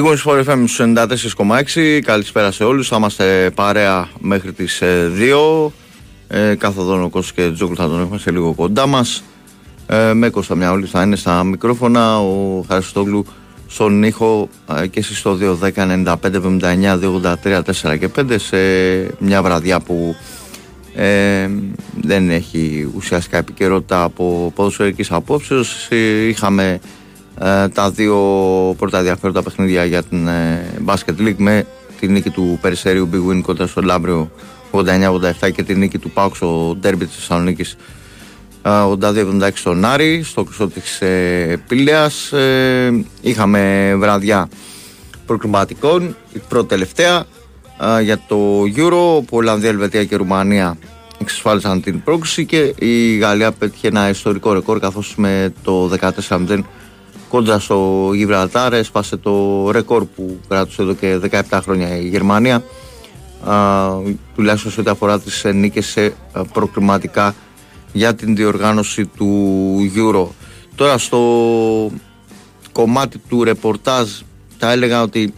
Big Wings for FM 94,6. Καλησπέρα σε όλους. Θα είμαστε παρέα μέχρι τις 2. Ε, καθοδόν ο Κώστας και Τζόκλου θα τον έχουμε σε λίγο κοντά μας. Ε, με Κώστα μια όλοι θα είναι στα μικρόφωνα. Ο Χαριστόγλου στον ήχο ε, και εσείς στο 2, 10, 95, 79, 283, 4 και 5 σε μια βραδιά που ε, δεν έχει ουσιαστικά επικαιρότητα από ποδοσφαιρικής απόψεως. Είχαμε ε, τα δύο πρώτα ενδιαφέροντα παιχνίδια για την ε, Basket League με τη νίκη του Περιστερίου Big Win κοντά στο Λάμπριο 89-87 και τη νίκη του Πάουξ στο Ντέρμπι της Θεσσαλονίκης 82-76 στον Άρη στο κρυσό της ε, Πήλαιας. Ε, είχαμε βραδιά προκριματικών η πρώτη τελευταία ε, για το Euro που Ολλανδία, Ελβετία και Ρουμανία εξασφάλισαν την πρόκληση και η Γαλλία πέτυχε ένα ιστορικό ρεκόρ καθώς με το 14-0 κόντρα στο Γιβραλτάρ έσπασε το ρεκόρ που κράτησε εδώ και 17 χρόνια η Γερμανία α, τουλάχιστον σε ό,τι αφορά τις νίκες σε προκριματικά για την διοργάνωση του Euro. Τώρα στο κομμάτι του ρεπορτάζ θα έλεγα ότι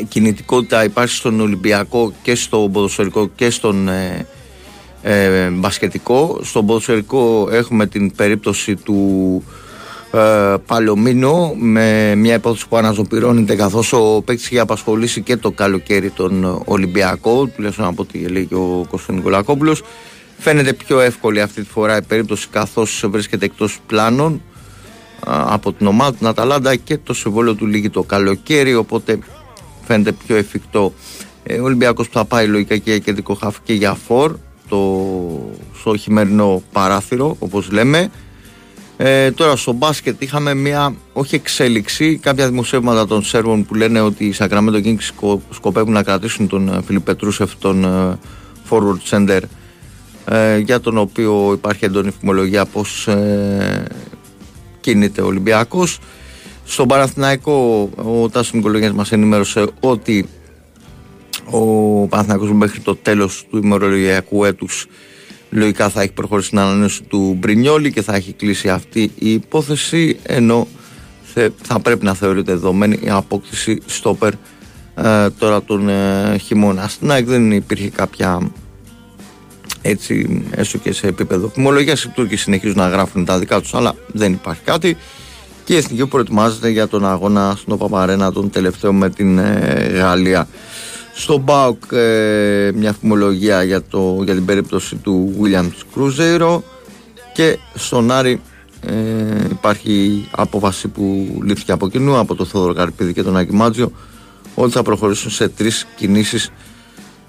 η κινητικότητα υπάρχει στον Ολυμπιακό και στο ποδοσφαιρικό και στον ε, ε, μπασκετικό. Στον ποδοσφαιρικό έχουμε την περίπτωση του ε, Παλωμίνο με μια υπόθεση που αναζωπηρώνεται καθώς ο παίκτης είχε απασχολήσει και το καλοκαίρι τον Ολυμπιακό τουλάχιστον από ό,τι λέει και ο Κώστας Νικολακόπουλος. Φαίνεται πιο εύκολη αυτή τη φορά η περίπτωση καθώς βρίσκεται εκτός πλάνων από την ομάδα του Ναταλάντα και το συμβόλαιο του λίγη το καλοκαίρι οπότε φαίνεται πιο εφικτό. Ε, ο Ολυμπιακός που θα πάει λογικά και για κεντρικό χάφ και για φορ το, στο χειμερινό παράθυρο όπως λέμε ε, τώρα στο μπάσκετ είχαμε μια όχι εξέλιξη κάποια δημοσιεύματα των Σέρβων που λένε ότι οι Sacramento Kings σκοπεύουν να κρατήσουν τον Φιλιπ Πετρούσεφ τον ε, forward center ε, για τον οποίο υπάρχει έντονη φημολογία πως ε, κινείται ο Ολυμπιακός. Στον Παναθηναϊκό ο Τάσος Μικολογιάς μας ενημέρωσε ότι ο Παναθηναϊκός μέχρι το τέλος του ημερολογιακού έτους λογικά θα έχει προχωρήσει στην ανανέωση του Μπρινιόλη και θα έχει κλείσει αυτή η υπόθεση ενώ θα πρέπει να θεωρείται δεδομένη η απόκτηση στόπερ ε, τώρα τον ε, χειμώνα. Στην ΑΕΚ δεν υπήρχε κάποια έτσι έστω και σε επίπεδο φημολογία. Οι Τούρκοι συνεχίζουν να γράφουν τα δικά τους, αλλά δεν υπάρχει κάτι. Και η Εθνική προετοιμάζεται για τον αγώνα στον Παπαρένα τον τελευταίο με την ε, Γαλλία. Στο Μπάουκ ε, μια φημολογία για, το, για την περίπτωση του Williams Κρούζεϊρο και στον Άρη ε, υπάρχει απόφαση που λήφθηκε από κοινού από τον Θόδωρο Καρπίδη και τον Άκη Μάτζιο ότι θα προχωρήσουν σε τρεις κινήσεις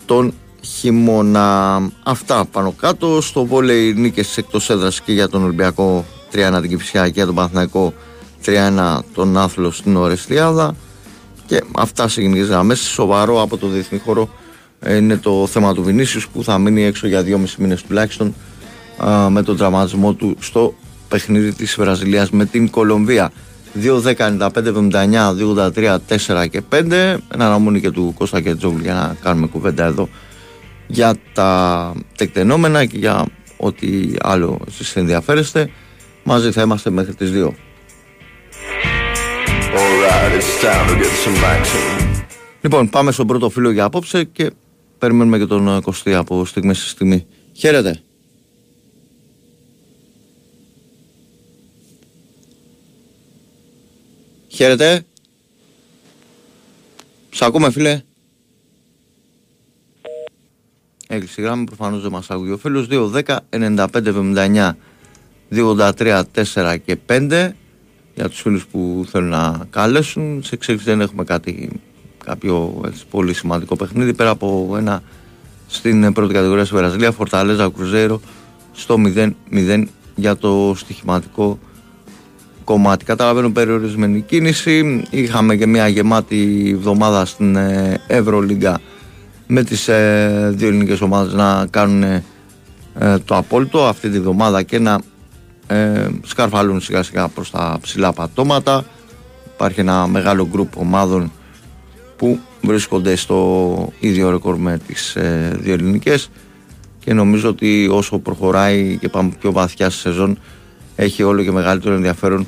τον χειμώνα. Αυτά πάνω κάτω. Στο βόλεϊ νίκες εκτός έδρας και για τον Ολυμπιακό 3-1 την Κυφσιά και για τον Παναθηναϊκό 3-1 τον Άθλος στην Ορεστιάδα. Και αυτά σε γενικέ γραμμέ. Σοβαρό από το διεθνή χώρο είναι το θέμα του Βινίσιους που θα μείνει έξω για 2,5 μήνες τουλάχιστον με τον τραυματισμό του στο παιχνίδι της Βραζιλίας με την Κολομβία. 2, 10, 95, 79, 2, 4 και 5. Ένα αναμονή και του Κώστα και Τζόγλου για να κάνουμε κουβέντα εδώ για τα τεκτενόμενα και για ό,τι άλλο εσείς ενδιαφέρεστε. Μαζί θα είμαστε μέχρι τις 2. Λοιπόν, πάμε στον πρώτο φίλο για απόψε και περιμένουμε και τον Κωστή από στιγμή στη στιγμή. Χαίρετε. Χαίρετε. Σ' ακούμε φίλε. Έκλεισε η γράμμα, προφανώς δεν μας ακούει ο φίλος. 2, 10, 95, 79, 283, 4 και 5 για τους φίλους που θέλουν να καλέσουν. Σε εξέλιξη δεν έχουμε κάτι, κάποιο έτσι, πολύ σημαντικό παιχνίδι πέρα από ένα στην πρώτη κατηγορία στη Βραζιλία, Φορταλέζα Κρουζέρο στο 0-0 για το στοιχηματικό κομμάτι. Καταλαβαίνω περιορισμένη κίνηση. Είχαμε και μια γεμάτη εβδομάδα στην ε, Ευρωλίγκα με τις ε, δύο ελληνικές ομάδες να κάνουν ε, το απόλυτο αυτή τη βδομάδα και να ε, σκαρφαλούν σιγά σιγά προς τα ψηλά πατώματα υπάρχει ένα μεγάλο γκρουπ ομάδων που βρίσκονται στο ίδιο ρεκόρ με τις ε, δύο ελληνικές και νομίζω ότι όσο προχωράει και πάμε πιο βαθιά στη σεζόν έχει όλο και μεγαλύτερο ενδιαφέρον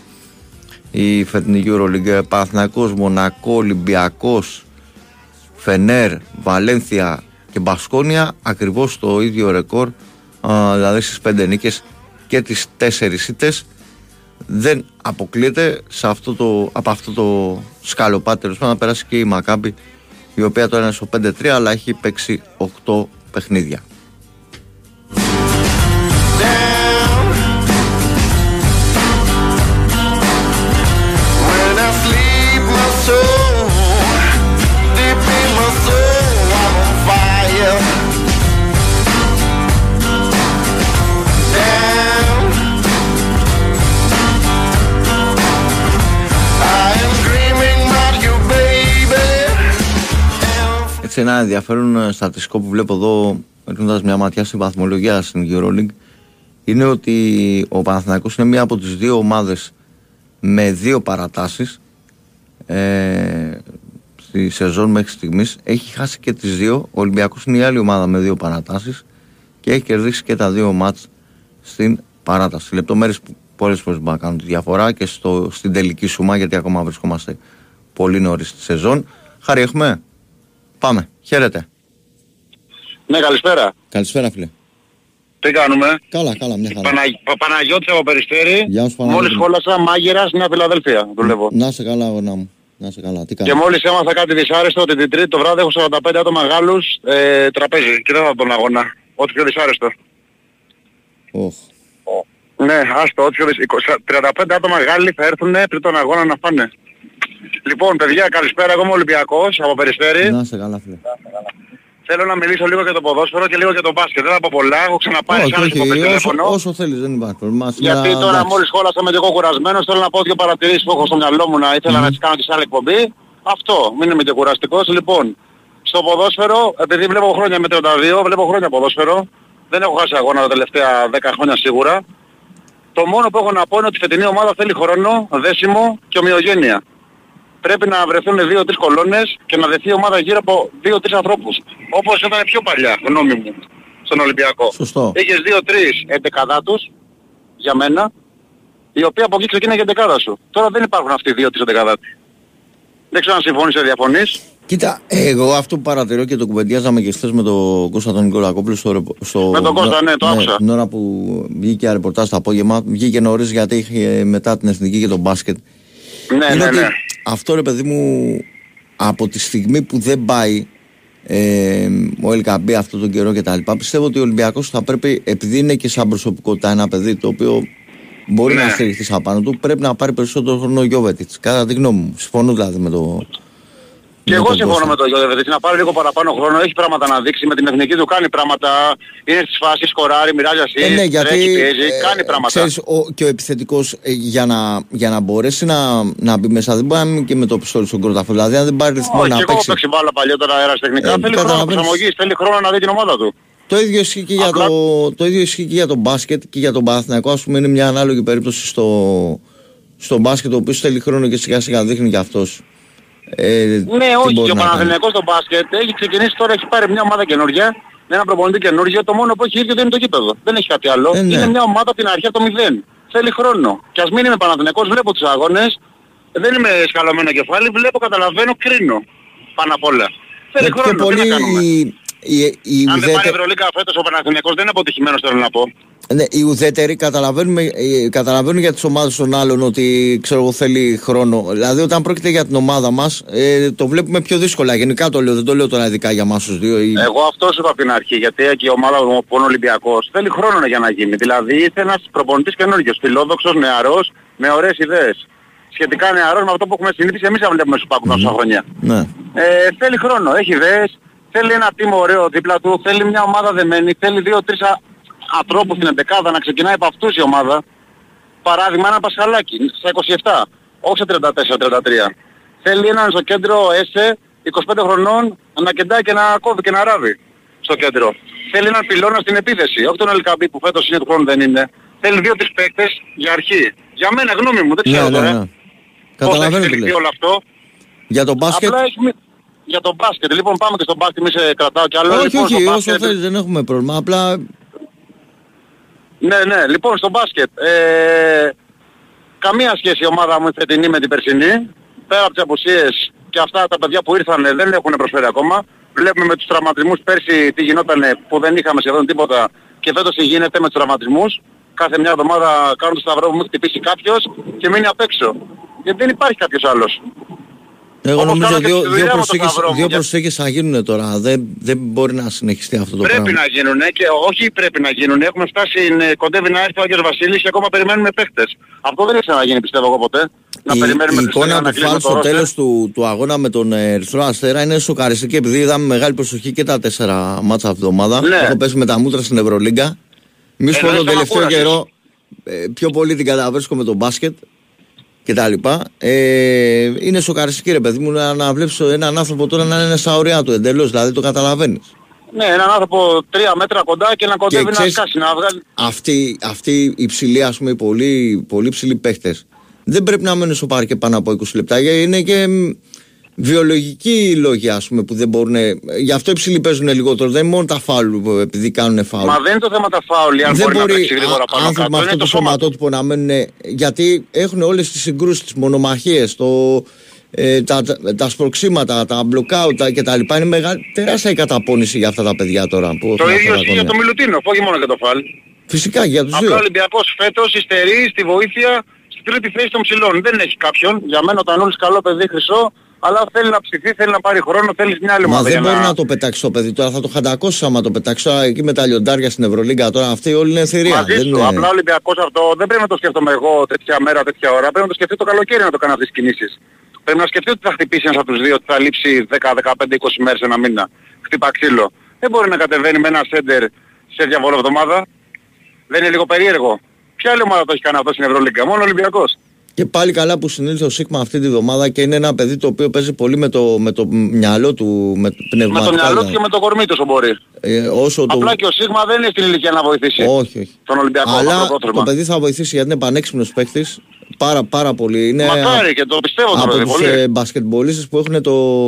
η φετινή EuroLeague. Παναθηναϊκός, Μονακό, Ολυμπιακός, Φενέρ, Βαλένθια και Μπασκόνια ακριβώς το ίδιο ρεκόρ, δηλαδή στις πέντε νίκες και τις τέσσερις ήττες δεν αποκλείεται σε αυτό το, από αυτό το σκαλοπάτι να περάσει και η Μακάμπη η οποία τώρα είναι στο 5-3 αλλά έχει παίξει 8 παιχνίδια. Έτσι ένα ενδιαφέρον ε, στατιστικό που βλέπω εδώ ρίχνοντας μια ματιά στην βαθμολογία στην EuroLeague είναι ότι ο Παναθηναϊκός είναι μία από τις δύο ομάδες με δύο παρατάσεις ε, στη σεζόν μέχρι στιγμής. Έχει χάσει και τις δύο. Ο Ολυμπιακός είναι η άλλη ομάδα με δύο παρατάσεις και έχει κερδίσει και τα δύο μάτς στην παράταση. Λεπτομέρειες που πολλές φορές μπορούν να κάνουν τη διαφορά και στο, στην τελική σумά γιατί ακόμα βρισκόμαστε πολύ νωρίς στη σεζόν. Χάρη έχουμε Πάμε. Χαίρετε. Ναι, καλησπέρα. Καλησπέρα, φίλε. Τι κάνουμε; Καλά, καλά, μια χαρά. Πανα... Παναγιώτης από Περιστέρη. Γεια σου, Παναγιώτη. Μόλις χόλασα μάγειρας Νέα Φιλαδέλφια. Δουλεύω. Να σε καλά, αγωνά μου. Να σε καλά. Τι κάνεις; Και μόλις έμαθα κάτι δυσάρεστο ότι την τρίτη το βράδυ έχω 45 άτομα Γάλλους ε, τραπέζι και δεν θα τον αγώνα. Ό,τι πιο δυσάρεστο. Oh. Ναι, άστο, ό,τι πιο δυσάρεστο. 35 άτομα Γάλλοι θα έρθουν πριν τον αγώνα να φάνε. Λοιπόν, παιδιά, καλησπέρα. Εγώ είμαι Ολυμπιακός από Περιστέρη. Να σε καλά, φίλε. Θέλω να μιλήσω λίγο για το ποδόσφαιρο και λίγο για το μπάσκετ. Δεν θα πω πολλά, έχω ξαναπάει Όχι, σε άλλες όχι, υποπές όσο, τηλέφωνο. όσο θέλεις, δεν υπάρχει πρόβλημα. Γιατί Σήμερα, τώρα εντάξει. μόλις χώλασα με και εγώ κουρασμένος, θέλω να πω δύο παρατηρήσεις που έχω στο μυαλό μου να ήθελα να τις κάνω και σε άλλη εκπομπή. Αυτό, μην είμαι και κουραστικός. Λοιπόν, στο ποδόσφαιρο, επειδή βλέπω χρόνια με 32, βλέπω χρόνια ποδόσφαιρο, δεν έχω χάσει αγώνα τα τελευταία 10 χρόνια σίγουρα. Το μόνο που έχω να πω είναι ότι η φετινή ομάδα θέλει χρόνο, δέσιμο και ομοιογένεια. Πρέπει να βρεθούν 2-3 κολόνες και να δεθεί η ομάδα γύρω από 2-3 ανθρώπους. Όπως ήταν πιο παλιά, γνώμη μου, στον Ολυμπιακό. Σωστό. Είχες 2-3 εντεκαδάτους, για μένα, οι οποίοι από εκεί ξεκίναγε η εντεκάδα σου. Τώρα δεν υπάρχουν αυτοί οι 2-3 εντεκαδάτοι. Δεν ξέρω αν συμφωνείς ή διαφωνείς. Κοίτα, εγώ αυτό που παρατηρώ και το κουβεντιάζαμε και χθες με τον Κώστα τον Νικολακόπουλο στο, ρεπο- στο, Με τον Κώστα, ναι, το άκουσα. Την ώρα που βγήκε ρεπορτάζ το απόγευμα, βγήκε νωρίς γιατί είχε μετά την εθνική και τον μπάσκετ. Ναι, είναι ναι, ότι ναι. Αυτό ρε παιδί μου από τη στιγμή που δεν πάει ε, ο Ελκαμπή αυτό τον καιρό και τα λοιπά πιστεύω ότι ο Ολυμπιακός θα πρέπει επειδή είναι και σαν προσωπικότητα ένα παιδί το οποίο μπορεί Ναι. να στηριχθεί σαν πάνω του πρέπει να πάρει περισσότερο χρόνο ο Γιώβετιτς κατά τη γνώμη μου συμφωνώ δηλαδή με το Και με εγώ τον συμφωνώ Κώστα. με τον Γιώργο να πάρει λίγο παραπάνω χρόνο, έχει πράγματα να δείξει με την εθνική του, κάνει πράγματα, είναι στις φάσεις, σκοράρει, μοιράζει Ε, ασίες, ναι, γιατί τρέχει, πιέζει, ε, κάνει πράγματα. Ξέρεις, ο, και ο επιθετικός ε, για, να, για να μπορέσει να, να μπει μέσα δεν μπορεί να μείνει και με το πιστόλι στον κρόταφο. Δηλαδή αν δεν πάρει ρυθμό Όχι, να και εγώ έχω παίξει. παίξει μπάλα παλιότερα αεραστεχνικά, Ε, θέλει χρόνο καταλαβαίνεις. προσαρμογής, θέλει χρόνο να δει την ομάδα του. Το ίδιο ισχύει και για Απλά- το, το, ίδιο ισχύει και για το μπάσκετ και για τον Παναθηναϊκό. Ας πούμε είναι μια ανάλογη περίπτωση στο, στο μπάσκετ ο οποίος θέλει χρόνο και σιγά σιγά δείχνει και αυτός. Ε, Ναι, τι όχι, μπορεί και ο να κάνει. Παναθηναϊκός στο μπάσκετ έχει ξεκινήσει τώρα, έχει πάρει μια ομάδα καινούργια, με ένα προπονητή καινούργιο, το μόνο που έχει ίδιο δεν είναι το γήπεδο. Δεν έχει κάτι άλλο. Ε, ναι. Είναι μια ομάδα από την αρχή από το μηδέν. Θέλει χρόνο. Και ας μην είμαι Παναθηναϊκός, βλέπω τους αγώνες, δεν είμαι σκαλωμένο κεφάλι, βλέπω, καταλαβαίνω, κρίνω. Πάνω απ' όλα. Θέλει Ε, πιο χρόνο, τι πολύ να κάνουμε. η, η, η, Αν δεν πάρει ουδέτε- Ευρωλίγκα φέτος ο Παναθηναϊκός δεν είναι αποτυχημένος θέλω να πω. Ναι, οι ουδέτεροι καταλαβαίνουμε, ε, καταλαβαίνουν για τις ομάδες των άλλων ότι ξέρω εγώ θέλει χρόνο. Δηλαδή όταν πρόκειται για την ομάδα μας ε, το βλέπουμε πιο δύσκολα. Γενικά το λέω, δεν το λέω τώρα ειδικά για εμάς τους δύο. Ή... Εγώ αυτό σου είπα από την αρχή, γιατί και η ομάδα μου που είναι Ολυμπιακός θέλει χρόνο για να γίνει. Δηλαδή ήρθε ένας προπονητής καινούριος, φιλόδοξος, νεαρός, με ωραίες ιδέες. Σχετικά νεαρός με αυτό που έχουμε συνηθίσει εμείς να βλέπουμε στους πάκους τόσα χρόνια. Ναι. Ε, θέλει χρόνο, έχει ιδέες, θέλει ένα team ωραίο δίπλα του, θέλει μια ομάδα δεμένη, θέλει δύο-τρεις α- ανθρώπους στην εντεκάδα να ξεκινάει από αυτούς η ομάδα. Παράδειγμα ένα Πασχαλάκι στα 27, όχι στα 34-33. Θέλει έναν στο κέντρο ΕΣΕ 25 χρονών να κεντάει και να κόβει και να ράβει στο κέντρο. Θέλει έναν πυλώνα στην επίθεση, όχι τον Ελκαμπή που φέτος είναι του χρόνου δεν είναι. Θέλει δύο-τρεις παίκτες για αρχή. Για μένα γνώμη μου, δεν ξέρω Ναι, ναι, τώρα. ναι. Πώς θα Καταλαβαίνω τι εξελιχθεί λες. όλο αυτό. Για τον μπάσκετ; Απλά έχει... μη- Για το μπάσκετ. Λοιπόν πάμε και στο μπάσκετ, μη σε κρατάω κι άλλο. όχι, λοιπόν, όχι, στο όσο μπάσκετ- θέλεις δεν έχουμε πρόβλημα. Απλά Ναι, ναι, λοιπόν στο μπάσκετ. Ε, καμία σχέση η ομάδα μου η φετινή με την περσινή. Πέρα από τις απουσίες και αυτά τα παιδιά που ήρθαν δεν έχουν προσφέρει ακόμα. Βλέπουμε με τους τραυματισμούς πέρσι τι γινόταν που δεν είχαμε σχεδόν τίποτα και φέτος τι γίνεται με τους τραυματισμούς. Κάθε μια εβδομάδα κάνουν το σταυρό που μου χτυπήσει κάποιος και μείνει απ' έξω. Γιατί δεν υπάρχει κάποιος άλλος. Εγώ Όπως νομίζω κάνω και δύο, στη δύο δουλειά μου το προσθήκες, σταυρό μου, δύο για- προσθήκες θα γίνουν τώρα. Δεν, δεν μπορεί να συνεχιστεί αυτό το Πρέπει πράγμα. να γίνουν και όχι πρέπει να γίνουν. Έχουμε φτάσει, ε, κοντεύει να έρθει ο Άγιος Βασίλης και ακόμα περιμένουμε παίχτες. Αυτό δεν έχει ξαναγίνει πιστεύω εγώ ποτέ. Να η, περιμένουμε η τις εικόνα να του κλείσουμε Φαλ το στο ρόστερ. τέλος του, του αγώνα με τον ε, Ερυθρό Αστέρα είναι σοκαριστική επειδή είδαμε μεγάλη προσοχή και τα τέσσερα μάτσα αυτή την εβδομάδα. Ναι. Έχω πέσει με τα μούτρα στην Ευρωλίγκα. Μη σου πω Εννοείς τον θέμα τελευταίο κούρασης. καιρό ε, πιο πολύ την καταβρίσκω με τον μπάσκετ και τα λοιπά. Ε, είναι σοκαριστική ρε παιδί μου να, να βλέπεις έναν άνθρωπο τώρα να είναι στα ωριά του εντελώς, δηλαδή το καταλαβαίνεις. Ναι, έναν άνθρωπο τρία μέτρα κοντά και να κοντεύει να ξέρεις- σκάσει, να βγάλει... αυτοί, αυτοί οι ψηλοί, ας πούμε, οι πολύ, πολύ ψηλοί παίχτες δεν πρέπει να μένουν στο πάρκε πάνω από 20 λεπτά. γιατί Είναι και μ, βιολογικοί λόγοι, ας πούμε, που δεν μπορούν. Γι' αυτό οι ψηλοί παίζουν λιγότερο. Δεν είναι μόνο τα φάουλ που- επειδή κάνουν φάουλ. Μα δεν είναι το θέμα τα φάουλ, αν δεν μπορεί, να μπορεί παίξει γρήγορα α- πάνω άνθρωποι κάτω. με Είναι αυτό το το σώμα του. σωματότυπο να μένουν. Γιατί έχουν όλες τις συγκρούσεις, τις μονομαχίες, το, ε, τα, τα, τα σπροξήματα, τα μπλοκάουτα κτλ. Είναι μεγάλη, τεράστια η καταπώνηση για αυτά τα παιδιά τώρα. Που Το έχουν αυτά ίδιο τα ισχύει για κονέα. το Μιλουτίνο, όχι μόνο για το φάλ. Φυσικά για τους Απλά δύο. ο Ολυμπιακός φέτος υστερεί στη βοήθεια στη τρίτη θέση των ψηλών. Δεν έχει κάποιον. Για μένα ο Τανούλης καλό παιδί χρυσό, αλλά θέλει να ψηθεί, θέλει να πάρει χρόνο, θέλεις μια άλλη Μα ομάδα δεν για μπορεί να το πετάξεις το παιδί τώρα, θα το χαντακώσεις άμα το πετάξεις. Τώρα εκεί με τα λιοντάρια στην Ευρωλίγκα τώρα αυτή όλη είναι θηρία. Μαζί Δεν σου. είναι... Απλά ο Ολυμπιακός αυτό δεν πρέπει να το σκέφτομαι εγώ τέτοια μέρα, τέτοια ώρα. Πρέπει να το σκεφτεί το καλοκαίρι να το κάνει αυτές τις κινήσεις. Πρέπει να σκεφτεί ότι θα χτυπήσει ένας από τους δύο, ότι θα λείψει 10, 15, 20 μέρες ένα μήνα. Χτύπα ξύλο. Δεν μπορεί να κατεβαίνει με ένα σέντερ σε διαβόλο εβδομάδα. Δεν είναι λίγο περίεργο. Ποια άλλη ομάδα το έχει κάνει αυτό στην Ευρωλίγκα, μόνο ο Ολυμπιακός. Και πάλι καλά που συνήλθε ο Σίγμα αυτή τη βδομάδα και είναι ένα παιδί το οποίο παίζει πολύ με το, με το μυαλό του, με Με πνευματικά. το μυαλό του δηλαδή. και με το κορμί του όσο μπορεί. Ε, όσο το... Απλά και ο Σίγμα δεν είναι στην ηλικία να βοηθήσει Όχι, όχι. τον Ολυμπιακό Αλλά μακροπρόθεσμα. το παιδί θα βοηθήσει γιατί είναι πανέξυπνος παίχτης. Πάρα, πάρα πολύ. Είναι Μακάρι και το πιστεύω το από παιδί τους πολύ. ε, μπασκετμπολίστες που έχουν το,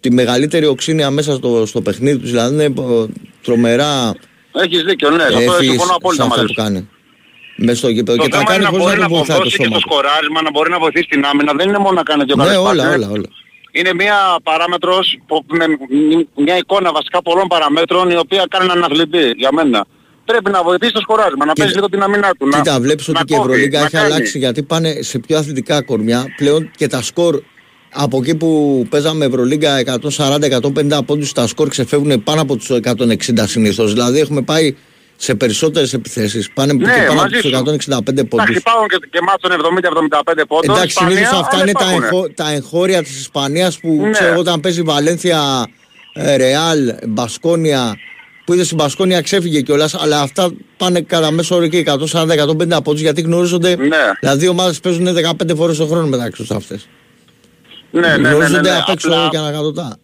τη μεγαλύτερη οξύνια μέσα στο, στο παιχνίδι τους. Δηλαδή είναι ε, τρομερά Έχεις δίκιο, ναι. Αυτό εύφυης συμφωνώ σε απόλυτα αυτά μαζί που σου. κάνει. Μέσα στο γήπεδο. Το Και τα θέμα κάνει είναι να χωρίς μπορεί να να του βοηθάει το αποδώσει και σώμα το του. σκοράρισμα, να μπορεί να βοηθήσει την άμυνα. Δεν είναι μόνο να κάνει δύο Ναι, καλές όλα, πάσες. όλα, όλα. Είναι μια παράμετρος, που- με μια εικόνα βασικά πολλών παραμέτρων η οποία κάνει έναν αθλητή για μένα. Πρέπει να βοηθήσει το σκοράρισμα, να Κοίτα- παίζει λίγο την άμυνά του. να- Κοίτα, βλέπεις να ότι και η κόβει, Ευρωλίγκα να έχει κάνει. αλλάξει γιατί πάνε σε πιο αθλητικά κορμιά. Πλέον και τα σκορ από εκεί που παίζαμε Ευρωλίγκα 140-150 πόντους, τα σκορ ξεφεύγουν πάνω από τους 160 συνήθως. Δηλαδή έχουμε πάει σε περισσότερες επιθέσεις. Πάνε Ναι, και πάνω από μαζί τους σου. 165 πόντους. Εντάξει, υπάρχουν και, και μάτσων 70-75 πόντων. Εντάξει, Ισπανία, συνήθως αυτά αλλά είναι τα, υπάρχουνε. εγχώ- τα εγχώρια της Ισπανίας που Ναι. ξέρω εγώ όταν παίζει Βαλένθια, ε, Ρεάλ, Μπασκόνια, που είδες στην Μπασκόνια ξέφυγε κιόλας, αλλά αυτά πάνε κατά μέσο όρο και 140-150 πόντους γιατί γνωρίζονται. Ναι. Δηλαδή οι ομάδες παίζουν 15 φορές το χρόνο μεταξύ τους αυτές. Ναι, ναι, ναι, ναι, γνωρίζονται ναι. απ' έξω Απλά και ανακατοτά.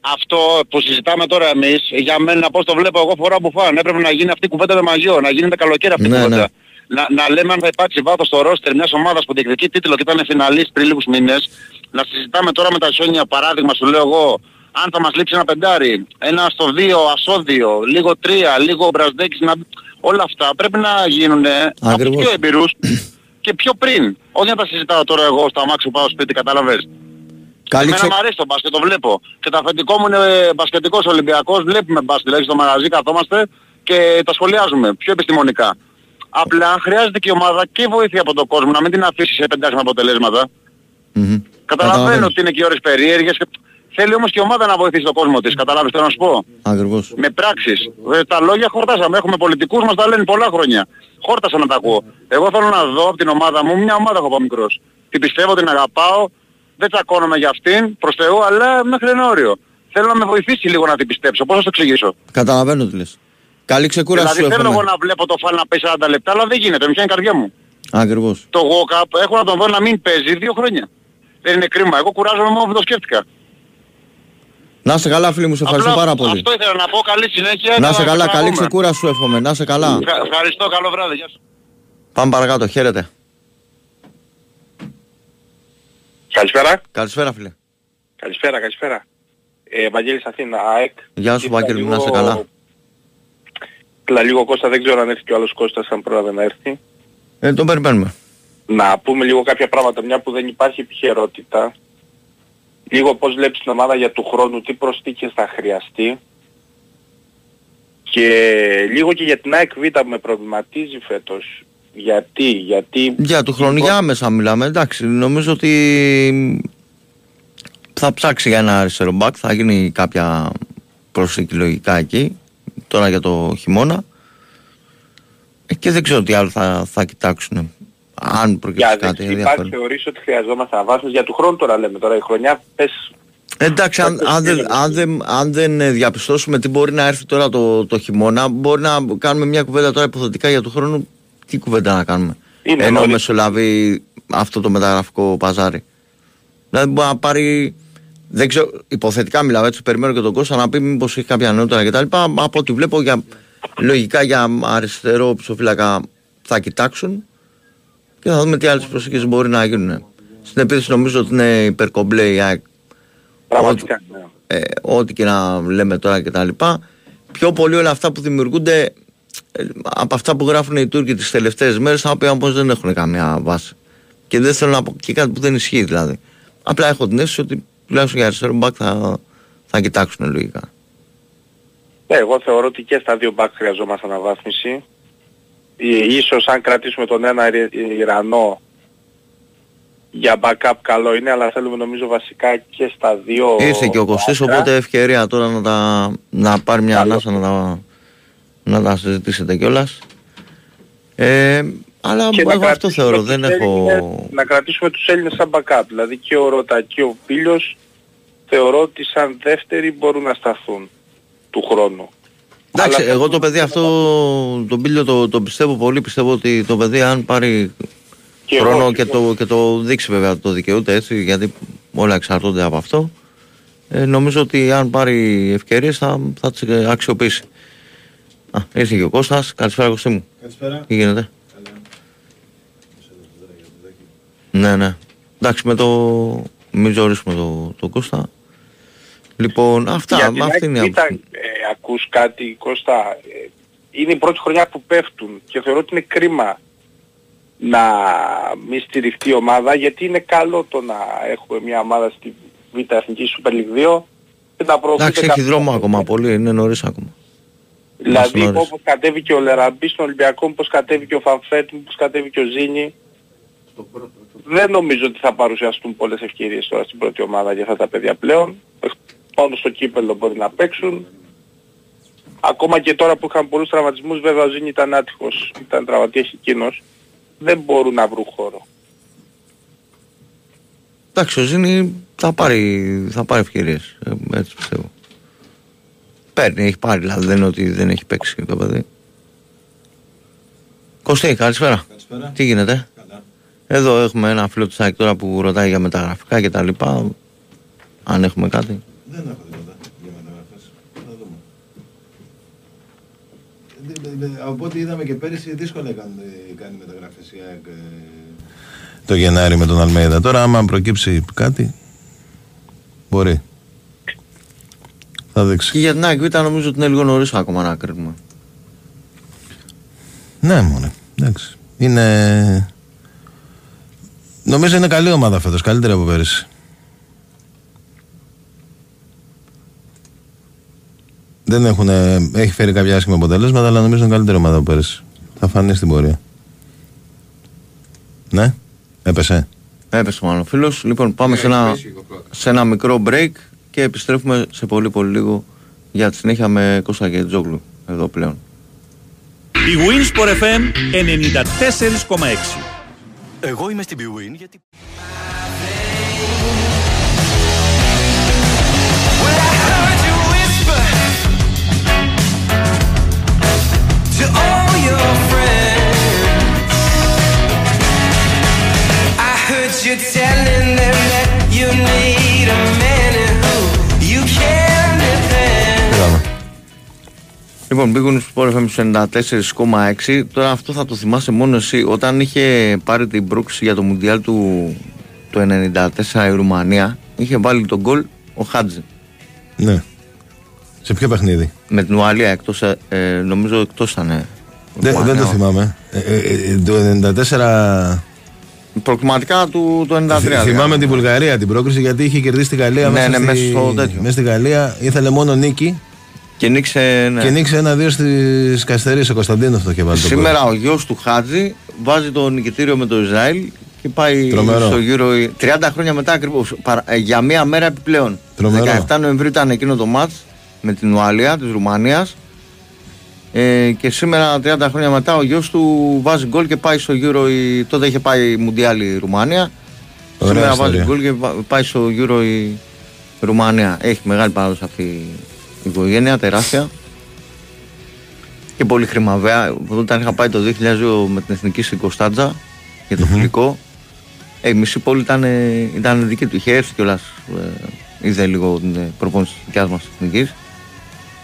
Αυτό που συζητάμε τώρα εμείς, για μένα πώς το βλέπω εγώ φορά που φάνε. Έπρεπε να γίνει αυτή η κουβέντα με μαγιό, να γίνει τα καλοκαίρι αυτή η Ναι, κουβέντα. ναι. Να, να λέμε αν θα υπάρξει βάθος στο ρόστερ μιας ομάδας που διεκδικεί τίτλο και ήταν φιναλίστ πριν λίγους μήνες. Να συζητάμε τώρα με τα χιόνια παράδειγμα σου λέω εγώ, αν θα μας λείψει ένα πεντάρι, ένα στο δύο ασώδιο, λίγο τρία, λίγο μπραζδέκης, να... όλα αυτά πρέπει να γίνουν από τους Ακριβώς. πιο εμπειρούς και πιο πριν. Όχι να τα συζητάω τώρα εγώ στα αμάξι που πάω σπίτι, κατάλαβες. Καλή Εμένα ξε... μου αρέσει το μπάσκετ, το βλέπω. Και το αφεντικό μου είναι μπασκετικός Ολυμπιακός, βλέπουμε μπάσκετ, δηλαδή στο μαγαζί καθόμαστε και τα σχολιάζουμε πιο επιστημονικά. Απλά χρειάζεται και η ομάδα και βοήθεια από τον κόσμο, να μην την αφήσει σε πεντάσιμα αποτελέσματα. Μμμ. Καταλαβαίνω ότι είναι και ώρες περίεργες. και- Θέλει όμως και η ομάδα να βοηθήσει τον κόσμο της, καταλάβεις τι να σου πω; Ακριβώς. Με πράξεις. Ε, τα λόγια χορτάσαμε. Έχουμε πολιτικούς μας τα λένε πολλά χρόνια. Χόρτασα να τα ακούω. Εγώ θέλω να δω από την ομάδα μου, μια ομάδα έχω από μικρός. Την πιστεύω, την αγαπάω, δεν τσακώνομαι για αυτήν, προς Θεού, αλλά μέχρι ένα όριο. Θέλω να με βοηθήσει λίγο να την πιστέψω. Πώς θα το εξηγήσω; Καταλαβαίνω τι λες. Καλή ξεκούραση δηλαδή σου θέλω εγώ εύχομαι. να βλέπω το φάλ να παίζει 40 λεπτά, αλλά δεν γίνεται. Με πιάνει η καρδιά μου. Ακριβώς. Το walk-up έχω να τον δω να μην παίζει δύο χρόνια. Δεν είναι κρίμα. Εγώ κουράζομαι μόνο που το σκέφτηκα. Να είσαι καλά φίλοι μου, σε ευχαριστώ Απλά πάρα πολύ. Αυτό ήθελα να πω. Καλή συνέχεια. Να είσαι καλά, καλή ξαναπούμε. ξεκούραση σου εύχομαι. Να είσαι καλά. Ευχα- Ευχαριστώ. Καλό βράδυ. Γεια σου. Πάμε παρακάτω, χαίρετε. Καλησπέρα. Καλησπέρα φίλε. Καλησπέρα, καλησπέρα. Ε, Βαγγέλης Αθήνα, ΑΕΚ. Γεια σου Ήρθα Βαγγέλη μου, λίγο- να είσαι καλά. Ήρθα λίγο Κώστα, δεν ξέρω αν έρθει και ο άλλος Κώστας, αν πρόλαβε να έρθει. Ε, τον περιμένουμε. να πούμε λίγο κάποια πράγματα, μια που δεν υπάρχει επιχειρότητα. Λίγο πώς βλέπεις την ομάδα για του χρόνου, τι προστίκες θα χρειαστεί. Και λίγο και για την ΑΕΚ Β που με προβληματίζει φέτος. Γιατί, γιατί... Για του χρόνου, για άμεσα μιλάμε. Εντάξει, νομίζω ότι θα ψάξει για ένα αριστερό μπακ, θα γίνει κάποια προσθήκη λογικά εκεί, τώρα για το χειμώνα. Ε, και δεν ξέρω τι άλλο θα, θα κοιτάξουν. Αν προκύψει κάτι Υπάρχει θεωρείς ότι χρειαζόμαστε αναβάθμιση για του χρόνου τώρα λέμε τώρα η χρονιά πες Εντάξει, αν, αν, δεν, αν, δεν, αν δεν διαπιστώσουμε τι μπορεί να έρθει τώρα το, το χειμώνα, μπορεί να κάνουμε μια κουβέντα τώρα υποθετικά για του χρόνου. Τι κουβέντα να κάνουμε. Είναι Ενώ νωρίς. μεσολαβεί αυτό το μεταγραφικό παζάρι. Δηλαδή μπορεί να πάρει. Δεν ξέρω, υποθετικά μιλάω έτσι, περιμένω και τον Κώστα να πει μήπως έχει κάποια νεότερα κτλ. Από ό,τι βλέπω για, λογικά για αριστερό ψοφύλακα θα κοιτάξουν και θα δούμε τι άλλες προσοχές μπορεί να γίνουν. Στην επίθεση νομίζω ότι είναι υπερκομπλέ η ΑΕΚ. Πραγματικά. Ναι. Ε, ό,τι και να λέμε τώρα και τα λοιπά. Πιο πολύ όλα αυτά που δημιουργούνται ε, από αυτά που γράφουν οι Τούρκοι τις τελευταίες μέρες τα οποία όμως δεν έχουν καμία βάση. Και δεν θέλω να πω και κάτι που δεν ισχύει δηλαδή. Απλά έχω την αίσθηση ότι τουλάχιστον για αριστερό μπακ θα, θα κοιτάξουν λογικά. Ε, εγώ θεωρώ ότι και στα δύο μπακ χρειαζόμαστε αναβάθμιση. Ε, ίσως αν κρατήσουμε τον ένα Ιρανό για backup καλό είναι, αλλά θέλουμε νομίζω βασικά και στα δύο. Ήρθε και ο Κωστής, οπότε ευκαιρία τώρα να, τα, να πάρει μια ανάσα να τα, να τα συζητήσετε κιόλας. Ε, αλλά και εγώ αυτό θεωρώ, δεν έχω... Να κρατήσουμε τους Έλληνες σαν backup, δηλαδή και ο Ρώτα και ο Πίλιος θεωρώ ότι σαν δεύτεροι μπορούν να σταθούν του χρόνου. Εντάξει, εγώ το παιδί αυτό, τον Πίλιο το, το πιστεύω πολύ, πιστεύω ότι το παιδί αν πάρει και χρόνο εγώ, και, το, και το δείξει βέβαια το δικαιούται έτσι, γιατί όλα εξαρτώνται από αυτό. Ε, νομίζω ότι αν πάρει ευκαιρίες θα, θα τις αξιοποιήσει. Α, ήρθε και ο Κώστας. Καλησπέρα Κωστή μου. Καλησπέρα. Τι γίνεται; Ναι, ναι. Εντάξει, με το... Μην ζωρίσουμε το, το Κώστα. Λοιπόν, αυτά, Για αυτή είναι η ε, ακούς κάτι Κώστα, ε, είναι η πρώτη χρονιά που πέφτουν και θεωρώ ότι είναι κρίμα να μη στηριχτεί η ομάδα γιατί είναι καλό το να έχουμε μια ομάδα στη Β' Εθνική Super League 2 και να προωθείται Εντάξει, έχει δρόμο ακόμα πολύ, είναι νωρίς ακόμα. Δηλαδή όπως κατέβηκε ο Λεραμπή στον Ολυμπιακό, όπως κατέβηκε ο Φανφέτ, όπως κατέβηκε ο Ζήνη. Δεν νομίζω ότι θα παρουσιαστούν πολλές ευκαιρίες τώρα στην πρώτη ομάδα για αυτά τα παιδιά πλέον. Πάνω στο κύπελο μπορεί να παίξουν. Ακόμα και τώρα που είχαν πολλούς τραυματισμούς, βέβαια ο Ζήνη ήταν άτυχος, ήταν τραυματίας εκείνος δεν μπορούν να βρουν χώρο. Εντάξει, ο Ζήνη θα πάρει, θα πάρει ευκαιρίες, ε, έτσι πιστεύω. Παίρνει, έχει πάρει, δηλαδή δεν είναι ότι δεν έχει παίξει το παιδί. Κωστή, καλησπέρα. Καλησπέρα. Τι γίνεται; Καλά. Εδώ έχουμε ένα φίλο του Σάκη τώρα που ρωτάει για μεταγραφικά και τα λοιπά. Αν έχουμε κάτι. Δεν έχω τίποτα για μεταγραφές. Θα δούμε. Ε, Από ό,τι είδαμε και πέρυσι δύσκολα κάνει, κάνει μεταγραφές η ΑΕΚ ε, το Γενάρη με τον Αλμέιδα. Τώρα άμα προκύψει κάτι μπορεί. Θα δείξει. Και για την ΑΕΚ Β νομίζω ότι είναι λίγο νωρίς ακόμα να κρίνουμε. Ναι, μόνο. Εντάξει. Είναι. Νομίζω είναι καλή ομάδα φέτος, καλύτερη από πέρυσι. Δεν έχουν, έχει φέρει κάποια άσχημα αποτελέσματα, αλλά νομίζω είναι καλύτερη ομάδα από πέρυσι. Θα φανεί στην πορεία. Ναι, έπεσε; Έπεσε μάλλον ο φίλος. Λοιπόν, πάμε σε ένα, σε ένα μικρό break και επιστρέφουμε σε πολύ πολύ λίγο για τη συνέχεια με Κώστα και Τζόγλου εδώ πλέον. Η Winsport FM 94,6 Εγώ είμαι στην BWIN γιατί... to all your friends. I heard you telling them that you need a man Λοιπόν, πήγουν στο Sport FM στους 94,6. Τώρα αυτό θα το θυμάσαι μόνο εσύ. Όταν είχε πάρει την πρόκληση για το Μουντιάλ του το 94 η Ρουμανία, είχε βάλει τον γκολ ο Χάτζη. Ναι. Σε ποιο παιχνίδι; Με την Ουαλία, εκτός, ε, ε, νομίζω εκτός ήταν. ε, Δεν, Ουαλία. δεν το θυμάμαι. Ε, ε, ε, το 94 Προκριματικά του το 93. Θυ- δηλαδή. Θυμάμαι την Βουλγαρία την πρόκριση γιατί είχε κερδίσει τη Γαλλία Ναι, μέσα, ναι, στη... μέσα στο τέτοιο. μέσα στη Γαλλία. Ήθελε μόνο νίκη Και νίξε. Ναι. και νίκησε ένα-δύο στις Καστερίες. Ο Κωνσταντίνο το είχε βάλει. το Σήμερα ο γιος του Χάτζη βάζει το νικητήριο με το Ισραήλ και πάει Τρομερό. στο γύρο 30 χρόνια μετά ακριβώς. Για μία μέρα επιπλέον. Τρομερό. 17 Νοεμβρίου ήταν εκείνο το μάτς με την Ουαλία της Ρουμανίας. Ε, και σήμερα 30 χρόνια μετά ο γιος του βάζει γκολ και πάει στο γύρο η... τότε είχε πάει η Μουντιάλ η Ρουμανία Ωραία σήμερα ιστορία. βάζει γκολ και βα- πάει στο γύρο η Ρουμανία έχει μεγάλη παράδοση αυτή η οικογένεια τεράστια και πολύ χρήμα βέβαια όταν είχα πάει το 2002 με την εθνική στην Κωνσταντζα για το φιλικό ε, η μισή πόλη ήταν, ε, ήταν δική του είχε έρθει κιόλας ε, είδε λίγο την ε, προπόνηση της δικιάς μας εθνικής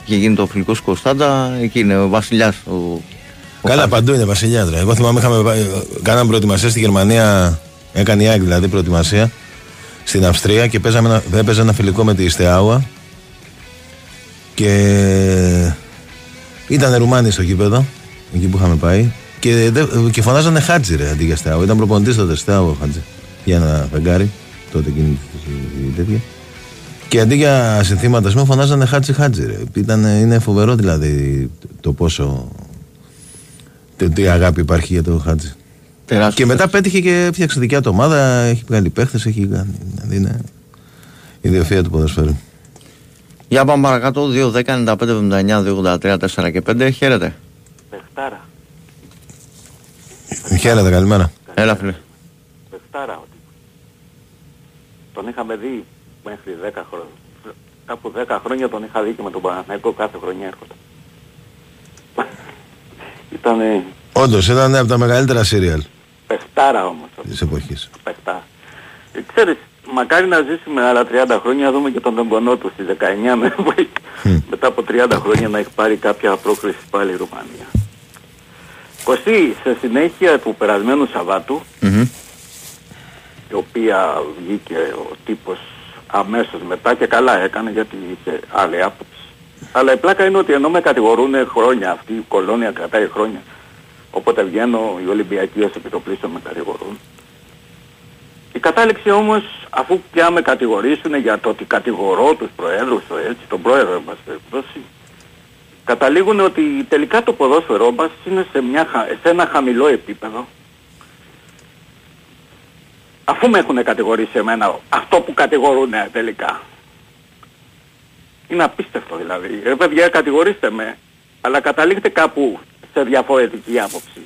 είχε γίνει το φιλικό στην Κωνσταντζα εκεί είναι ο βασιλιάς ο, ο Καλά, Χάτζης. παντού είναι βασιλιάς. ρε. Εγώ θυμάμαι είχαμε πάει- κάναμε προετοιμασία στη Γερμανία. Έκανε η ΑΕΚ δηλαδή προετοιμασία στην Αυστρία και παίζαμε ένα, έπαιζε ένα φιλικό με τη Στεάουα. Και ήταν Ρουμάνοι στο γήπεδο, εκεί που είχαμε πάει. Και, δε- και φωνάζανε Χάτζι ρε αντί για Στεάουα. Ήταν προπονητής τότε Στεάουα ο Χάτζι. Για ένα φεγγάρι, τότε εκείνη τη- τη τέτοια. Και αντί για συνθήματα, ας πούμε, φωνάζανε Χάτζι Χάτζι. Ρε. Ήταν, είναι φοβερό δηλαδή το πόσο. Τι, τι αγάπη υπάρχει για το Χάτζι. τεράστιος. Και μετά πέτυχε και έφτιαξε δικιά του ομάδα, έχει βγάλει παίχτες, έχει κάνει. Δηλαδή είναι η ιδιοφία του ποδοσφαίρου. Για πάμε παρακάτω 2, 10, 95, 79, 2, 83, 4 και 5 χαίρετε Πεχτάρα. Χαίρετε, καλημέρα. Έλα φίλε Πεχτάρα ότι. Τον είχαμε δει μέχρι 10 χρόνια. Κάπου 10 χρόνια τον είχα δει και με τον Παναθηναϊκό κάθε χρονιά έρχονταν. Ήτανε Όντως ήταν από τα μεγαλύτερα σύριαλ πεχτάρα όμως. της εποχής. Πεχτά. Ε, ξέρεις, μακάρι να ζήσουμε άλλα 30 χρόνια, να δούμε και τον Τεμπονό του στις 19 Νοεμβρίου. Μετά από 30 χρόνια να έχει πάρει κάποια πρόκριση πάλι η Ρουμανία. Κωστή, σε συνέχεια του περασμένου Σαββάτου, η οποία βγήκε ο τύπος αμέσως μετά και καλά έκανε γιατί είχε άλλη άποψη. Αλλά η πλάκα είναι ότι ενώ με κατηγορούν χρόνια αυτοί, η κολόνια κρατάει χρόνια, όποτε βγαίνω οι Ολυμπιακοί ως επιτοπλίστων με κατηγορούν. Η κατάληξη όμως, αφού πια με κατηγορήσουν για το ότι κατηγορώ τους προέδρους, το έτσι, τον πρόεδρο μας περιπτώσει, καταλήγουν ότι τελικά το ποδόσφαιρό μας είναι σε, μια, χα- σε ένα χαμηλό επίπεδο αφού με έχουν κατηγορήσει εμένα αυτό που κατηγορούν τελικά. Είναι απίστευτο δηλαδή. Ρε παιδιά κατηγορήστε με, αλλά καταλήγετε κάπου σε διαφορετική άποψη.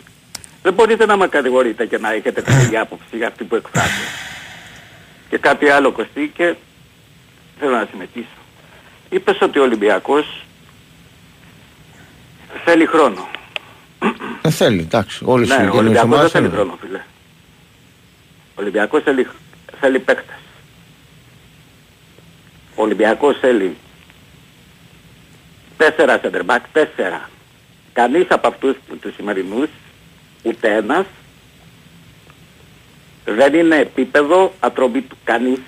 Δεν μπορείτε να με κατηγορείτε και να έχετε την ίδια άποψη για αυτή που εκφράζετε. Και κάτι άλλο Κωστή και θέλω να συμμετήσω. Είπες ότι ο Ολυμπιακός θέλει χρόνο. Δεν θέλει, εντάξει. Όλοι οι Ναι, ο συγκεκριμένες Ολυμπιακός δεν ομάδες θέλει θέλουν. χρόνο, φίλε. Ο Ολυμπιακός θέλει, θέλει παίκτες. Ο Ολυμπιακός θέλει τέσσερα center back, τέσσερα. Κανείς από αυτούς που- τους σημερινούς, ούτε ένας, δεν είναι επίπεδο ατροπή του. Κανείς.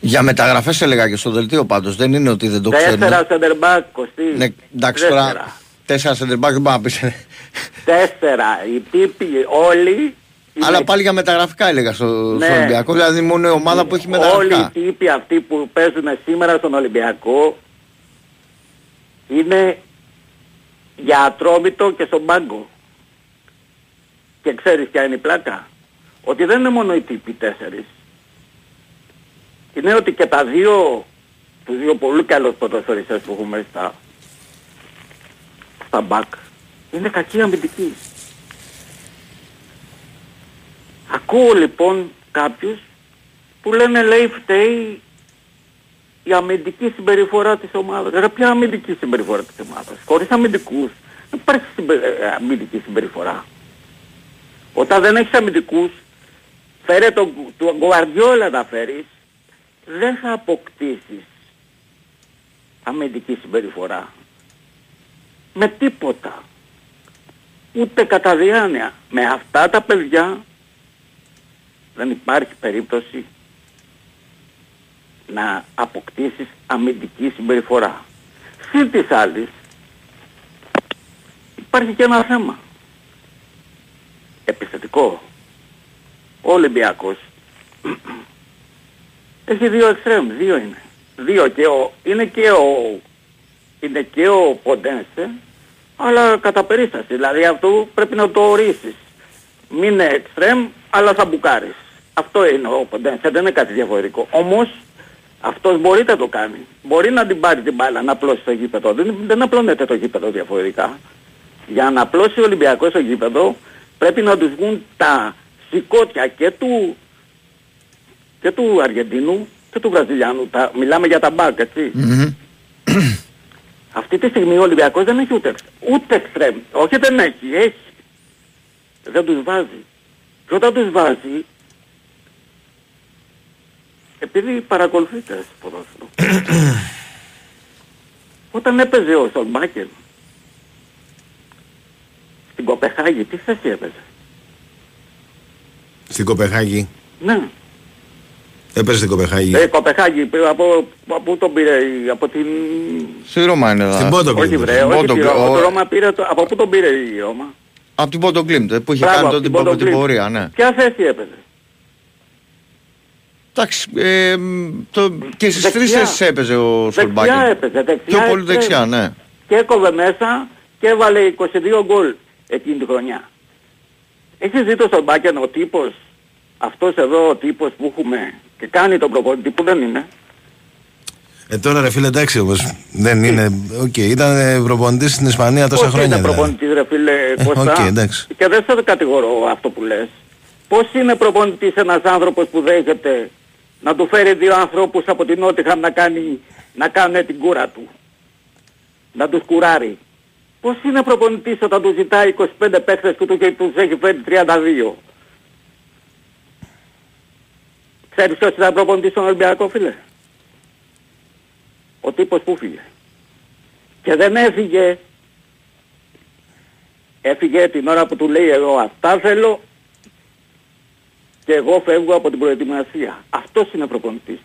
Για μεταγραφές έλεγα και στο δελτίο πάντως. Δεν είναι ότι δεν το ξέρουν. Τέσσερα center back, Κωστή. Ναι, εντάξει Τέσσερα. τώρα. Τέσσερα center back δεν πάει να πεις. ε. Τέσσερα. Οι τύποι όλοι... είναι Αλλά πάλι για μεταγραφικά έλεγα στο, Ναι. στο Ολυμπιακό. Δηλαδή μόνο η ομάδα που έχει μεταγραφικά. Όλοι οι τύποι αυτοί που παίζουν σήμερα στον Ολυμπιακό είναι για ατρόμητο και στον πάγκο. Και ξέρεις ποια είναι η πλάκα; Ότι δεν είναι μόνο οι τύποι τέσσερις. Είναι ότι και τα δύο, τους δύο πολύ καλούς ποδοσφαιριστές που έχουμε στα, στα μπακ, είναι κακοί αμυντικοί. Ακούω λοιπόν κάποιους που λένε λέει φταίει η αμυντική συμπεριφορά της ομάδας. Ρε ποια αμυντική συμπεριφορά της ομάδας; Χωρίς αμυντικούς δεν υπάρχει συμπε... ε, αμυντική συμπεριφορά. Όταν δεν έχεις αμυντικούς φέρε τον, τον Γκουαρδιόλα να φέρεις δεν θα αποκτήσεις αμυντική συμπεριφορά. Με τίποτα. Ούτε κατά διάνοια. Με αυτά τα παιδιά δεν υπάρχει περίπτωση να αποκτήσεις αμυντική συμπεριφορά. Συν της άλλης υπάρχει και ένα θέμα. Επιθετικό. ο Ολυμπιακός έχει δύο εξτρέμ, δύο είναι. Δύο και ο, είναι και ο, είναι και ο Ποντένσε, αλλά κατά περίσταση. Δηλαδή αυτό πρέπει να το ορίσεις. Μην είναι εξτρέμ, αλλά θα μπουκάρεις. Αυτό είναι ο Ποντένσε, δεν είναι κάτι διαφορετικό. Όμως αυτός μπορεί να το κάνει. Μπορεί να την πάρει την μπάλα, να απλώσει το γήπεδο. Δεν, δεν απλώνεται το γήπεδο διαφορετικά. Για να απλώσει ο Ολυμπιακός το γήπεδο πρέπει να τους βγουν τα σηκώτια και του, και του Αργεντίνου και του Βραζιλιάνου. Τα, μιλάμε για τα μπακ, έτσι. Μμμ. Αυτή τη στιγμή ο Ολυμπιακός δεν έχει ούτε, εξ- ούτε εξτρέμ. Όχι δεν έχει, έχει. Δεν τους βάζει. Και όταν τους βάζει, επειδή παρακολουθείτε ποδόσφαιρο, όταν έπαιζε ο Σολμπάκερ στην Κοπεχάγη, τι θέση έπαιζε; Στην Κοπεχάγη. Ναι. Έπαιζε στην Κοπεχάγη. Ε, Κοπεχάγη, πήρε από, από πού τον πήρε, η- από την... Στη Ρώμα είναι εδώ. Στην Πόντο Όχι βρε, όχι Πόντο τη Κλ- Ρώμα, ο- το Ρώμα πήρε, το, από πού τον πήρε η Ρώμα; Από την Πόντο Κλίμπ, που είχε Μπράβο, κάνει από τότε την την, Πόντο την Κλίμπ. πορεία, ναι. Ποια θέση έπαιζε; Εντάξει, ε, το, και στις Δεξιά. τρεις θέσεις έπαιζε ο Δεξιά Σολμπάκερ. έπαιζε, δεξιά. Πιο πολύ εξτρέμ. δεξιά, ναι. Και έκοβε μέσα και έβαλε 22 γκολ εκείνη τη χρονιά. Έχεις δει το Σολμπάκερ ο τύπος, αυτός εδώ ο τύπος που έχουμε και κάνει τον προπονητή που δεν είναι. Ε, τώρα ρε φίλε, εντάξει όμως. Δεν είναι. Οκ, ήταν ε, προπονητής στην Ισπανία τόσα Πώς χρόνια. είναι δηλαδή. προπονητής ρε φίλε Κώστα; οκ, εντάξει. Και δεν σε κατηγορώ αυτό που λες. Πώς είναι προπονητής ένας άνθρωπος που δέχεται να του φέρει δύο ανθρώπους από την Νότιγχαμ να, κάνει, να κάνουν την κούρα του. Να τους κουράρει; Πώς είναι προπονητής όταν του ζητάει 25 παίχτες και του και τους έχει φέρει 32. Ξέρεις ποιος ήταν προπονητής στον Ολυμπιακό φίλε; Ο τύπος που φύγε. Και δεν έφυγε Έφυγε την ώρα που του λέει εγώ αυτά θέλω και εγώ φεύγω από την προετοιμασία. Αυτός είναι προπονητής.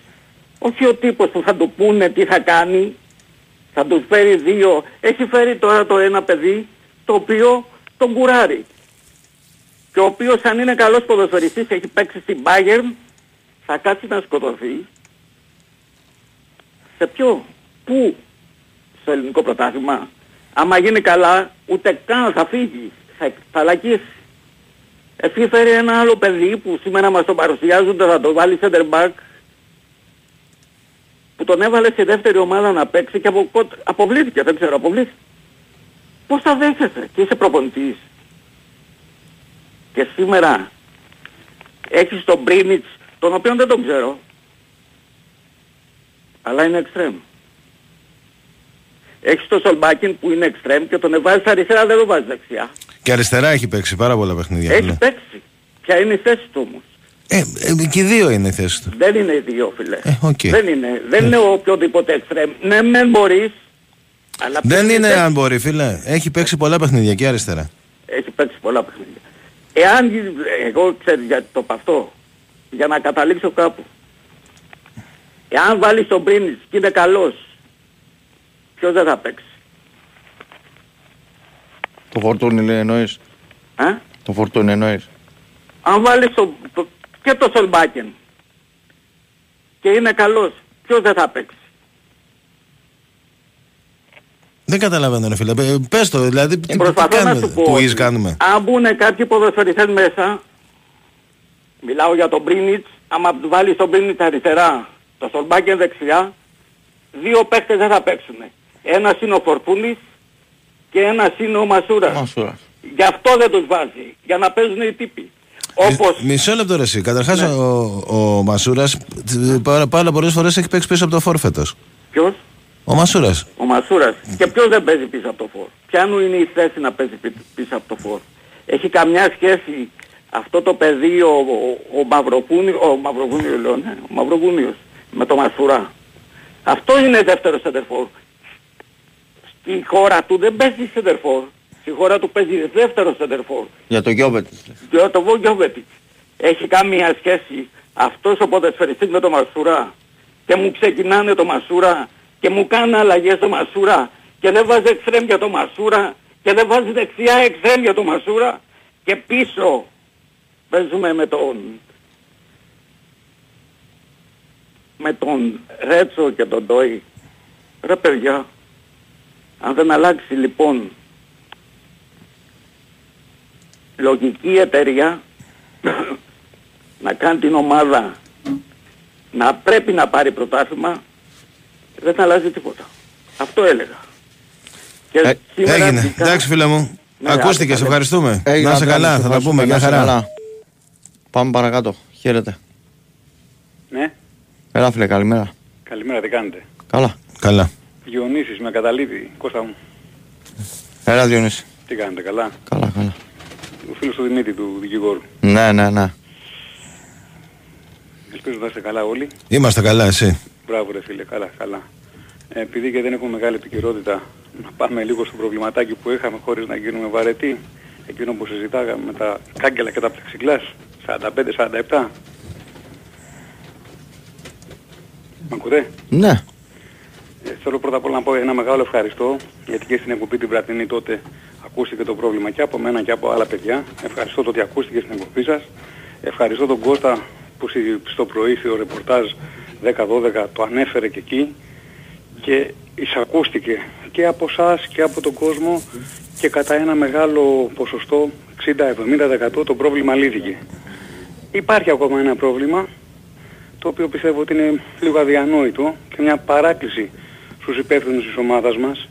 Όχι ο τύπος που θα του πούνε τι θα κάνει, θα τους φέρει δύο. Έχει φέρει τώρα το ένα παιδί το οποίο τον κουράρει. Και ο οποίος αν είναι καλός ποδοσφαιριστής έχει παίξει στην Bayern θα κάτσει να σκοτωθεί. Σε ποιο, πού, στο ελληνικό πρωτάθλημα. Άμα γίνει καλά, ούτε καν θα φύγει, θα, θα λακίσει. Εσύ φέρει ένα άλλο παιδί που σήμερα μας το παρουσιάζονται, θα το βάλει center back, που τον έβαλε σε δεύτερη ομάδα να παίξει και απο, αποβλήθηκε, δεν ξέρω, αποβλήθηκε. Πώς θα δέχεσαι και είσαι προπονητής. Και σήμερα έχεις τον Μπρίνιτς, τον οποίο δεν τον ξέρω, αλλά είναι εξτρέμ. Έχεις τον Σολμπάκιν που είναι εξτρέμ και τον βάζεις αριστερά, δεν τον βάζεις δεξιά. Και αριστερά έχει παίξει πάρα πολλά παιχνίδια. Έχει φίλε. παίξει. Ποια είναι η θέση του όμως; Ε, ε, και οι δύο είναι η θέση του. Δεν είναι οι δύο φίλε. Ε, οκ. Δεν είναι. Δεν είναι ο οποιοδήποτε εξτρέμ. Ναι, μεν μπορείς. Αλλά ποια Δεν η είναι θέση- αν μπορεί, φίλε. Έχει παίξει πολλά παιχνίδια και αριστερά. Έχει παίξει πολλά παιχνίδια. Εάν γι- εγώ ξέρεις γιατί το είπα αυτό. Για να καταλήξω κάπου. Εάν βάλεις τον Πρίνης και είναι καλός, ποιος δεν θα παίξει; Το φορτούνι λέει εννοείς. Α; Το φορτούνι εννοείς. Αν βάλεις το, το- και το Σολμπάκεν και είναι καλός, ποιος δεν θα παίξει. Δεν καταλαβαίνω, ρε φίλε. Ε, Πες το, δηλαδή, τι, τι Προσπαθώ να κάνουμε, σου πω quiz ότι κάνουμε; αν μπουν κάποιοι ποδοσφαιριστές μέσα, μιλάω για τον Μπρίνιτς, άμα τους βάλεις τον Μπρίνιτς αριστερά, το Σολμπάκεν δεξιά, δύο παίχτες δεν θα παίξουν. Ένας είναι ο Φορτούνης και ένας είναι ο Μασούρας. Μασούρας. Γι' αυτό δεν τους βάζει, για να παίζουν οι τύποι. Όπως Μι- Μισό λεπτό ρε εσύ. Καταρχάς Ναι. ο, ο Μασούρας τ- πάρα, πάρα πολλές φορές έχει παίξει πίσω από το φόρφετος. ποιος, Ο Μασούρας. ο Μασούρας. Και ποιος δεν παίζει πίσω από το φόρ; Ποιανού είναι η θέση να παίζει πι- πίσω από το φόρ; Έχει καμιά σχέση αυτό το παιδί ο, ο, ο Μαυροβούνιος, ο Μαυροβούνιος λέω, ναι, ο Μαυροβούνιος με το Μασουρά. Αυτό είναι δεύτερο σεντερφόρ. Στη χώρα του δεν παίζει σεντερφόρ στη χώρα του παίζει δεύτερο σεντερφόρ. Για το Γιώβετιτς. Για τον Γιώβετιτς. Έχει καμία σχέση αυτός ο ποδεσφαιριστής με τον Μασούρα; Και μου ξεκινάνε το Μασούρα και μου κάνει αλλαγές στο Μασούρα και δεν βάζει εξτρέμ το Μασούρα και δεν βάζει δεξιά εξτρέμ το Μασούρα; Και πίσω παίζουμε με τον με τον Ρέτσο και τον Ντόι. Ρε παιδιά, αν δεν αλλάξει λοιπόν λογική εταιρεία να κάνει την ομάδα να πρέπει να πάρει πρωτάθλημα δεν αλλάζει τίποτα. Αυτό έλεγα. Και Ε, σήμερα Έγινε. βγήκα- Εντάξει, φίλε μου. Ναι, Ακούστηκε, άντε, σε ευχαριστούμε. Έγινε, να είσαι Αντρέα, καλά, σε θα τα ευχαριστούμε. πούμε. Να Μια είσαι χαρά. καλά. Πάμε παρακάτω. Χαίρετε. Ναι, Έλα φίλε, καλημέρα. καλημέρα, τι κάνετε; Καλά. Καλά. Διονύσης με καταλήτη, Κώστα μου. Έλα Διονύση. Τι κάνετε, καλά; Καλά, καλά. Ο φίλος του Δημήτρη του δικηγόρου. Ναι, ναι, ναι. Ελπίζω να είστε καλά όλοι. Είμαστε καλά, εσύ. Μπράβο ρε φίλε, καλά, καλά. Ε, επειδή και δεν έχουμε μεγάλη επικαιρότητα, να πάμε λίγο στο προβληματάκι που είχαμε χωρίς να γίνουμε βαρετοί. Εκείνο που συζητάγαμε με τα κάγκελα και τα πλεξιγκλάς, 45-47. Μ' ακούτε; Ναι. Ε, θέλω πρώτα απ' όλα να πω ένα μεγάλο ευχαριστώ γιατί και στην εκπομπή την βραδινή τότε ακούστηκε το πρόβλημα και από μένα και από άλλα παιδιά. Ευχαριστώ το ότι ακούστηκε στην εκπομπή σας. Ευχαριστώ τον Κώστα που στη- στο πρωί στο ρεπορτάζ 10-12 το ανέφερε και εκεί και εισακούστηκε και από εσά και από τον κόσμο και κατά ένα μεγάλο ποσοστό 60-70% το πρόβλημα λύθηκε. Υπάρχει ακόμα ένα πρόβλημα το οποίο πιστεύω ότι είναι λίγο αδιανόητο και μια παράκληση στους υπεύθυνους της ομάδας μας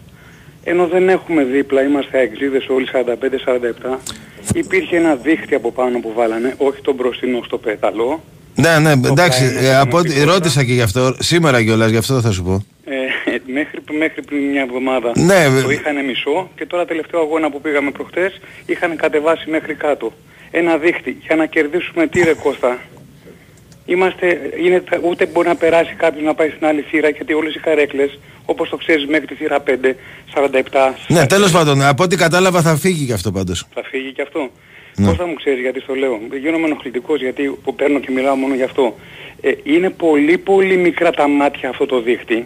ενώ δεν έχουμε δίπλα, είμαστε αεξίδες όλοι 45-47 υπήρχε ένα δίχτυ από πάνω που βάλανε, όχι τον μπροστινό στο πέταλο Ναι, ναι, εντάξει. καημένο ε, από ό,τι- πνευματικό ρώτησα και γι' αυτό. Σήμερα κιόλας, γι' αυτό θα σου πω. ε, μέχρι, μέχρι πριν μια εβδομάδα Ναι, το είχαν μισό και τώρα τελευταίο αγώνα που πήγαμε προχτές είχαν κατεβάσει μέχρι κάτω. Ένα δίχτυ για να κερδίσουμε τι ρε Κώστα; Είμαστε, είναι, ούτε μπορεί να περάσει κάποιος να πάει στην άλλη θύρα γιατί όλες οι καρέκλες όπως το ξέρεις μέχρι τη θύρα 5, 47, Ναι, τέλος πάντων, από ό,τι κατάλαβα θα φύγει και αυτό πάντως. θα φύγει και αυτό. Ναι. Πώς θα μου ξέρεις γιατί στο λέω; Γίνομαι ενοχλητικός γιατί που παίρνω και μιλάω μόνο γι' αυτό. Ε, είναι πολύ πολύ μικρά τα μάτια αυτό το δίχτυ.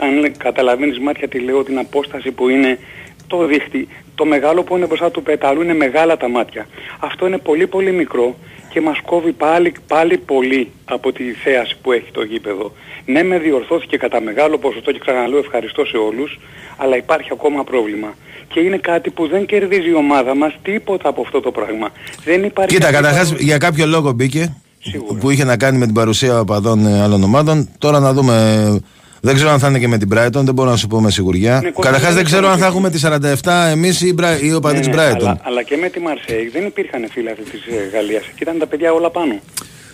Αν λέ- καταλαβαίνεις μάτια τι λέω την απόσταση που είναι το δίχτυ. Το μεγάλο που είναι μπροστά του πεταλού είναι μεγάλα τα μάτια. Αυτό είναι πολύ πολύ μικρό και μας κόβει πάλι, πάλι πολύ από τη θέαση που έχει το γήπεδο. Ναι με διορθώθηκε κατά μεγάλο ποσοστό και ξαναλέω ευχαριστώ σε όλους, αλλά υπάρχει ακόμα πρόβλημα. Και είναι κάτι που δεν κερδίζει η ομάδα μας τίποτα από αυτό το πράγμα. Δεν υπάρχει Κοίτα, αυτή καταρχάς παρο- για κάποιο λόγο μπήκε Σίγουρα. που είχε να κάνει με την παρουσία οπαδών ε, άλλων ομάδων. Τώρα να δούμε. Ε, Δεν ξέρω αν θα είναι και με την Brighton, δεν μπορώ να σου πω με σιγουριά. Ναι, Κώστα, Καταρχάς δεν δεν ξέρω αν θα ξέρω. έχουμε τις 47 εμείς ή οι Bri- οι οπαδοί Ναι, τη ναι, Brighton. αλλά, αλλά και με τη Μαρσέη δεν υπήρχαν φίλοι αυτοί της ε, Γαλλίας. Εκεί ήταν τα παιδιά όλα πάνω.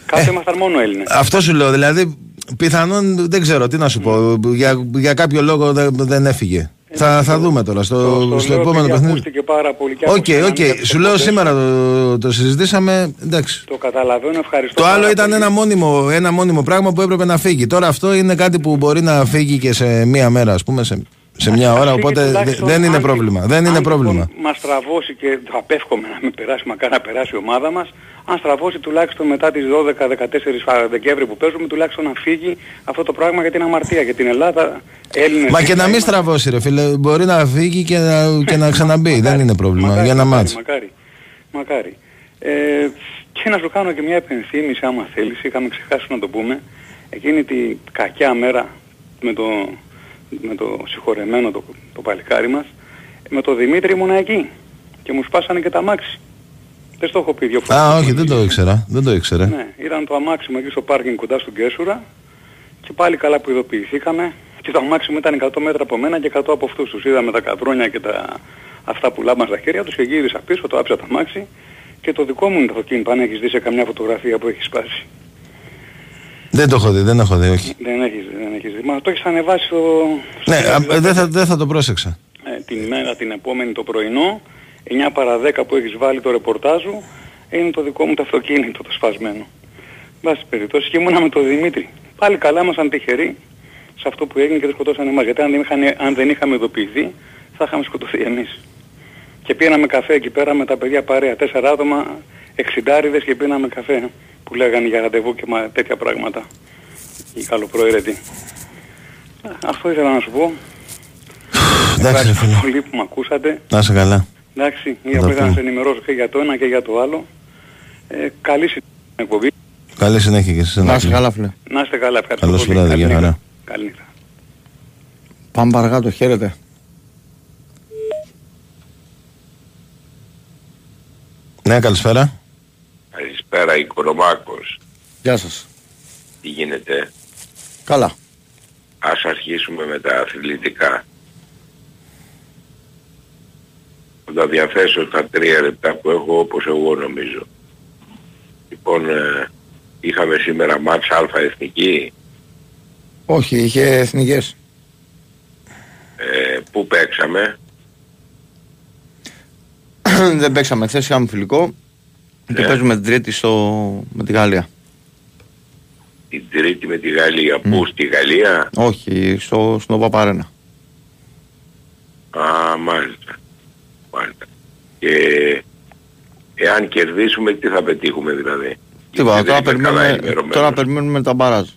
Κάθε ήμασταν μόνο Έλληνες. Αυτό σου λέω, δηλαδή πιθανόν δεν ξέρω τι να σου πω. Για, για κάποιο λόγο δεν, δεν έφυγε. Θα, θα δούμε τώρα στο, Το- το στο λέω επόμενο επειδή παιχνίδι. Ακούστηκε πάρα πολύ και Οκ, άκουσα οκ. να μην Σου λέω έχετε σήμερα το, το συζητήσαμε. Εντάξει. Το καταλαβαίνω, ευχαριστώ. Το άλλο πάρα ήταν πολύ. ένα μόνιμο, ένα μόνιμο πράγμα που έπρεπε να φύγει. Τώρα αυτό είναι κάτι που μπορεί να φύγει και σε μία μέρα, ας πούμε, σε, σε μια ώρα. Φύγει Οπότε δε- τουλάχιστον δεν είναι αν- πρόβλημα. Δεν είναι αν πρόβλημα. Λοιπόν, μας στραβώσει και θα απέφχομαι να μην περάσει, μακάρι να περάσει η ομάδα μας, αν στραβώσει τουλάχιστον μετά τις 12-14 Δεκέμβρη που παίζουμε, τουλάχιστον να φύγει αυτό το πράγμα για την αμαρτία. Για την Ελλάδα, Έλληνες... Μα και να δίπλα μην είμαστε. στραβώσει, ρε φίλε. Μπορεί να φύγει και να, και να ξαναμπεί. δεν Μακάρι, είναι πρόβλημα. μακάρι, για ένα μακάρι, μάτς. Μακάρι. Μακάρι. Ε, και να σου κάνω και μια επενθύμηση άμα θέλεις, είχαμε ξεχάσει να το πούμε, εκείνη τη κακιά μέρα με το, με το συγχωρεμένο το, το παλικάρι μας, με το Δημήτρη ήμουνα εκεί και μου σπάσανε και τα μάξι. Δεν στο έχω πει δύο φορές. Α, όχι, δεν το ήξερα. Δεν το ήξερα. Ναι, ήταν το αμάξι μου εκεί στο πάρκινγκ κοντά στον Κέσουρα και πάλι καλά που ειδοποιηθήκαμε και το αμάξι μου ήταν 100 μέτρα από μένα και 100 από αυτούς τους. Είδαμε τα καδρόνια και τα... αυτά που λάμπαν στα χέρια τους και γύρισα πίσω, το άψα το αμάξι και το δικό μου είναι το αυτοκίνητο αν έχεις δει σε καμιά φωτογραφία που έχεις σπάσει. Δεν το έχω δει, δεν έχω δει, όχι. Δεν έχεις δει, δεν έχεις δει. Μα το έχεις ανεβάσει στο... στο Ναι, στο- α, δεν θα, δεν θα το πρόσεξα. ε, την ημέρα την επόμενη το πρωινό, 9 παρα 10 που έχεις βάλει το ρεπορτάζ σου, είναι το δικό μου το αυτοκίνητο το σπασμένο. Βάση περιπτώσει και ήμουνα με τον Δημήτρη. Πάλι καλά ήμασταν τυχεροί σε αυτό που έγινε και δεν σκοτώσαν εμάς. Γιατί αν δεν, είχαν, αν δεν είχαμε ειδοποιηθεί θα είχαμε σκοτωθεί εμείς. Και πήραμε καφέ εκεί πέρα με τα παιδιά παρέα. Τέσσερα άτομα, εξιντάριδες και πήραμε καφέ που λέγανε για ραντεβού και μα, τέτοια πράγματα. Οι καλοπροαίρετοι. Ε, Αυτό ήθελα να σου πω. Εντάξει, ρε Ευχαριστώ φίλε. πολύ που με ακούσατε. Να είσαι καλά. Εντάξει, τα για απλά να πούμε. σε ενημερώσω και για το ένα και για το άλλο. Ε, καλή συνέχεια εκπομπή. Καλή συνέχεια και εσείς. Να Ενάκη. είσαι καλά, φίλε. Να είστε καλά, ευχαριστώ Καλώς πολύ. βράδυ, γεια Καλή χαρά. νύχτα. Καλή νύχτα. Πάμε παρακάτω, χαίρετε. Ναι, καλησπέρα. Καλησπέρα Οικονομάκος. Γεια σας. Τι γίνεται; Καλά. Ας αρχίσουμε με τα αθλητικά. Θα τα διαθέσω τα τρία λεπτά που έχω όπως εγώ νομίζω. Λοιπόν, ε, είχαμε σήμερα μάτς Α Εθνική; Όχι, είχε εθνικές. Ε, πού παίξαμε; Δεν παίξαμε χθες, είχαμε φιλικό. Και Ναι. παίζουμε την τρίτη στο... με τη Γαλλία. Την τρίτη με τη Γαλλία. Πού στη Γαλλία; Όχι, στο, στον Παπαρένα. Α, μάλιστα. Μάλιστα. Και εάν κερδίσουμε τι θα πετύχουμε δηλαδή; Τι είπα, Γιατί τώρα δεν είμαι καλά περιμένουμε, ενημερωμένος. τώρα περιμένουμε τα μπαράζ.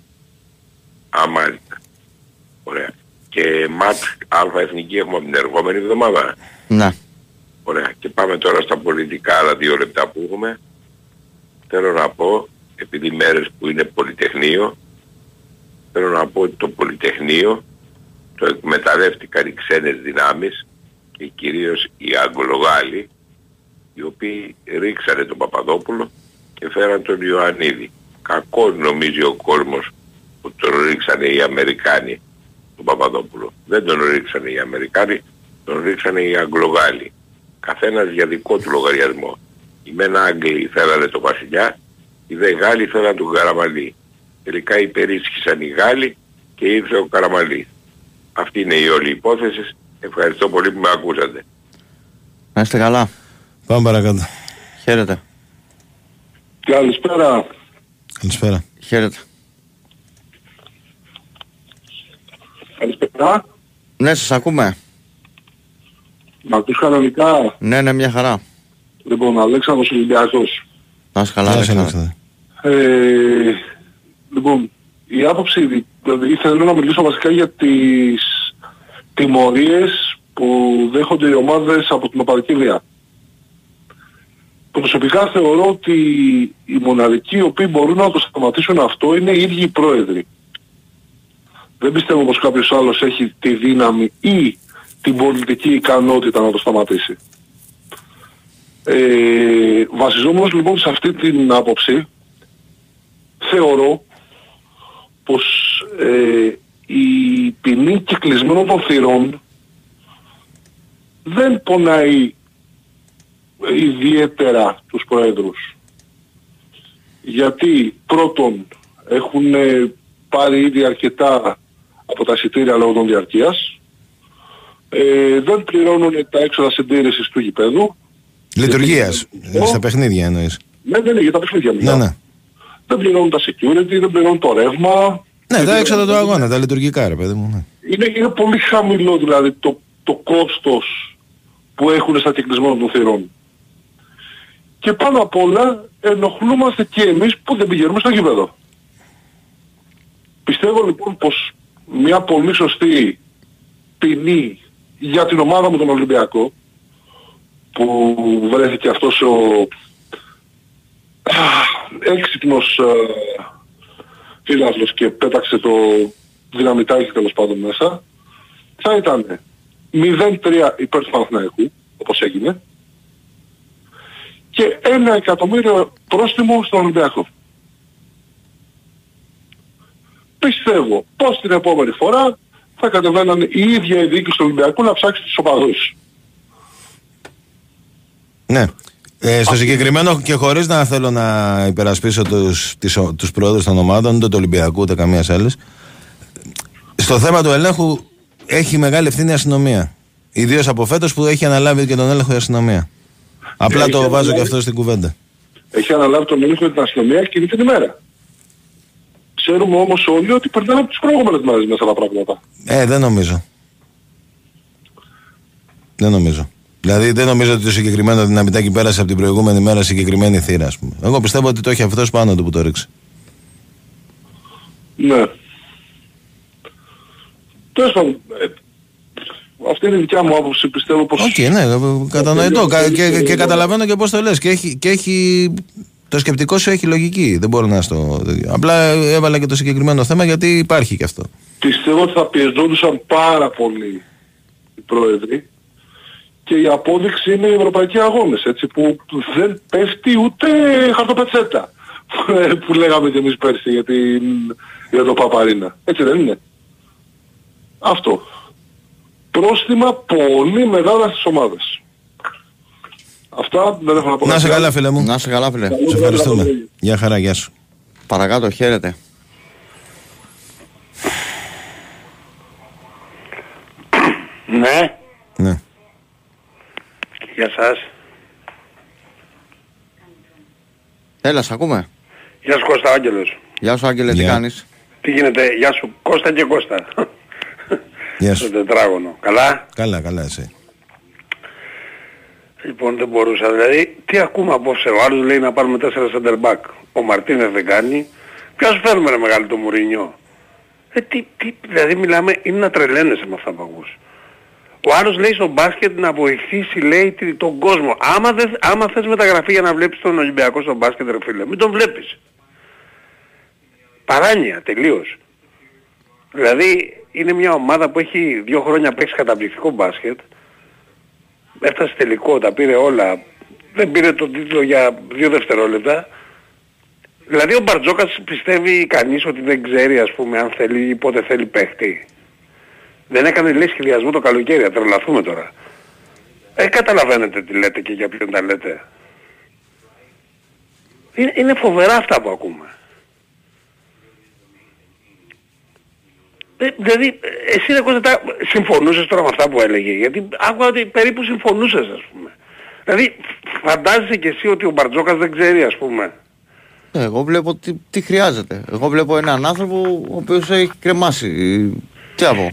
Α, μάλιστα. Ωραία. Και μάτς Α Εθνική έχουμε από την ερχόμενη εβδομάδα. Ναι. Ωραία. Και πάμε τώρα στα πολιτικά άλλα δύο λεπτά που έχουμε. Θέλω να πω, επειδή μέρες που είναι Πολυτεχνείο, θέλω να πω ότι το Πολυτεχνείο το εκμεταλλεύτηκαν οι ξένες δυνάμεις και κυρίως οι Αγγλογάλοι, οι οποίοι ρίξανε τον Παπαδόπουλο και φέραν τον Ιωαννίδη. Κακό νομίζει ο κόσμος που τον ρίξανε οι Αμερικάνοι τον Παπαδόπουλο. Δεν τον ρίξανε οι Αμερικάνοι, τον ρίξανε οι Αγγλογάλοι. Καθένας για δικό του λογαριασμό. Οι μεν Άγγλοι θέλανε τον Βασιλιά, οι δε Γάλλοι θέλανε τον Καραμαλή. Τελικά υπερίσχυσαν οι Γάλλοι και ήρθε ο Καραμαλής. Αυτή είναι η όλη υπόθεση. Ευχαριστώ πολύ που με ακούσατε. Να είστε καλά. Πάμε παρακάτω. Χαίρετε. Καλησπέρα. Καλησπέρα. Χαίρετε. Καλησπέρα. Ναι, σας ακούμε. Μ' ακούς κανονικά; Ναι, ναι, μια χαρά. Λοιπόν, Αλέξανδρος Ολυμπιακός. Να είστε καλά. Γεια σας, Αλέξανδρε. Αλέξανδρε. Ε, λοιπόν, η άποψη, δηλαδή ήθελα να μιλήσω βασικά για τις τιμωρίες που δέχονται οι ομάδες από την οπαδική βία. Προσωπικά θεωρώ ότι οι μοναδικοί οι οποίοι μπορούν να το σταματήσουν αυτό είναι οι ίδιοι οι πρόεδροι. Δεν πιστεύω πως κάποιος άλλος έχει τη δύναμη ή την πολιτική ικανότητα να το σταματήσει. Ε, βασιζόμενος λοιπόν σε αυτή την άποψη, θεωρώ πως ε, η ποινή κυκλισμένων των θυρών δεν πονάει ιδιαίτερα τους πρόεδρους. Γιατί πρώτον έχουν ε, πάρει ήδη αρκετά από τα εισιτήρια λόγω των διαρκείας, ε, δεν πληρώνουν τα έξοδα συντήρησης του γηπέδου, Λειτουργίας. Στα παιχνίδια εννοείς. ναι, δεν είναι για τα παιχνίδια Ναι, μιλάω. ναι. Δεν πληρώνουν τα security, δεν πληρώνουν το ρεύμα. Ναι, τα έξοδα του αγώνα, τα λειτουργικά ρε παιδί μου. ναι. Είναι, είναι πολύ χαμηλό δηλαδή το, το κόστος που έχουν στα κυκλισμένα των θυρών. Και πάνω απ' όλα ενοχλούμαστε και εμείς που δεν πηγαίνουμε στο γήπεδο. Πιστεύω λοιπόν πως μια πολύ σωστή ποινή για την ομάδα μου τον Ολυμπιακό που βρέθηκε αυτός ο α, έξυπνος ε, φίλαθλος και πέταξε το δυναμητάκι τέλος πάντων μέσα θα ήταν 0-3 υπέρ του Παναθηναϊκού όπως έγινε και ένα εκατομμύριο πρόστιμο στον Ολυμπιακό. Πιστεύω πως την επόμενη φορά θα κατεβαίνανε η ίδια η διοίκηση του Ολυμπιακού να ψάξει τους οπαδούς. Ναι. Ε, στο συγκεκριμένο και χωρίς να θέλω να υπερασπίσω τους, τις, ο- τους πρόεδρους των ομάδων, ούτε του Ολυμπιακού ούτε καμίας άλλης, στο θέμα του ελέγχου έχει μεγάλη ευθύνη η αστυνομία. Ιδίως από φέτος που έχει αναλάβει και τον έλεγχο η αστυνομία. Απλά έχει το βάζω αναλάβει. και αυτό στην κουβέντα. Έχει αναλάβει τον έλεγχο την αστυνομία εκείνη την ημέρα. Ξέρουμε όμως όλοι ότι περνάνε από τις προηγούμενες μέρες μέσα τα πράγματα. Ε, δεν νομίζω. Δεν νομίζω. Δηλαδή δεν νομίζω ότι το συγκεκριμένο δυναμητάκι πέρασε από την προηγούμενη μέρα συγκεκριμένη θύρα, ας πούμε. Εγώ πιστεύω ότι το έχει αυτός πάνω του που το ρίξει. Ναι. Τέλος πάντων, ε, αυτή είναι η δικιά μου άποψη. Πιστεύω πως... Οκ, ναι, κατανοητό. Κα- και, και καταλαβαίνω και πώς το λες. Και έχει, και έχει Το σκεπτικό σου έχει λογική. Δεν μπορώ να στο. Απλά έβαλα και το συγκεκριμένο θέμα γιατί υπάρχει και αυτό. Πιστεύω ότι θα πιεζόντουσαν πάρα πολύ οι πρόεδροι και η απόδειξη είναι οι ευρωπαϊκοί αγώνες, έτσι, που δεν πέφτει ούτε χαρτοπετσέτα που λέγαμε και εμείς πέρσι για, την, για το Παπαρίνα. Έτσι δεν είναι. Αυτό. Πρόστιμα πολύ μεγάλα στις ομάδες. Αυτά δεν έχω να πω. Να σε κάτι καλά, άλλο. φίλε μου. Να σε καλά, φίλε. Σε ευχαριστούμε. Γεια χαρά, γεια σου. Παρακάτω, χαίρετε. Ναι, Ναι. Γεια σας. Έλα, σ' ακούμε. Γεια σου Κώστα Άγγελος. Γεια σου, Άγγελε, τι Γεια. κάνεις; Τι γίνεται, γεια σου Κώστα και Κώστα. Γεια Στο σου. τετράγωνο. Καλά; Καλά, καλά, εσύ. Λοιπόν δεν μπορούσα. Δηλαδή τι ακούμε απόψε; Ο άλλος λέει να πάρουμε 4 center back. Ο Μαρτίνες δεν κάνει. Ποιος σου φέρουμε ρε μεγάλο το Μουρίνιο; Ε, τι, τι, δηλαδή μιλάμε, είναι να τρελαίνεσαι με αυτά που ακούς. Ο άλλος λέει στο μπάσκετ να βοηθήσει λέει τη- τον κόσμο. Άμα, δεν, άμα θες μεταγραφή για να βλέπεις τον Ολυμπιακό στο μπάσκετ ρε φίλε, μην τον βλέπεις. Παράνοια, τελείως. Δηλαδή είναι μια ομάδα που έχει δύο χρόνια παίξει καταπληκτικό μπάσκετ. Έφτασε τελικό, τα πήρε όλα. Δεν πήρε τον τίτλο για δύο δευτερόλεπτα. Δηλαδή ο Μπαρτζόκας πιστεύει κανείς ότι δεν ξέρει ας πούμε αν θέλει ή πότε θέλει παίχτη. Δεν έκανε λέει σχεδιασμό το καλοκαίρι, θα τρελαθούμε τώρα. Ε, καταλαβαίνετε τι λέτε και για ποιον τα λέτε. Είναι, είναι φοβερά αυτά που ακούμε. Ε, δηλαδή, ε, εσύ ρε Κώστα, τα- συμφωνούσες τώρα με αυτά που έλεγε, γιατί άκουγα ότι περίπου συμφωνούσες ας πούμε. Δηλαδή, φαντάζεσαι και εσύ ότι ο Μπαρτζόκας δεν ξέρει ας πούμε. Ε, Εγώ βλέπω τι, τι χρειάζεται. Εγώ βλέπω έναν άνθρωπο ο οποίος έχει κρεμάσει. Τι να πω.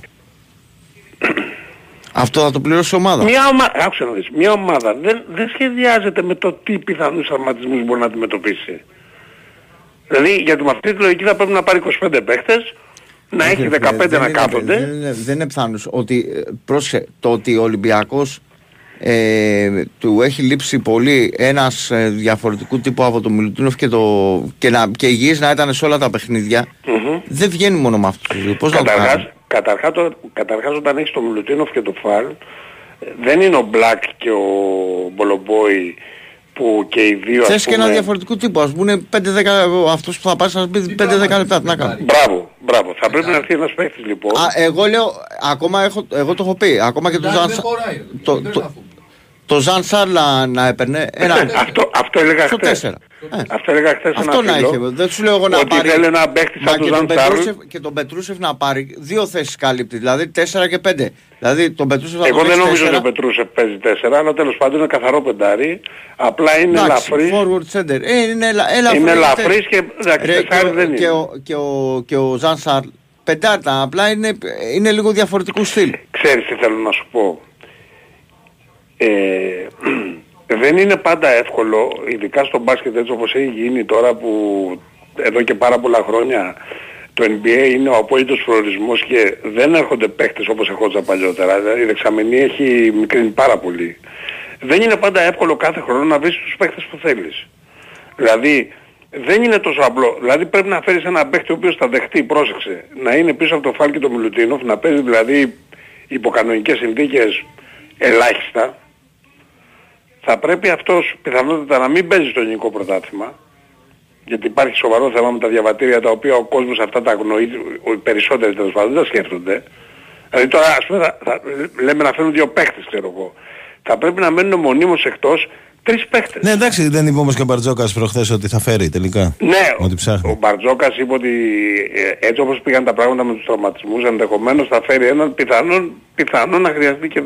Αυτό θα το πληρώσει η ομάδα. Μια ομάδα, άκουσα να δεις, μια ομάδα δεν, δεν σχεδιάζεται με το τι πιθανούς τραυματισμούς μπορεί να αντιμετωπίσει. Δηλαδή, γιατί με αυτή τη λογική θα πρέπει να πάρει 25 παίχτες, να έχει 15 δεν να είναι- κάθονται. Δεν είναι, δεν είναι πιθανός ότι, ε, πρόσεχε, το ότι ο Ολυμπιακός ε, του έχει λείψει πολύ ένας ε, διαφορετικού τύπου από τον Μιλουτίνοφ και, το, και, να, και υγιής να ήταν σε όλα τα παιχνίδια Μμμ. δεν βγαίνει μόνο με αυτούς τους δύο. Πώς να το Καταρχάς, κάνει. καταρχάς, το- καταρχάς όταν έχεις τον Μιλουτίνοφ και το Φαλ, ε, δεν είναι ο Μπλακ και ο Μπολομπόι που και οι δύο Θες ας και ένα πούμε... διαφορετικό τύπο. Ας πούμε 5-10, αυτός που θα πάει να πει 5-10 λεπτά. Τι να κάνει. Μπράβο, μπράβο. Θα πρέπει να έρθει ένας παίχτης λοιπόν. Α, εγώ λέω, ακόμα έχω, εγώ το έχω πει, ακόμα και το Ζαν Σα- το, το, το Ζαν Σάρ να, να έπαιρνε ένα, αυτό, αυτό έλεγα στο χθες. 4. Ε, Αυτό έλεγα χθες σε αυτό ένα να φίλο, είχε. Δεν σου λέω εγώ να ότι πάρει. θέλει ένα παίχτη Μα σαν και τον τον, Ζαν Σάρλ. Πετρούσεφ, και τον Πετρούσεφ να πάρει δύο θέσεις καλύπτει. Δηλαδή 4 και 5. Δηλαδή τον Πετρούσεφ να Εγώ τον δεν έχεις νομίζω ότι ο τέσσερα. Πετρούσεφ παίζει 4, αλλά τέλος πάντων είναι καθαρό πεντάρι. Απλά είναι Εντάξει, ελαφρύς. forward center. Ε, είναι ελα- ελαφρύς. Είναι ελαφρύς και εντάξει, Ρε, και, τεσσάρι ο- δεν και, είναι. ο, και, ο, και ο Ζαν Σάρ πεντάρτα. Απλά είναι, είναι λίγο διαφορετικού στυλ. Ξέρεις τι θέλω να σου πω. Ε, δεν είναι πάντα εύκολο, ειδικά στο μπάσκετ έτσι όπως έχει γίνει τώρα που εδώ και πάρα πολλά χρόνια το NBA είναι ο απόλυτος προορισμός και δεν έρχονται παίχτες όπως ερχόντουσαν παλιότερα. Δηλαδή η δεξαμενή έχει μικρύνει πάρα πολύ. Δεν είναι πάντα εύκολο κάθε χρόνο να βρεις τους παίχτες που θέλεις. Δηλαδή δεν είναι τόσο απλό. Δηλαδή πρέπει να φέρεις ένα παίχτη ο οποίος θα δεχτεί, πρόσεξε, να είναι πίσω από το Φάλ και το Μιλουτίνοφ, να παίζει δηλαδή υποκανονικές συνθήκες ελάχιστα. Θα πρέπει αυτός πιθανότατα να μην παίζει στο ελληνικό πρωτάθλημα, γιατί υπάρχει σοβαρό θέμα με τα διαβατήρια τα οποία ο κόσμος αυτά τα αγνοεί, οι περισσότεροι τέλος πάντων δεν τα σκέφτονται. Δηλαδή τώρα ας πούμε θα, θα- λέμε να φέρουν δύο παίχτες ξέρω εγώ. Θα πρέπει να μένουν μονίμως εκτός τρεις παίχτες. Ναι, εντάξει, δεν είπε όμως και ο Μπαρτζόκας προχθές ότι θα φέρει τελικά. Ναι, Ότι ψάχνει. ο Μπαρτζόκας είπε ότι ε, έτσι όπως πήγαν τα πράγματα με τους τραυματισμούς ενδεχομένως θα φέρει έναν πιθανόν, πιθανόν να χρειαστεί και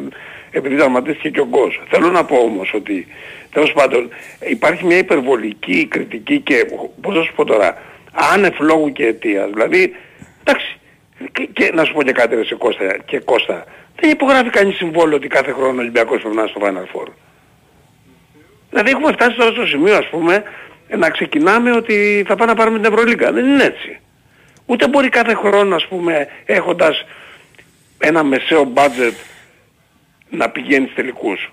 επειδή τραυματίστηκε και ο Γκος. Θέλω να πω όμως ότι τέλος πάντων υπάρχει μια υπερβολική κριτική και πώς να σου πω τώρα άνευ λόγου και αιτίας. Δηλαδή εντάξει και, και να σου πω και κάτι ρε σε Κώστα, και Κώστα δεν υπογράφει κανείς συμβόλαιο ότι κάθε χρόνο ο Ολυμπιακός πρέπει να είναι στο Final Four. Δηλαδή έχουμε φτάσει τώρα στο σημείο ας πούμε να ξεκινάμε ότι θα πάμε να πάρουμε την Ευρωλίγκα. Δεν είναι έτσι. Ούτε μπορεί κάθε χρόνο ας πούμε έχοντας ένα μεσαίο budget να πηγαίνει τελικούς.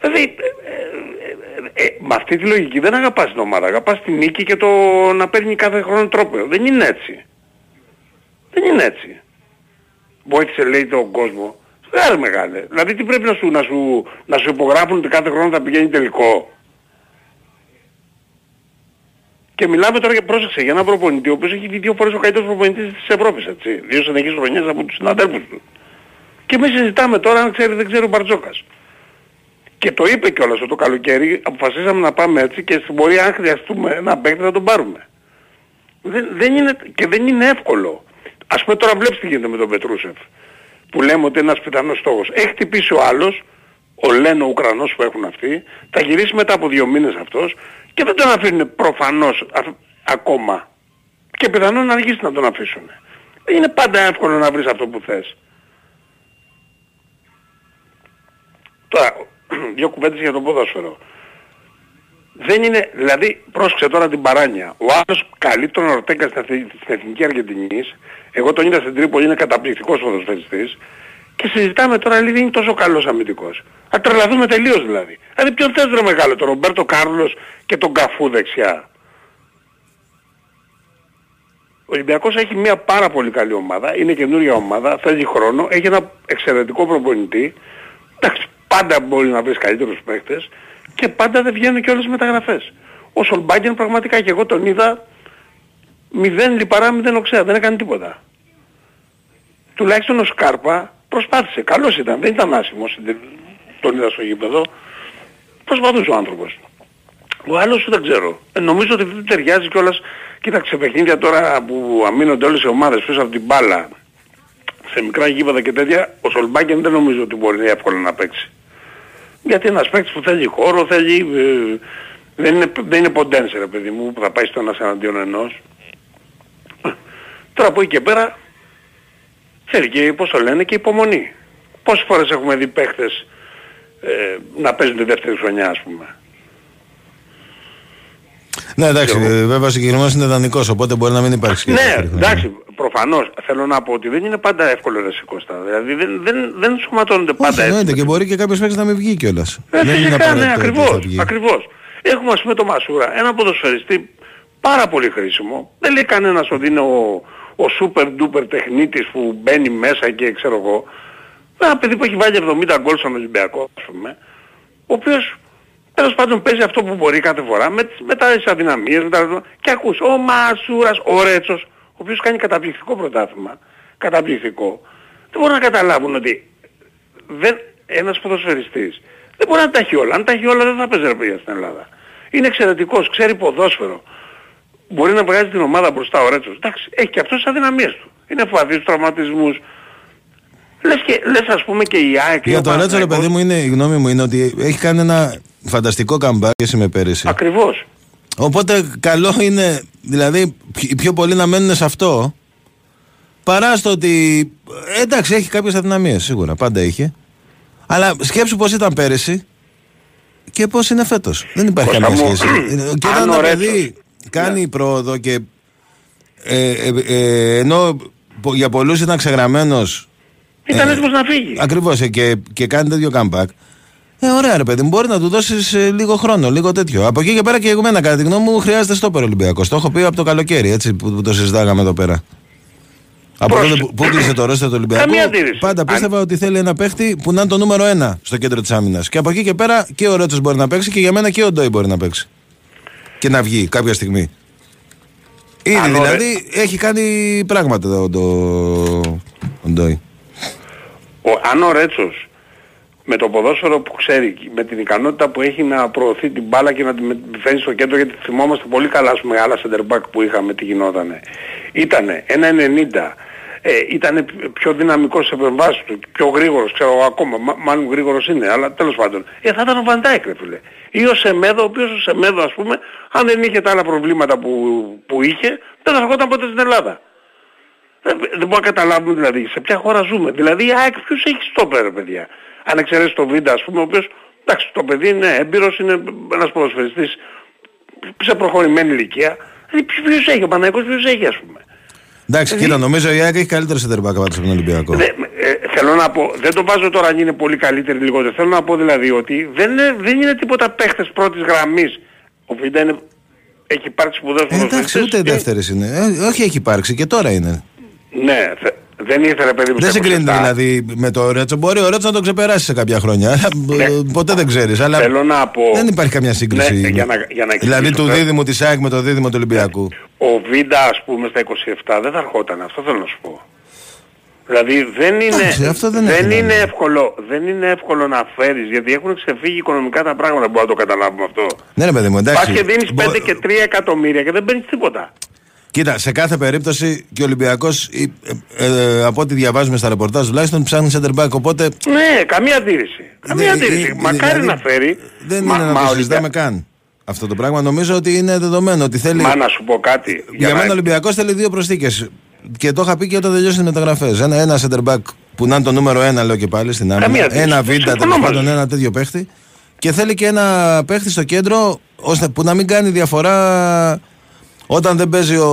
Δηλαδή, ε, ε, ε, με αυτή τη λογική δεν αγαπάς την ομάδα. Αγαπάς την νίκη και το να παίρνει κάθε χρόνο τρόπο. Δεν είναι έτσι. Δεν είναι έτσι. Βοήθησε λέει τον κόσμο. Δεν μεγάλε. Δηλαδή τι πρέπει να σου, να σου, να σου υπογράφουν ότι κάθε χρόνο θα πηγαίνει τελικό; Και μιλάμε τώρα για πρόσεξε για έναν προπονητή ο οποίος έχει βγει δύο φορές ο καλύτερος προπονητής της Ευρώπης έτσι. Δύο συνεχείς χρονιές από τους συναδέλφους του. Και εμείς συζητάμε τώρα αν ξέρει δεν ξέρει ο Μπαρτζόκας. Και το είπε κιόλας ότι το καλοκαίρι αποφασίσαμε να πάμε έτσι και στην πορεία αν χρειαστούμε ένα παίκτη θα τον πάρουμε. Δεν, δεν είναι, και δεν είναι εύκολο. Ας πούμε τώρα βλέπεις τι γίνεται με τον Πετρούσεφ. Που λέμε ότι είναι ένας πιθανός στόχος. Έχει χτυπήσει ο άλλος, ο Λένο Ουκρανός που έχουν αυτοί, θα γυρίσει μετά από δύο μήνες αυτός και δεν τον αφήνουν προφανώς α- ακόμα. Και πιθανόν να αργήσει να τον αφήσουν. Δεν είναι πάντα εύκολο να βρεις αυτό που θες. Τώρα, δύο κουβέντες για το ποδόσφαιρο. Δεν είναι, δηλαδή, πρόσεξε τώρα την παράνοια. Ο άλλος καλεί τον Ορτέγκα στην, Εθνική- στην Εθνική Αργεντινής. Εγώ τον είδα στην Τρίπολη, είναι καταπληκτικός ποδοσφαιριστής. Και συζητάμε τώρα, λέει, δεν είναι τόσο καλός αμυντικός. Θα τρελαθούμε τελείως δηλαδή. Δηλαδή ποιον θες ρε μεγάλο, τον Ρομπέρτο Κάρλος και τον Καφού δεξιά. Ο Ολυμπιακός έχει μια πάρα πολύ καλή ομάδα, είναι καινούργια ομάδα, θέλει χρόνο, έχει ένα εξαιρετικό προπονητή. Εντάξει, πάντα μπορεί να βρεις καλύτερους παίχτες και πάντα δεν βγαίνουν και όλες οι μεταγραφές. Ο Σολμπάγκεν πραγματικά και εγώ τον είδα μηδέν λιπαρά, μηδέν οξέα, δεν έκανε τίποτα. Τουλάχιστον ο Σκάρπα προσπάθησε, καλός ήταν, δεν ήταν άσημος, δεν- τον είδα στο γήπεδο. Προσπαθούσε ο άνθρωπος. Ο άλλος δεν ξέρω. Ε, νομίζω ότι δεν ταιριάζει κιόλας. Κοίταξε παιχνίδια τώρα που αμήνονται όλες οι ομάδες πίσω από την μπάλα σε μικρά γήπεδα και τέτοια, ο Σολμπάκεν δεν νομίζω ότι μπορεί εύκολα να παίξει. Γιατί ένας παίκτης που θέλει χώρο, θέλει... ε, δεν είναι, δεν είναι ποντένσε ρε παιδί μου που θα πάει στο ένας εναντίον ενός. Ε, Τώρα από εκεί και πέρα θέλει και πώς το λένε και υπομονή. Πόσες φορές έχουμε δει παίχτες ε, να παίζουν τη δεύτερη χρονιά ας πούμε. Ναι, εντάξει, ε, βέβαια ο συγκεκριμένος είναι δανεικός, οπότε μπορεί να μην υπάρξει. και Ναι, δεύτερη χρονιά. εντάξει, προφανώς θέλω να πω ότι δεν είναι πάντα εύκολο ρε Σικώστα. Δηλαδή δεν, δεν, δεν σωματώνονται πάντα Όχι, έτσι. εννοείται και μπορεί και κάποιος παίκτης να μην βγει κιόλας. Ε, Δεν είναι φυσικά, ναι, απαραίτητο ότι θα ακριβώς, βγει. ακριβώς. Έχουμε ας πούμε το Μασούρα, ένα ποδοσφαιριστή πάρα πολύ χρήσιμο. Δεν λέει κανένας ότι είναι ο, ο super duper τεχνίτης που μπαίνει μέσα και ξέρω εγώ. Ένα παιδί που έχει βάλει 70 γκολ στον Ολυμπιακό, ας πούμε, ο οποίος τέλος πάντων παίζει αυτό που μπορεί κάθε φορά με, τις- με τις αδυναμίες, με τα... και ακούς ο Μασούρας, ο Ρέτσος, ο οποίος κάνει καταπληκτικό πρωτάθλημα, καταπληκτικό. Δεν μπορούν να καταλάβουν ότι δεν, ένας ποδοσφαιριστής δεν μπορεί να τα έχει όλα. Αν τα έχει όλα δεν θα παίζει ρε παιδιά στην Ελλάδα. Είναι εξαιρετικός, ξέρει ποδόσφαιρο. Μπορεί να βγάζει την ομάδα μπροστά ο Ρέτσος. Εντάξει, έχει και αυτός τις αδυναμίες του. Είναι φοβατής στους τραυματισμούς. Λες, και, λες ας πούμε και η ΑΕΚ... Για ο τον Ρέτσο, ρε Παναθηναϊκός- παιδί μου, είναι, η γνώμη μου είναι ότι έχει κάνει ένα φανταστικό comeback σχέση με πέρυσι. Ακριβώς. Οπότε καλό είναι, δηλαδή, οι πιο πολλοί να μένουν σε αυτό, παρά στο ότι, ε, εντάξει, έχει κάποιες αδυναμίες, σίγουρα, πάντα είχε. Αλλά σκέψου πώς ήταν πέρυσι και πώς είναι φέτος. Δεν υπάρχει Κώστα καμία μου, σχέση. και αν όταν ο ένα Ρέτσος- παιδί κάνει πρόοδο και ε, ε, ε, ενώ πο- για πολλούς ήταν ξεγραμμένος Ήταν Ε, έτοιμος να φύγει. Ακριβώς και, και κάνει τέτοιο comeback. Ε, ωραία, ρε παιδί μου, μπορεί να του δώσεις λίγο χρόνο, λίγο τέτοιο. Από εκεί και πέρα και εμένα, κατά τη γνώμη μου, χρειάζεται στο Ολυμπιακό. Το έχω πει από το καλοκαίρι, έτσι που, που το συζητάγαμε εδώ πέρα. Από τότε που, που κλείσε το ρόστερ του Ολυμπιακού, Καμία αντίρρηση. πάντα πίστευα ότι θέλει ένα παίχτη που να είναι το νούμερο ένα στο κέντρο της άμυνας. Και από εκεί και πέρα και ο Ρέτσο μπορεί να παίξει και για μένα και ο Ντόι μπορεί να παίξει. Και να βγει κάποια στιγμή. Ήδη Αν ο δηλαδή έχει κάνει πράγματα εδώ το, ο Ντόι. Ο, αν ο Ρέτσος με το ποδόσφαιρο που ξέρει, με την ικανότητα που έχει να προωθεί την μπάλα και να τη με- τη φέρει στο κέντρο, γιατί θυμόμαστε πολύ καλά ας πούμε άλλα center back που είχαμε τι γινότανε. Ήτανε ένα 90, ε, ήταν πιο δυναμικός σε επεμβάσεις του, πιο γρήγορος, ξέρω εγώ ακόμα, μα- μάλλον γρήγορος είναι, αλλά τέλος πάντων. Ε, θα ήταν ο Βαντάικ ρε φίλε. Ή ο Σεμέδο, ο οποίος ο Σεμέδο ας πούμε, αν δεν είχε τα άλλα προβλήματα που, που είχε, δεν θα ερχόταν ποτέ στην Ελλάδα. Δεν, δεν μπορούμε να καταλάβουμε δηλαδή σε ποια χώρα ζούμε. Δηλαδή η ΑΕΚ ποιος έχει στόπερ ρε παιδιά. Αν εξαιρέσεις το Βίντα ας πούμε, ο οποίος, εντάξει το παιδί είναι έμπειρος, είναι ένας ποδοσφαιριστής σε προχωρημένη ηλικία. Δηλαδή ποιος, ποιος έχει, ο Παναγικός ποιος έχει ας πούμε. Εντάξει, κοίτα, νομίζω η ΑΕΚ έχει καλύτερο center back από τον Ολυμπιακό. Δε- ε, Θέλω να πω, δεν το βάζω τώρα αν είναι πολύ καλύτερη ή λιγότερη. Θέλω να πω δηλαδή ότι δεν είναι, δεν είναι τίποτα παίχτες πρώτης γραμμής. Ο Βίντα είναι, έχει υπάρξει σπουδαίος Ε, εντάξει, ποδοσφαιριστής. ούτε δεύτερε είναι. Ε, όχι, έχει υπάρξει και τώρα είναι. Ναι, θε- δεν ήθελε παιδί μου Δεν στα συγκρίνεται 27. δηλαδή με το Ρέτσο. Μπορεί ο Ρέτσο να το ξεπεράσει σε κάποια χρόνια. αλλά, ε, Ποτέ δεν ξέρεις. Αλλά Ναι. Θέλω να πω... δεν υπάρχει καμιά σύγκριση. Ναι, για να, για να δηλαδή εξηγήσω, του θέλω- δίδυμου της ΑΕΚ με το δίδυμο του Ολυμπιακού. Ο Βίντα ας πούμε στα 27 δεν θα ερχόταν, αυτό θέλω να σου πω. Δηλαδή δεν είναι, Εντάξει, αυτό δεν έχει είναι νόημα. εύκολο, δεν είναι εύκολο να φέρεις, γιατί έχουν ξεφύγει οικονομικά τα πράγματα, μπορούμε να το καταλάβουμε αυτό. Ναι, ρε παιδί μου, Πας εντάξει. και δίνεις Μπο- 5 και 3 εκατομμύρια και δεν παίρνεις τίποτα. Κοίτα, σε κάθε περίπτωση και ο Ολυμπιακός, από ό,τι διαβάζουμε στα ρεπορτάζ τουλάχιστον, ψάχνει center back. Οπότε Ναι, καμία αντίρρηση. Καμία Ναι, αντίρρηση. ε, Μακάρι δηλαδή, να φέρει. δεν Μα- είναι να μα το ο συζητάμε Ολυμπια- καν αυτό το πράγμα. Νομίζω ότι είναι δεδομένο ότι θέλει. Μα να σου πω κάτι. Για, να- μένα ο Ολυμπιακός θέλει δύο προσθήκες. Και το είχα πει και όταν τελειώσει τι μεταγραφές. Ένα, ένα center back που να είναι το νούμερο ένα, λέω και πάλι στην Καμία άμυνα. αντίρρηση. Ένα βίντα, Συμφωνώ τέλος μαζί πάντων, ένα τέτοιο παίχτη. Και θέλει και ένα παίχτη στο κέντρο ώστε που να μην κάνει διαφορά όταν δεν παίζει ο,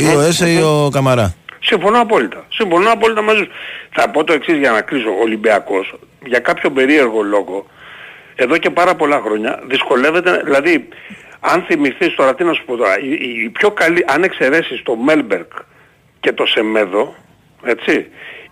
ή ο Έσε ή ο Καμαρά. Συμφωνώ απόλυτα. Συμφωνώ απόλυτα μαζί σου. Θα πω το εξής για να κλείσω. Ο Ολυμπιακός, για κάποιο περίεργο λόγο, εδώ και πάρα πολλά χρόνια δυσκολεύεται, δηλαδή, αν θυμηθείς τώρα, τι να σου πω τώρα, η, η- η πιο καλή, αν εξαιρέσεις το Μέλμπερκ και το Σεμέδο, έτσι,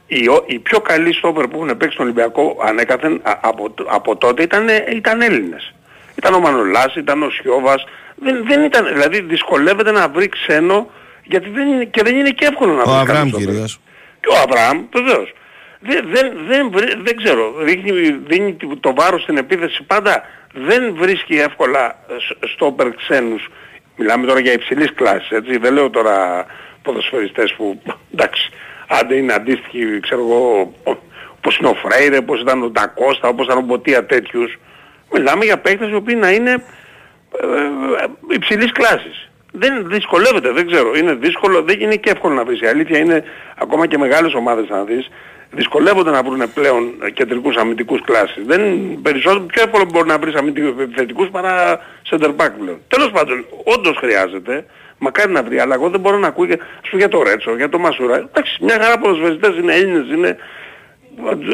οι, ο- οι πιο καλοί στόπερ που έχουν παίξει στον Ολυμπιακό ανέκαθεν α- από, τ- από τότε ήταν, ήταν Έλληνες. Ήταν ο Μανολάς, ήταν ο Σιώβας, δεν, δεν ήταν, δηλαδή δυσκολεύεται να βρει ξένο γιατί δεν είναι, και δεν είναι και εύκολο να Ο βρει Αβραάμ καλό στόπερ. κυρίως. Και ο Αβραάμ, βεβαίως. Δεν, δεν, δεν, βρει- δεν ξέρω, δείχνει, δίνει το βάρος στην επίθεση πάντα. Δεν βρίσκει εύκολα σ- στόπερ ξένους. Μιλάμε τώρα για υψηλής κλάσης, έτσι. Δεν λέω τώρα ποδοσφαιριστές που, εντάξει, άντε είναι αντίστοιχοι, ξέρω εγώ, όπως είναι ο Φρέιρε, όπως ήταν ο Ντακώστα, όπως ήταν ο Μποτία τέτοιους. Μιλάμε για παίκτες οι οποίοι να είναι ε, ε, υψηλής κλάσης. Δεν δυσκολεύεται, δεν ξέρω. Είναι δύσκολο, δεν είναι και εύκολο να βρεις. Η αλήθεια είναι, ακόμα και μεγάλες ομάδες να δεις, δυσκολεύονται να βρουν πλέον ε, κεντρικούς αμυντικούς κλάσης. Δεν, περισσότερο, πιο εύκολο μπορεί να βρεις αμυντικούς επιθετικούς παρά center back πλέον. Τέλος πάντων, όντως χρειάζεται, μακάρι να βρει, αλλά εγώ δεν μπορώ να ακούω, για- ας πούμε για το Ρέτσο, για το Μασούρα. Εντάξει, μια χαρά ποδοσφαιριστές είναι Έλληνες, είναι,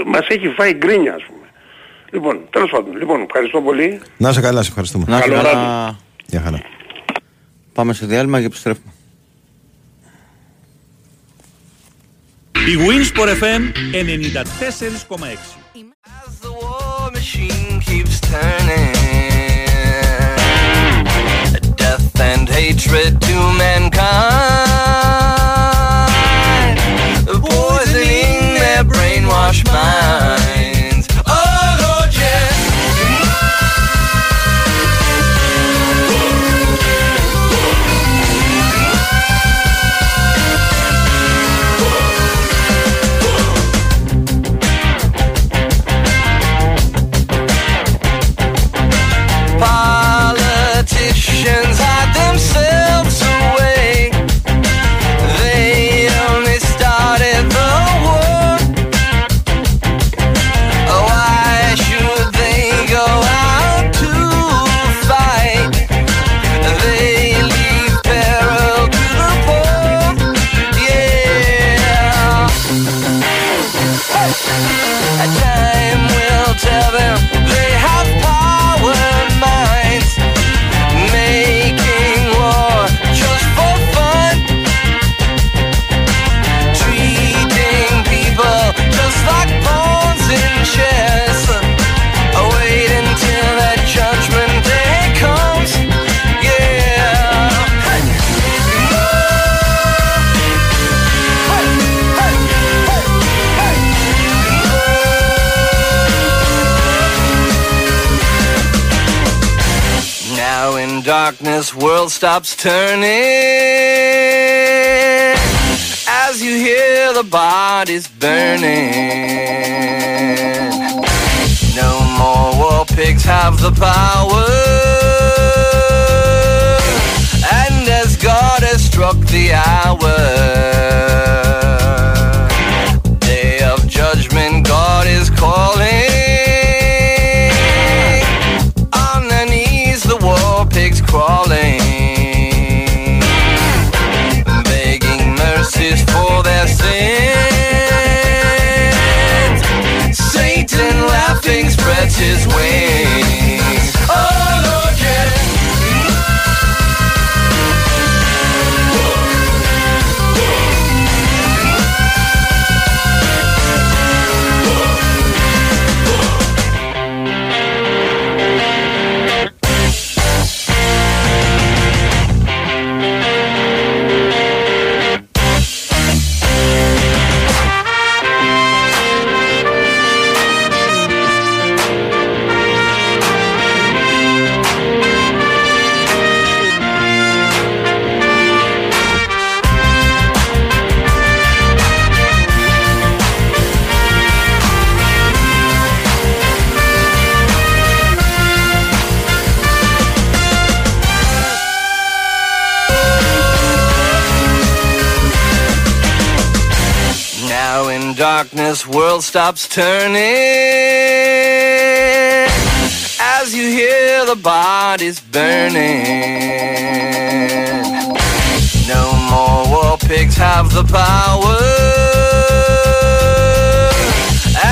μας έχει φάει γκρίνια ας πούμε. Λοιπόν, τέλος πάντων, λοιπόν, ευχαριστώ πολύ. Να είσαι καλά, σε ευχαριστούμε. Να είσαι Καλό καλά. βράδυ. Γεια χαρά. Πάμε σε διάλειμμα και επιστρέφουμε. Η Winsport FM 94,6. The war machine keeps turning. Death and hatred to mankind. Poisoning their brainwashed minds. Darkness, world stops turning as you hear the bodies burning. No more war pigs have the power, and as God has struck the hour, day of judgment, God is calling. wings, spreads his wings. World stops turning as you hear the bodies burning. No more war pigs have the power,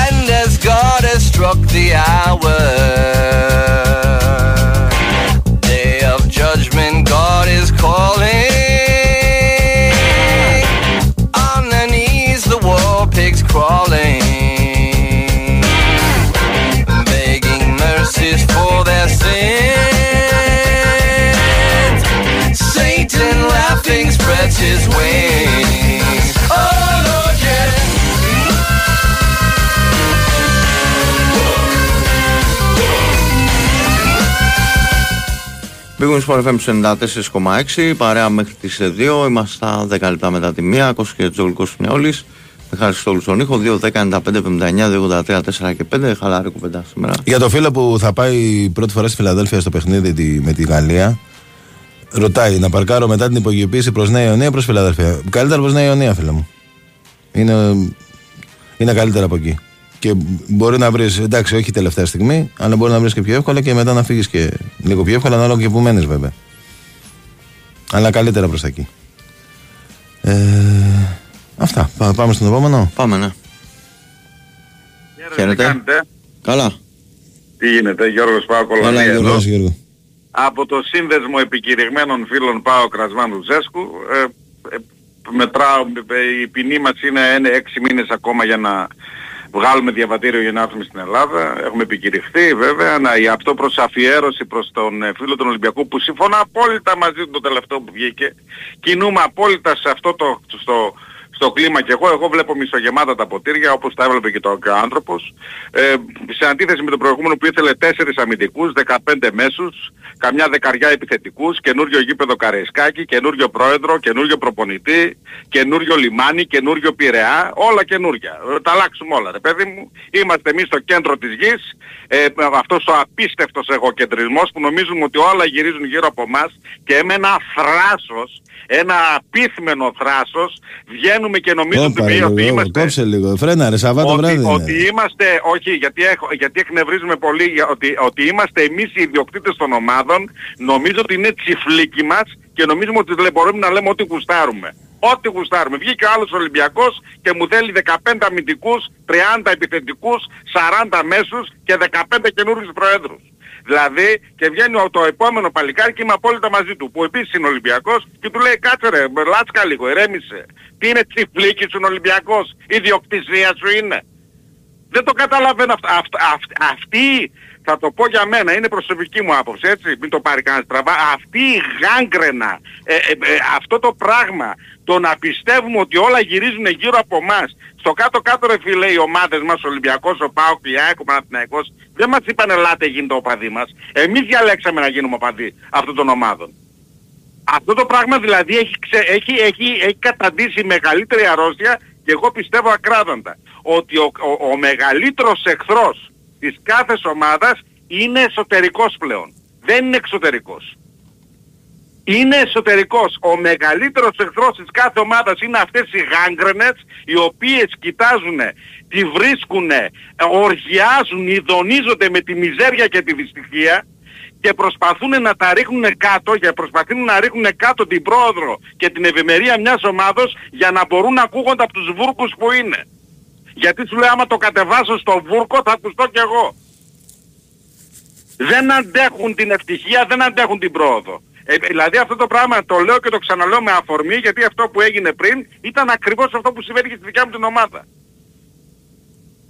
and as God has struck the hour, laughing spreads his wings. Oh Lord, yeah. Big Wings Sport FM στους 94,6 παρέα μέχρι τις 2 είμαστε στα 10 λεπτά μετά τη 1 Κώστας και Τζόλικος Μιαόλης Μιχάλης Στόλου στον ήχο 2, 10, 95, 79, 283, 4 και 5 χαλάρη κουβέντα σήμερα Για το φίλο που θα πάει πρώτη φορά στη Φιλαδέλφια στο παιχνίδι τη- με τη Γαλλία, ρωτάει να παρκάρω μετά την υπογειοποίηση προς Νέα Ιωνία ή προς Φιλαδέλφια. Καλύτερα προς Νέα Ιωνία, φίλε μου. Είναι, είναι καλύτερα από εκεί. Και μπορεί να βρεις, εντάξει, όχι τελευταία στιγμή, αλλά μπορεί να βρεις και πιο εύκολα και μετά να φύγεις και λίγο πιο εύκολα, ανάλογα και που μένεις βέβαια. Αλλά καλύτερα προς τα εκεί. Ε, αυτά. Πά- πάμε στον επόμενο. Πάμε, ναι. Χαίρετε. κάνετε; Καλά. Τι γίνεται, Γιώργος Πάο Έλα, Κολανία Γιώργο. Εδώ. Γιώργο. Από το σύνδεσμο επικηρυγμένων φίλων Πάο Κρασμάνου Ζέσκου ε, ε, μετράω, ε, η ποινή μας είναι είναι έξι μήνες ακόμα για να βγάλουμε διαβατήριο για να έρθουμε στην Ελλάδα. Έχουμε επικηρυχθεί βέβαια. Να, η αυτό προς αφιέρωση προς τον ε, φίλο του Ολυμπιακού που συμφωνώ απόλυτα μαζί του το τελευταίο που βγήκε. Κινούμε απόλυτα σε αυτό το, στο, στο κλίμα και εγώ, εγώ βλέπω μισογεμάτα τα ποτήρια όπως τα έβλεπε και, το, και ο άνθρωπος. Ε, σε αντίθεση με τον προηγούμενο που ήθελε 4 αμυντικούς, 15 μέσους, καμιά δεκαριά επιθετικούς, καινούριο γήπεδο Καραϊσκάκη, καινούριο πρόεδρο, καινούριο προπονητή, καινούριο λιμάνι, καινούριο πειραιά, όλα καινούρια. Ε, Τα αλλάξουμε όλα ρε παιδί μου. Είμαστε εμείς στο κέντρο της γης, ε, αυτός ο απίστευτος εγωκεντρισμός που νομίζουμε ότι όλα γυρίζουν γύρω από εμάς και με ένα θράσος, ένα απίθμενο θράσος, βγαίνουμε και νομίζουμε Όπα, ότι, ρε, ότι λίγο, είμαστε κόψε λίγο. Φρένα, ρε, Σαββάτο ότι, βράδυ. είναι. ότι είμαστε, όχι γιατί, έχω, γιατί εκνευρίζουμε πολύ, για- ότι, ότι είμαστε εμείς οι ιδιοκτήτες των ομάδων, νομίζω ότι είναι τσιφλίκι μας και νομίζουμε ότι λέ- μπορούμε να λέμε ό,τι γουστάρουμε. Ό,τι γουστάρουμε. Βγήκε ο άλλος Ολυμπιακός και μου θέλει 15 αμυντικούς, 30 επιθετικούς, 40 μέσους και 15 καινούριους προέδρους. Δηλαδή και βγαίνει ο- το επόμενο παλικάρι και είμαι απόλυτα μαζί του που επίσης είναι Ολυμπιακός και του λέει κάτσε ρε, λάτσκα λίγο, ηρέμησε. Τι είναι τσιφλίκι σου είναι Ολυμπιακός, η διοκτησία σου είναι. Δεν το καταλαβαίνω αυτό. Αυτ, αυτ- αυτή, θα το πω για μένα, είναι προσωπική μου άποψη, έτσι, μην το πάρει κανένας τραβά. Αυτή η γάγκρενα, ε, ε, ε, αυτό το πράγμα, το να πιστεύουμε ότι όλα γυρίζουν γύρω από εμάς. Στο κάτω-κάτω ρε φίλε οι ομάδες μας, ο Ολυμπιακός, ο ΠΑΟΚ, η ΑΕΚ, ο Παναθηναϊκός, δεν μας είπαν ελάτε γίνετε οπαδοί μας. Εμείς διαλέξαμε να γίνουμε οπαδοί αυτών των ομάδων. Αυτό το πράγμα δηλαδή έχει, ξε- έχει, έχει, έχει καταντήσει μεγαλύτερη αρρώστια και εγώ πιστεύω ακράδαντα ότι ο, ο, ο μεγαλύτερος εχθρός της κάθε ομάδας είναι εσωτερικός πλέον. Δεν είναι εξωτερικός. Είναι εσωτερικός. Ο μεγαλύτερος εχθρός της κάθε ομάδας είναι αυτές οι γάγκρενες οι οποίες κοιτάζουν, τη βρίσκουν, οργιάζουν, ειδονίζονται με τη μιζέρια και τη δυστυχία και προσπαθούν να τα ρίχνουν κάτω, και προσπαθούν να ρίχνουν κάτω την πρόοδρο και την ευημερία μιας ομάδος για να μπορούν να ακούγονται από τους βούρκους που είναι. Γιατί σου λέει άμα το κατεβάσω στο βούρκο θα ακουστώ κι εγώ. Δεν αντέχουν την ευτυχία, δεν αντέχουν την πρόοδο. Ε, δηλαδή αυτό το πράγμα το λέω και το ξαναλέω με αφορμή γιατί αυτό που έγινε πριν ήταν ακριβώς αυτό που συμβαίνει και στη δικιά μου την ομάδα.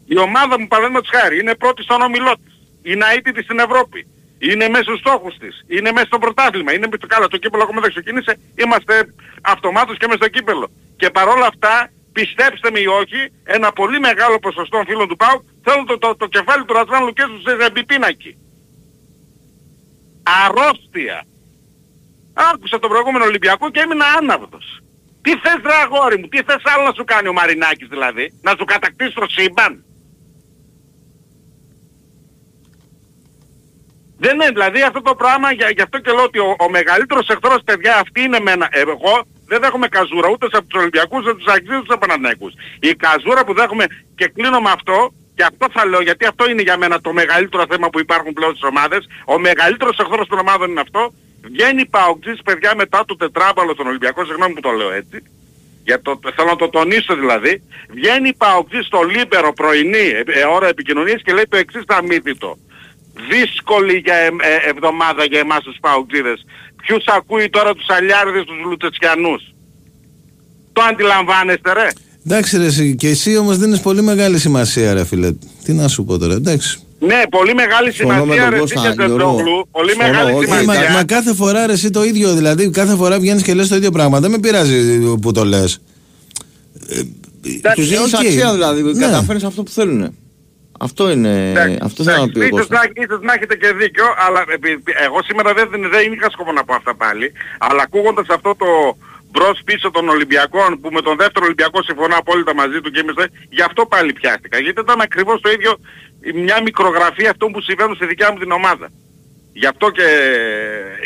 Η ομάδα μου παραδείγματος χάρη είναι πρώτη στον όμιλό της. Είναι αίτητη στην Ευρώπη. Είναι μέσα στους στόχους της. Είναι μέσα στο πρωτάθλημα. Είναι στο καλά. Το κύπελο ακόμα δεν ξεκίνησε. Είμαστε αυτομάτως και μέσα στο κύπελο. Και παρόλα αυτά, πιστέψτε με ή όχι, ένα πολύ μεγάλο ποσοστό φίλων του ΠΑΟ θέλουν το, το, το, κεφάλι του Ρατβάν Λουκέσου σε επιπίνακι. Αρρώστια. Άκουσα τον προηγούμενο Ολυμπιακό και έμεινα άναυδος. Τι θες ρε αγόρι μου, τι θες άλλο να σου κάνει ο Μαρινάκης δηλαδή, να σου κατακτήσει το σύμπαν; Δεν είναι, δηλαδή αυτό το πράγμα, για, γι' αυτό και λέω ότι ο, ο μεγαλύτερος εχθρός παιδιά αυτή είναι με ένα, εγώ δεν δέχομαι καζούρα ούτε από τους Ολυμπιακούς, ούτε από τους Αγγλίους, ούτε από τους Η καζούρα που δέχομαι και κλείνω με αυτό, και αυτό θα λέω γιατί αυτό είναι για μένα το μεγαλύτερο θέμα που υπάρχουν πλέον στις ομάδες, ο μεγαλύτερος εχθρός των ομάδων είναι αυτό, βγαίνει Παοκτζής παιδιά μετά το τετράμπαλο των Ολυμπιακών, συγγνώμη που το λέω έτσι, για το, θέλω να το τονίσω δηλαδή, βγαίνει Παοκτζής στο Λίμπερο πρωινή ε, ε, ώρα επικοινωνίας και λέει το εξής αμίμητο. Δύσκολη για ε, ε, εβδομάδα για εμάς τους Παοκτζίδες. Ποιους ακούει τώρα τους Αλιάρδες, τους Λουτσεσκιανούς; Το αντιλαμβάνεστε ρε; Εντάξει ρε εσύ, και εσύ όμως δίνεις πολύ μεγάλη σημασία ρε φίλε. Τι να σου πω τώρα, εντάξει. Ναι, πολύ μεγάλη σημασία ρε εσύ και Τετρόγλου. Πολύ μεγάλη σημασία. Μα, μα, κάθε φορά ρε εσύ το ίδιο, δηλαδή κάθε φορά βγαίνεις και λες το ίδιο πράγμα. Δεν με πειράζει που το λες. Ε, τους δίνεις αξία δηλαδή, ναι. καταφέρνεις αυτό που θέλουν. Αυτό είναι, αυτό θέλω να πει ο ίσως, να, ίσως να έχετε και δίκιο, αλλά εγώ σήμερα δεν, δεν είχα σκοπό να πω αυτά πάλι, αλλά ακούγοντας αυτό το, μπρος πίσω των Ολυμπιακών που με τον δεύτερο Ολυμπιακό συμφωνώ απόλυτα μαζί του και εμείς γι' αυτό πάλι πιάστηκα. Γιατί ήταν ακριβώς το ίδιο μια μικρογραφία αυτών που συμβαίνουν στη δικιά μου την ομάδα. Γι' αυτό και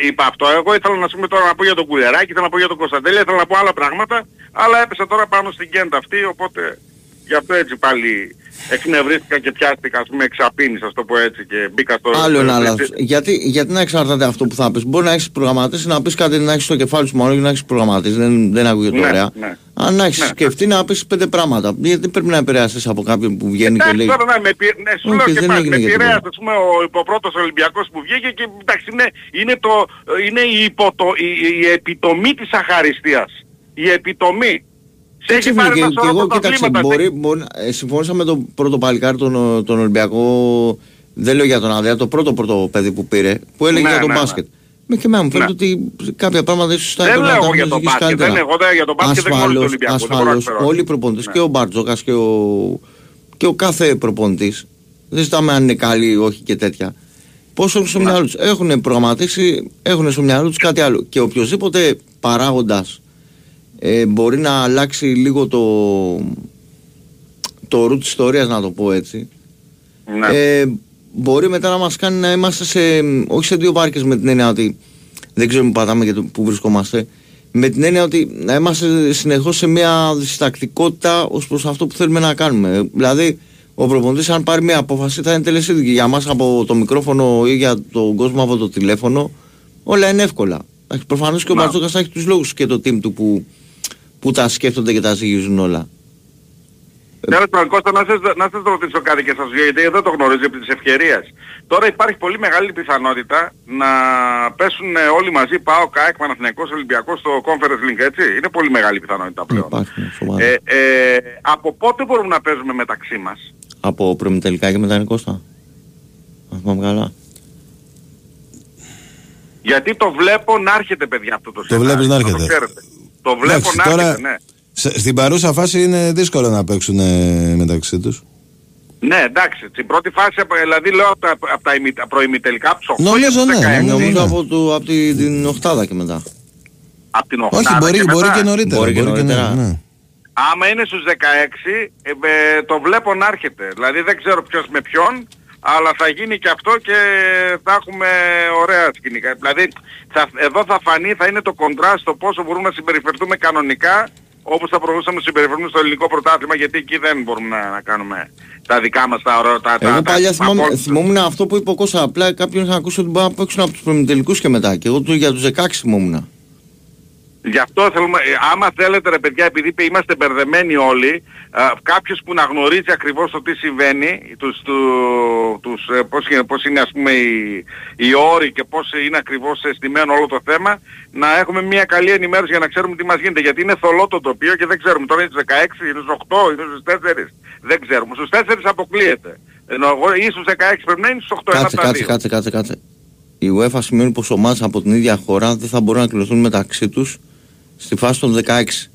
είπα αυτό. Εγώ ήθελα να πούμε τώρα να πω για τον Κουλεράκη, ήθελα να πω για τον Κωνσταντέλη, ήθελα να πω άλλα πράγματα, αλλά έπεσα τώρα πάνω στην κέντα αυτή, οπότε γι' αυτό έτσι πάλι εκνευρίστηκα και πιάστηκα, ας πούμε, εξαπίνης, ας το πω έτσι, και μπήκα στο... Άλλο ένα λάθος. Γιατί, γιατί να εξαρτάται αυτό που θα πεις. Μπορεί να έχεις προγραμματίσει, να πεις κάτι, να έχεις στο κεφάλι σου μόνο και να έχεις προγραμματίσει. Δεν, δεν ακούγεται ναι, ωραία. Ναι. Αν να έχεις Ναι, σκεφτεί να πεις πέντε πράγματα. Γιατί πρέπει να επηρεάσεις από κάποιον που βγαίνει και Εντάξει, λέει... τώρα, ναι, με, πει- ναι, σου Όχι, λέω και δεν πάλι, έγινε με για πειραίασε, τίποτα. ας πούμε, ο, ο πρώτος Ολυμπιακός που βγήκε και εντάξει, είναι, είναι, το, είναι η, υποτο, η, η επιτομή της αχαριστίας. Η επιτομή. Σε έχει Έτσι, πάρει και, ένα και σωρό εγώ κοίταξε, πρωταθλήματα. μπορεί, μπορεί, ε, συμφώνησα με τον πρώτο παλικάρι τον, τον Ολυμπιακό, δεν λέω για τον Ανδρέα, το πρώτο πρώτο παιδί που πήρε, που έλεγε Ναι, για τον ναι, ναι. μπάσκετ. Με και εμένα μου φαίνεται Ναι. ότι κάποια πράγματα ίσως θα Δεν έπρεπε λέω να τα εγώ για τον εξηγήσει μπάσκετ, δεν καλύτερα. εγώ δεν- για τον μπάσκετ δεν γνωρίζω τον Ολυμπιακό, δεν μπορώ να ασφαλώς, ξέρω. όλοι οι προπονητές Ναι. και ο Μπαρτζόκας και ο, και ο κάθε προπονητής, δεν ζητάμε αν είναι καλοί ή όχι και τέτοια, πόσο έχουν στο Ναι. μυαλό τους; Έχουν προγραμματίσει, έχουν στο μυαλό τους κάτι άλλο. Και οποιοδήποτε παράγοντας ε, μπορεί να αλλάξει λίγο το, το root της ιστορίας να το πω έτσι Ναι. ε, μπορεί μετά να μας κάνει να είμαστε σε, όχι σε δύο βάρκες με την έννοια ότι δεν ξέρουμε που πατάμε και το- που βρισκόμαστε με την έννοια ότι να είμαστε συνεχώς σε μια διστακτικότητα ως προς αυτό που θέλουμε να κάνουμε δηλαδή ο προπονητής αν πάρει μια απόφαση θα είναι τελεσίδικη για μας από το μικρόφωνο ή για τον κόσμο από το τηλέφωνο όλα είναι εύκολα Εντάξει, προφανώς και ο Να. Μπαρτζόκας θα έχει τους λόγους και το team του που, που τα σκέφτονται και τα ζυγίζουν όλα Τέλος πάντων, Κώστα, να σας, να σας ρωτήσω κάτι και σας γιατί δεν το γνωρίζω επί της ευκαιρίας. Τώρα υπάρχει πολύ μεγάλη πιθανότητα να πέσουν ε, όλοι μαζί, πάω, ΚΑΕΚ, Παναθηναϊκός, Ολυμπιακός στο Conference Link, έτσι. Είναι πολύ μεγάλη πιθανότητα πλέον. Υπάρχουν σοβαρά. Ε, ε, από πότε μπορούμε να παίζουμε μεταξύ μας; Από προημιτελικά και μετά είναι Κώστα. Αν θυμάμαι καλά. Γιατί το βλέπω να έρχεται παιδιά αυτό το Το σενάριο, βλέπεις να το έρχεται. ξέρετε. Το βλέπω Εντάξει, να τώρα- έρχεται, ναι. Σε- στην παρούσα φάση είναι δύσκολο να παίξουν ε, μεταξύ τους. Ναι, εντάξει. Στην πρώτη φάση, απ- δηλαδή λέω από τα, από τα ημι- προημιτελικά, από τους 8 Νομίζω, ή από τους ναι, 16. νομίζω, Νομίζω ναι. από, το, από τη, την οχτάδα και μετά. Από την 8 Όχι, μπορεί, μπορεί και νωρίτερα. Μπορεί και νωρίτερα. ναι, ναι. Άμα είναι στους 16, ε, ε, το βλέπω να έρχεται. Δηλαδή δεν ξέρω ποιος με ποιον, αλλά θα γίνει και αυτό και θα έχουμε ωραία σκηνικά. Δηλαδή θα, εδώ θα φανεί, θα είναι το κοντράστ στο πόσο μπορούμε να συμπεριφερθούμε κανονικά όπως θα μπορούσαμε να συμπεριφερθούμε στο ελληνικό πρωτάθλημα γιατί εκεί δεν μπορούμε να, να κάνουμε τα δικά μας τα ωραία, τα, τα, Εγώ τα- παλιά τα θυμόμουν, απόλυτα. θυμόμουν αυτό που είπε ο Κώστα. Απλά κάποιον είχα ακούσει ότι μπορεί να παίξουν από τους προημιτελικούς και μετά. Και εγώ του- για τους 16 θυμόμουν. Γι' αυτό θέλουμε, ε, άμα θέλετε ρε παιδιά, επειδή είπε, είμαστε μπερδεμένοι όλοι, α, κάποιος που να γνωρίζει ακριβώς το τι συμβαίνει, τους, του, τους, ε, πώς, είναι, πώς είναι ας πούμε οι, οι όροι και πώς είναι ακριβώς αισθημένο όλο το θέμα, να έχουμε μια καλή ενημέρωση για να ξέρουμε τι μας γίνεται. Γιατί είναι θολό το τοπίο και δεν ξέρουμε. Τώρα είναι στους 16, είναι στους 8, είναι στους 4. Δεν ξέρουμε. Στους 4 αποκλείεται. Ενώ εγώ ή στους 16 πρέπει να είναι στους 8. Κάτσε, κάτσε, κάτσε, κάτσε, κάτσε. Η UEFA σημαίνει πως ομάδες από την ίδια χώρα δεν θα μπορούν να κληρωθούν μεταξύ τους στη φάση των 16.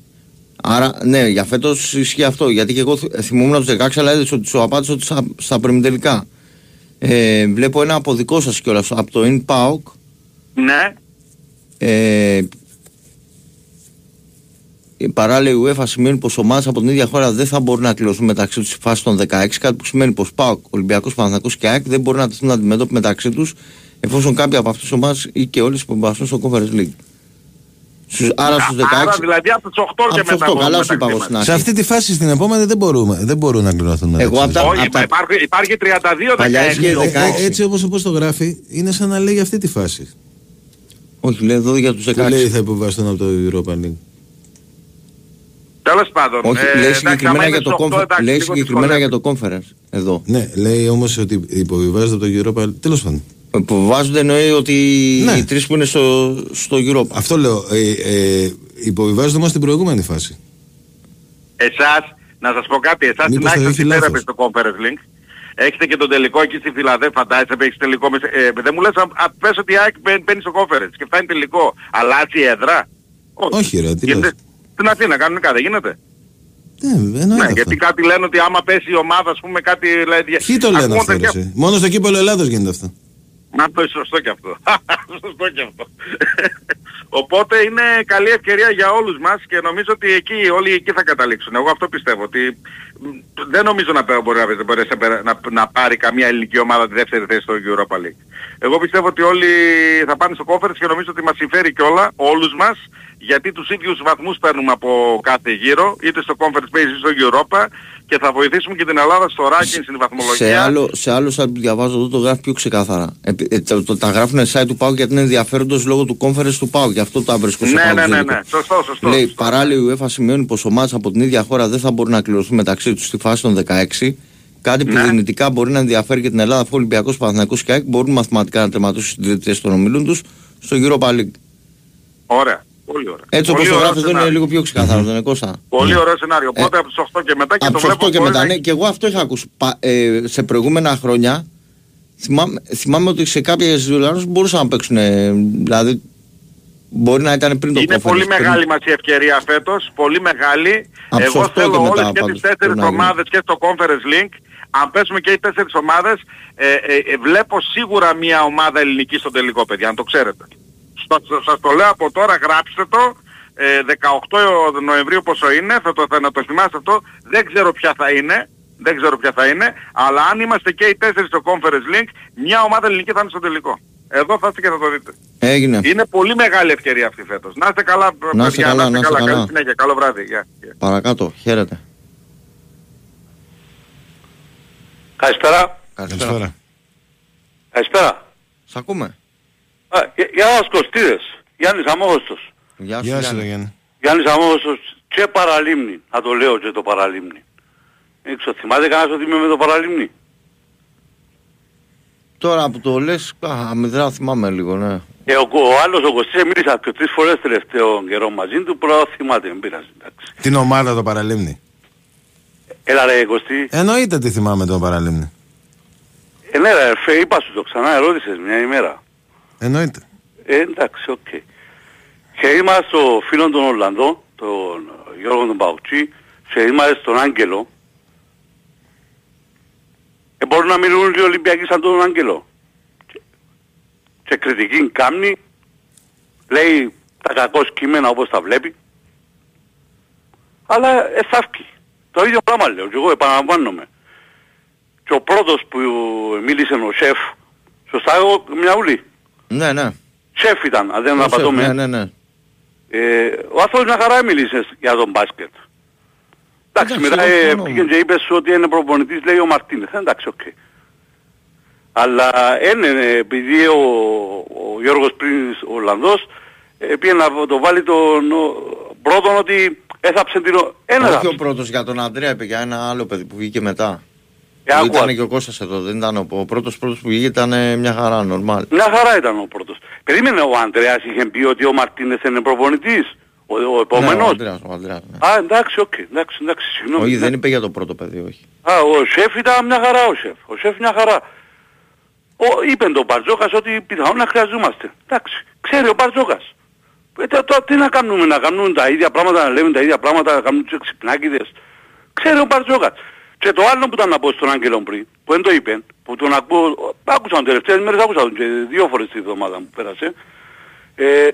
Άρα, ναι, για φέτος ισχύει αυτό. Γιατί και εγώ θυμούμουν τους 16, αλλά έδειξε ότι σου απάντησα ότι στα, στα τελικά. Ε, βλέπω ένα από δικό σας κιόλας από το InPauk. Ναι. Ε, η παράλληλη UEFA σημαίνει πως ομάδε από την ίδια χώρα δεν θα μπορούν να κληρώσουν μεταξύ τους στη φάση των 16, κάτι που σημαίνει πως ΠΑΟΚ, Ολυμπιακός Παναθανικό και ΑΕΚ δεν μπορούν να τεθούν αντιμέτωποι μεταξύ τους εφόσον κάποια από αυτέ τι ομάδε ή και όλες που στο Conference League. Στους, άρα στους 16. Άρα δηλαδή από τους 8 και μετά. 8, καλά σου είπα εγώ στην αρχή. Σε αυτή τη φάση στην επόμενη δεν, μπορούμε, δεν μπορούν να κληρωθούν. Εγώ από τα, Όχι, απ τα... υπάρχει, υπάρχει 32-16. Έτσι όπως, όπως το γράφει, είναι σαν να λέει για αυτή τη φάση. Όχι, λέει εδώ για τους 16. Τι λέει θα υποβαστούν από το Europa League. Τέλος πάντων. Όχι, ε, λέει συγκεκριμένα, για το, 8, εντάξει, λέει συγκεκριμένα για το conference. Εδώ. Ναι, λέει όμως ότι υποβιβάζεται από το Europa League. Τέλος πάντων. Που βάζονται εννοεί ότι ναι. οι τρεις που είναι στο, στο Europa. Αυτό λέω. Ε, ε, υποβιβάζονται όμω στην προηγούμενη φάση. Εσάς, να σας πω κάτι, εσάς την άκρη πέρα στο Conference Link. Έχετε και τον τελικό εκεί στη Φιλαδέ, φαντάζεσαι, έχεις τελικό. Ε, δεν μου λες, α, πες ότι η ΑΕΚ μπαίνει στο Conference και φτάνει τελικό. Αλλάζει η έδρα; Όχι, Όχι ρε, τι λες. Στην Αθήνα κανονικά, δεν γίνεται. Ναι, ναι, γιατί κάτι λένε ότι άμα πέσει η ομάδα, ας πούμε, κάτι... Δηλαδή, Ποιοι το λένε αυτό, και... Μόνο στο κύπελο Ελλάδος γίνεται αυτό. Να το σωστό και αυτό. σωστό και αυτό. Οπότε είναι καλή ευκαιρία για όλους μας και νομίζω ότι εκεί, όλοι εκεί θα καταλήξουν. Εγώ αυτό πιστεύω. Ότι δεν νομίζω να μπορεί να, μπορέσει να, να, πάρει καμία ελληνική ομάδα τη δεύτερη θέση στο Europa League. Εγώ πιστεύω ότι όλοι θα πάνε στο conference και νομίζω ότι μας συμφέρει κιόλα όλους μας γιατί τους ίδιους βαθμούς παίρνουμε από κάθε γύρο, είτε στο Conference Base είτε στο Europa και θα βοηθήσουμε και την Ελλάδα στο ranking στην βαθμολογία. Σε άλλο, σε άλλο site που διαβάζω εδώ το γράφει πιο ξεκάθαρα. Ε, ε, το, το, τα γράφουν site του ΠΑΟΚ γιατί είναι ενδιαφέροντος λόγω του Conference του ΠΑΟΚ. Γι' αυτό το βρίσκω σε ναι, ναι, ναι, ναι, σωστό, σωστό. Λέει, σωστό. παράλληλη η UEFA σημειώνει πως ομάδες από την ίδια χώρα δεν θα μπορούν να κληρωθούν μεταξύ τους στη φάση των 16. Κάτι που ναι. δυνητικά μπορεί να ενδιαφέρει και την Ελλάδα, αφού ο Ολυμπιακός Παναθηναϊκός και ΑΕΚ μπορούν μαθηματικά να τερματίσουν στην τρίτη θέση των ομίλων τους στο Europa League. Ωραία. Πολύ ωραία. Έτσι όπως το γράφεις εδώ είναι λίγο πιο ξεκάθαρο, δεν είναι Κώστα; Πολύ ωραίο σενάριο. Οπότε από τους 8 και μετά και από το βλέπω... Από τους 8 και μετά, ναι, και εγώ αυτό είχα ακούσει. Πα, ε, σε προηγούμενα χρόνια θυμάμαι, θυμάμαι ότι σε κάποιες δουλειάρες μπορούσαν να παίξουν, ε, δηλαδή μπορεί να ήταν πριν το Είναι πολύ μεγάλη μας η ευκαιρία φέτος, πολύ μεγάλη. Από εγώ θέλω και όλες και τις τέσσερις ομάδες και στο Conference Link αν πέσουμε και οι τέσσερις ομάδες, ε, ε, ε, βλέπω σίγουρα μια ομάδα ελληνική στο τελικό, παιδιά, αν το ξέρετε. Σας το λέω από τώρα, γράψτε το. 18 ε, Νοεμβρίου πόσο είναι, θα το, θα, να το θυμάστε αυτό. Δεν ξέρω ποια θα είναι. Δεν ξέρω ποια θα είναι. Αλλά αν είμαστε και οι τέσσερις στο Conference Link, μια ομάδα ελληνική θα είναι στο τελικό. Εδώ θα είστε και θα το δείτε. Έγινε. Είναι πολύ μεγάλη ευκαιρία αυτή φέτος. Να είστε καλά, να είστε καλά, να είστε καλά. Καλή συνέχεια. Καλό βράδυ. Yeah. Παρακάτω. Χαίρετε. Καλησπέρα. Καλησπέρα. Καλησπέρα. Σ' ακούμε; Α, γεια σας Κωστίδες. Γιάννης Αμόχωστος. Γεια σου, Γεια σου Γιάννη. Γιάννης Αμόχωστος και παραλίμνη. Να το λέω και το παραλίμνη. Έξω, θυμάται κανένας ότι είμαι με το παραλίμνη; Τώρα που το λες, αμυδρά θυμάμαι λίγο, ναι. Και ο, ο άλλος ο Κωστής μίλησα και τρεις φορές τελευταίο καιρό μαζί του, πρώτα θυμάται, μην πειράζει, εντάξει. Την ομάδα το Παραλίμνι. Έλα ρε Κωστή. Εννοείται τι θυμάμαι τον Παραλίμνι. Ε, ναι ρε, φε, είπα σου το ξανά, ερώτησες μια ημέρα. Εννοείται. Ε, εντάξει, ok. Okay. Και είμαστε στο φίλος των Ολλανδών, τον Γιώργο τον Παουτσί, και είμαστε στον Άγγελο. Ε, μπορούν να μιλούν οι Ολυμπιακοί σαν τον Άγγελο. Και, και κριτική κάμνη, λέει τα κακώς κείμενα όπως τα βλέπει. Αλλά ε, Το ίδιο πράγμα λέω και εγώ επαναλαμβάνομαι. Και ο πρώτος που μίλησε ο σεφ, σωστά εγώ μια ουλή. Ναι, ναι. Σεφ ήταν, αν δεν απατώμαι. Ναι, ναι, ναι. Ε, ο άνθρωπος μια χαρά μίλησε για τον μπάσκετ. Εντάξει, μετά ε, πήγαινε και είπε σου ότι είναι προπονητής, λέει ο Μαρτίνεθ. Εντάξει, ok. Okay. Αλλά είναι, επειδή ο, ο Γιώργος πριν ο Ολλανδός ε, πήγε να το βάλει τον ο, πρώτον ότι έθαψε την... ο- Ένα Όχι έθαψε. ο πρώτος για τον Αντρέα, είπε για ένα άλλο παιδί που βγήκε μετά. Ε, Που άκουα. ήταν και ο Κώστας εδώ, δεν ήταν ο, ο πρώτος πρώτος που βγήκε ήταν ε, μια χαρά, νορμάλ. Μια χαρά ήταν ο πρώτος. Περίμενε ο Ανδρέας είχε πει ότι ο Μαρτίνες είναι προπονητής. Ο, ο Ναι, ο επόμενος. Αντρέας, ο Αντρέας, ναι. Α, εντάξει, οκ, εντάξει, εντάξει, συγγνώμη. Όχι, Ναι. δεν είπε για το πρώτο παιδί, όχι. Α, ο σεφ ήταν μια χαρά ο σεφ. Ο σεφ μια χαρά. Ο, είπε τον Μπαρτζόκας ότι πιθανόν να χρειαζόμαστε. Εντάξει, ξέρει ο Μπαρτζόκας. Ε, τώρα, τώρα τι να κάνουμε, να κάνουμε τα ίδια πράγματα, να λέμε τα ίδια πράγματα, να κάνουμε τους εξυπνάκηδες. Ξέρει ο Μπαρτζόκας. Και το άλλο που ήταν να πω στον Άγγελο πριν, που δεν το είπε, που τον ακούω, άκουσα τον τελευταίες μέρες, άκουσα τον και δύο φορές τη εβδομάδα που πέρασε, ε,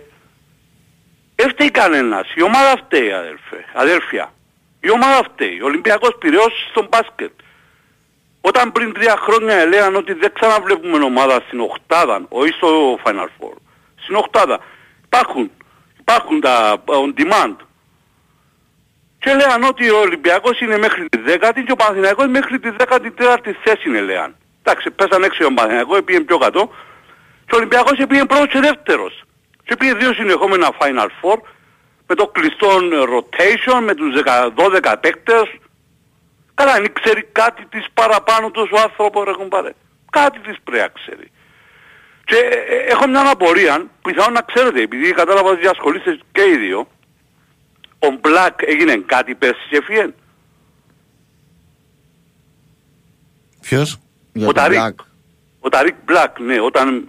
δεν φταίει κανένας. Η ομάδα φταίει αδελφέ, αδέλφια. Η ομάδα φταίει. Ο Ολυμπιακός Πυραιός στον μπάσκετ. Όταν πριν τρία χρόνια έλεγαν ότι δεν ξαναβλέπουμε ομάδα στην οκτάδα, όχι στο Final Four, στην οκτάδα, υπάρχουν, υπάρχουν τα on demand. Και λέγαν ότι ο Ολυμπιακός είναι μέχρι τη δέκατη και ο Παναθηναϊκός μέχρι τη δέκατη τέταρτη θέση είναι λέγαν. Εντάξει, πέσαν έξω ο Παναθηναϊκός, πήγε πιο κάτω και ο Ολυμπιακός πήγε πρώτος και δεύτερος. Και πήγε δύο συνεχόμενα Final Four με το κλειστό rotation, με τους 10 12 παίκτες. Καλά, αν ξέρει κάτι της παραπάνω τους ο άνθρωπος ρε κουμπάρε. Κάτι της πρέπει να ξέρει. Και ε, ε, έχω μια απορία, πιθανόν να ξέρετε, επειδή κατάλαβα ότι ασχολείστε και οι δύο, ο Μπλακ έγινε κάτι πέρσι και φύγεν. Ποιος; Για Ο τον Ταρίκ. Black. Ο Ταρίκ Μπλακ, ναι, όταν...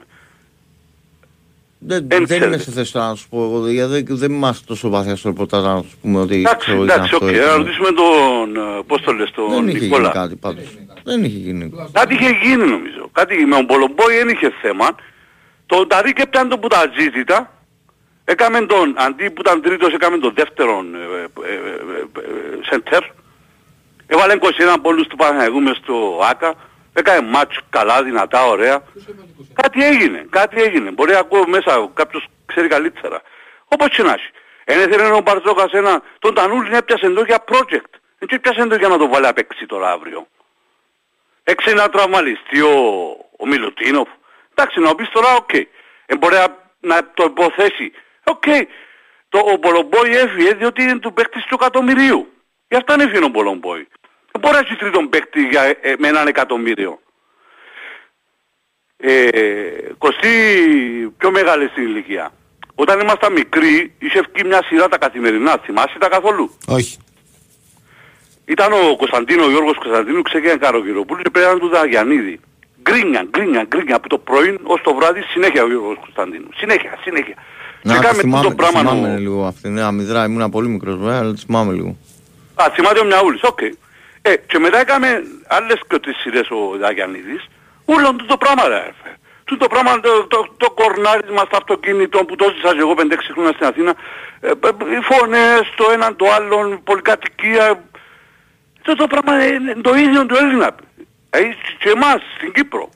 Δεν, Δεν δεν είμαι ξέρετε. σε θέση τώρα να σου πω εγώ, γιατί δεν, δεν είμαστε τόσο βαθιά στο ρεπορτάζ να σου πούμε ότι Εντάξει, ξέρω ήταν εντάξει, αυτό. οκ, ήταν. να ρωτήσουμε τον, ε, πώς το λες, τον Δεν είχε γίνει Νικόλα. κάτι πάντως. Δεν είχε γίνει. Κάτι είχε γίνει νομίζω. Κάτι με τον Μπολομπόι δεν είχε θέμα. Το Ταρίκ έπιανε τον που τα αζήτητα. Έκαμε τον, αντί που ήταν τρίτος, έκαμε τον δεύτερον ε, ε, ε, ε, ε, σεντερ. Έβαλε 21 πόντους του Παναγιώτου μες στο ΟΑΚΑ. Έκανε ματς καλά, δυνατά, ωραία. Κάτι έγινε, κάτι έγινε. Μπορεί να ακούω μέσα, κάποιος ξέρει καλύτερα. Όπως και να έχει. Εν έθελε ο Μπαρτζόκας ένα, τον Τανούλη έπιασε εδώ για project. Δεν έπιασε εδώ για να το βάλει απ' έξι τώρα αύριο. Έξι να τραυματιστεί ο, ο Μιλουτίνοφ. Εντάξει, να πεις τώρα, οκ. Ε, μπορεί να, να το υποθέσει. Οκ. Το, ο Πολομπόη έφυγε διότι είναι του παίκτης του εκατομμυρίου. Γι' αυτό έφυγε ο Πολομπόη. Δεν μπορεί να έχει τρίτον παίκτη για, ε, με έναν εκατομμύριο. Ε, Κωστή πιο μεγάλη στην ηλικία. Όταν ήμασταν μικροί, είχε βγει μια σειρά τα καθημερινά. Θυμάσαι τα καθόλου; Όχι. Ήταν ο Κωνσταντίνο, ο Γιώργος Κωνσταντίνου, ξεκίνησε Καρογυροπούλου και πέραν του Δαγιανίδη. Γκρίνια, γκρίνια, γκρίνια από το πρωί ως το βράδυ συνέχεια ο Γιώργος Κωνσταντίνου. Συνέχεια, συνέχεια. Να, και τη κάμε θυμάμαι, το πράγμα θυμάμαι ο- λίγο αυτή, ναι, αμυδρά, ήμουν πολύ μικρός βέβαια, αλλά τη θυμάμαι λίγο. Α, θυμάται ο Μιαούλης, οκ. Ε, και μετά έκαμε άλλες και τις σειρές ο Δαλιανίδης. Ούλον το πράγμα ρε έφε. Του το πράγμα το, το, το κορνάρισμα στο αυτοκίνητο που το ζήσα και εγώ 5-6 χρόνια στην Αθήνα. Ε, ε, οι φωνές, το έναν το άλλον, πολυκατοικία. Το, το πράγμα είναι το ίδιο του Έλληνα. Ε, και εμάς στην Κύπρο.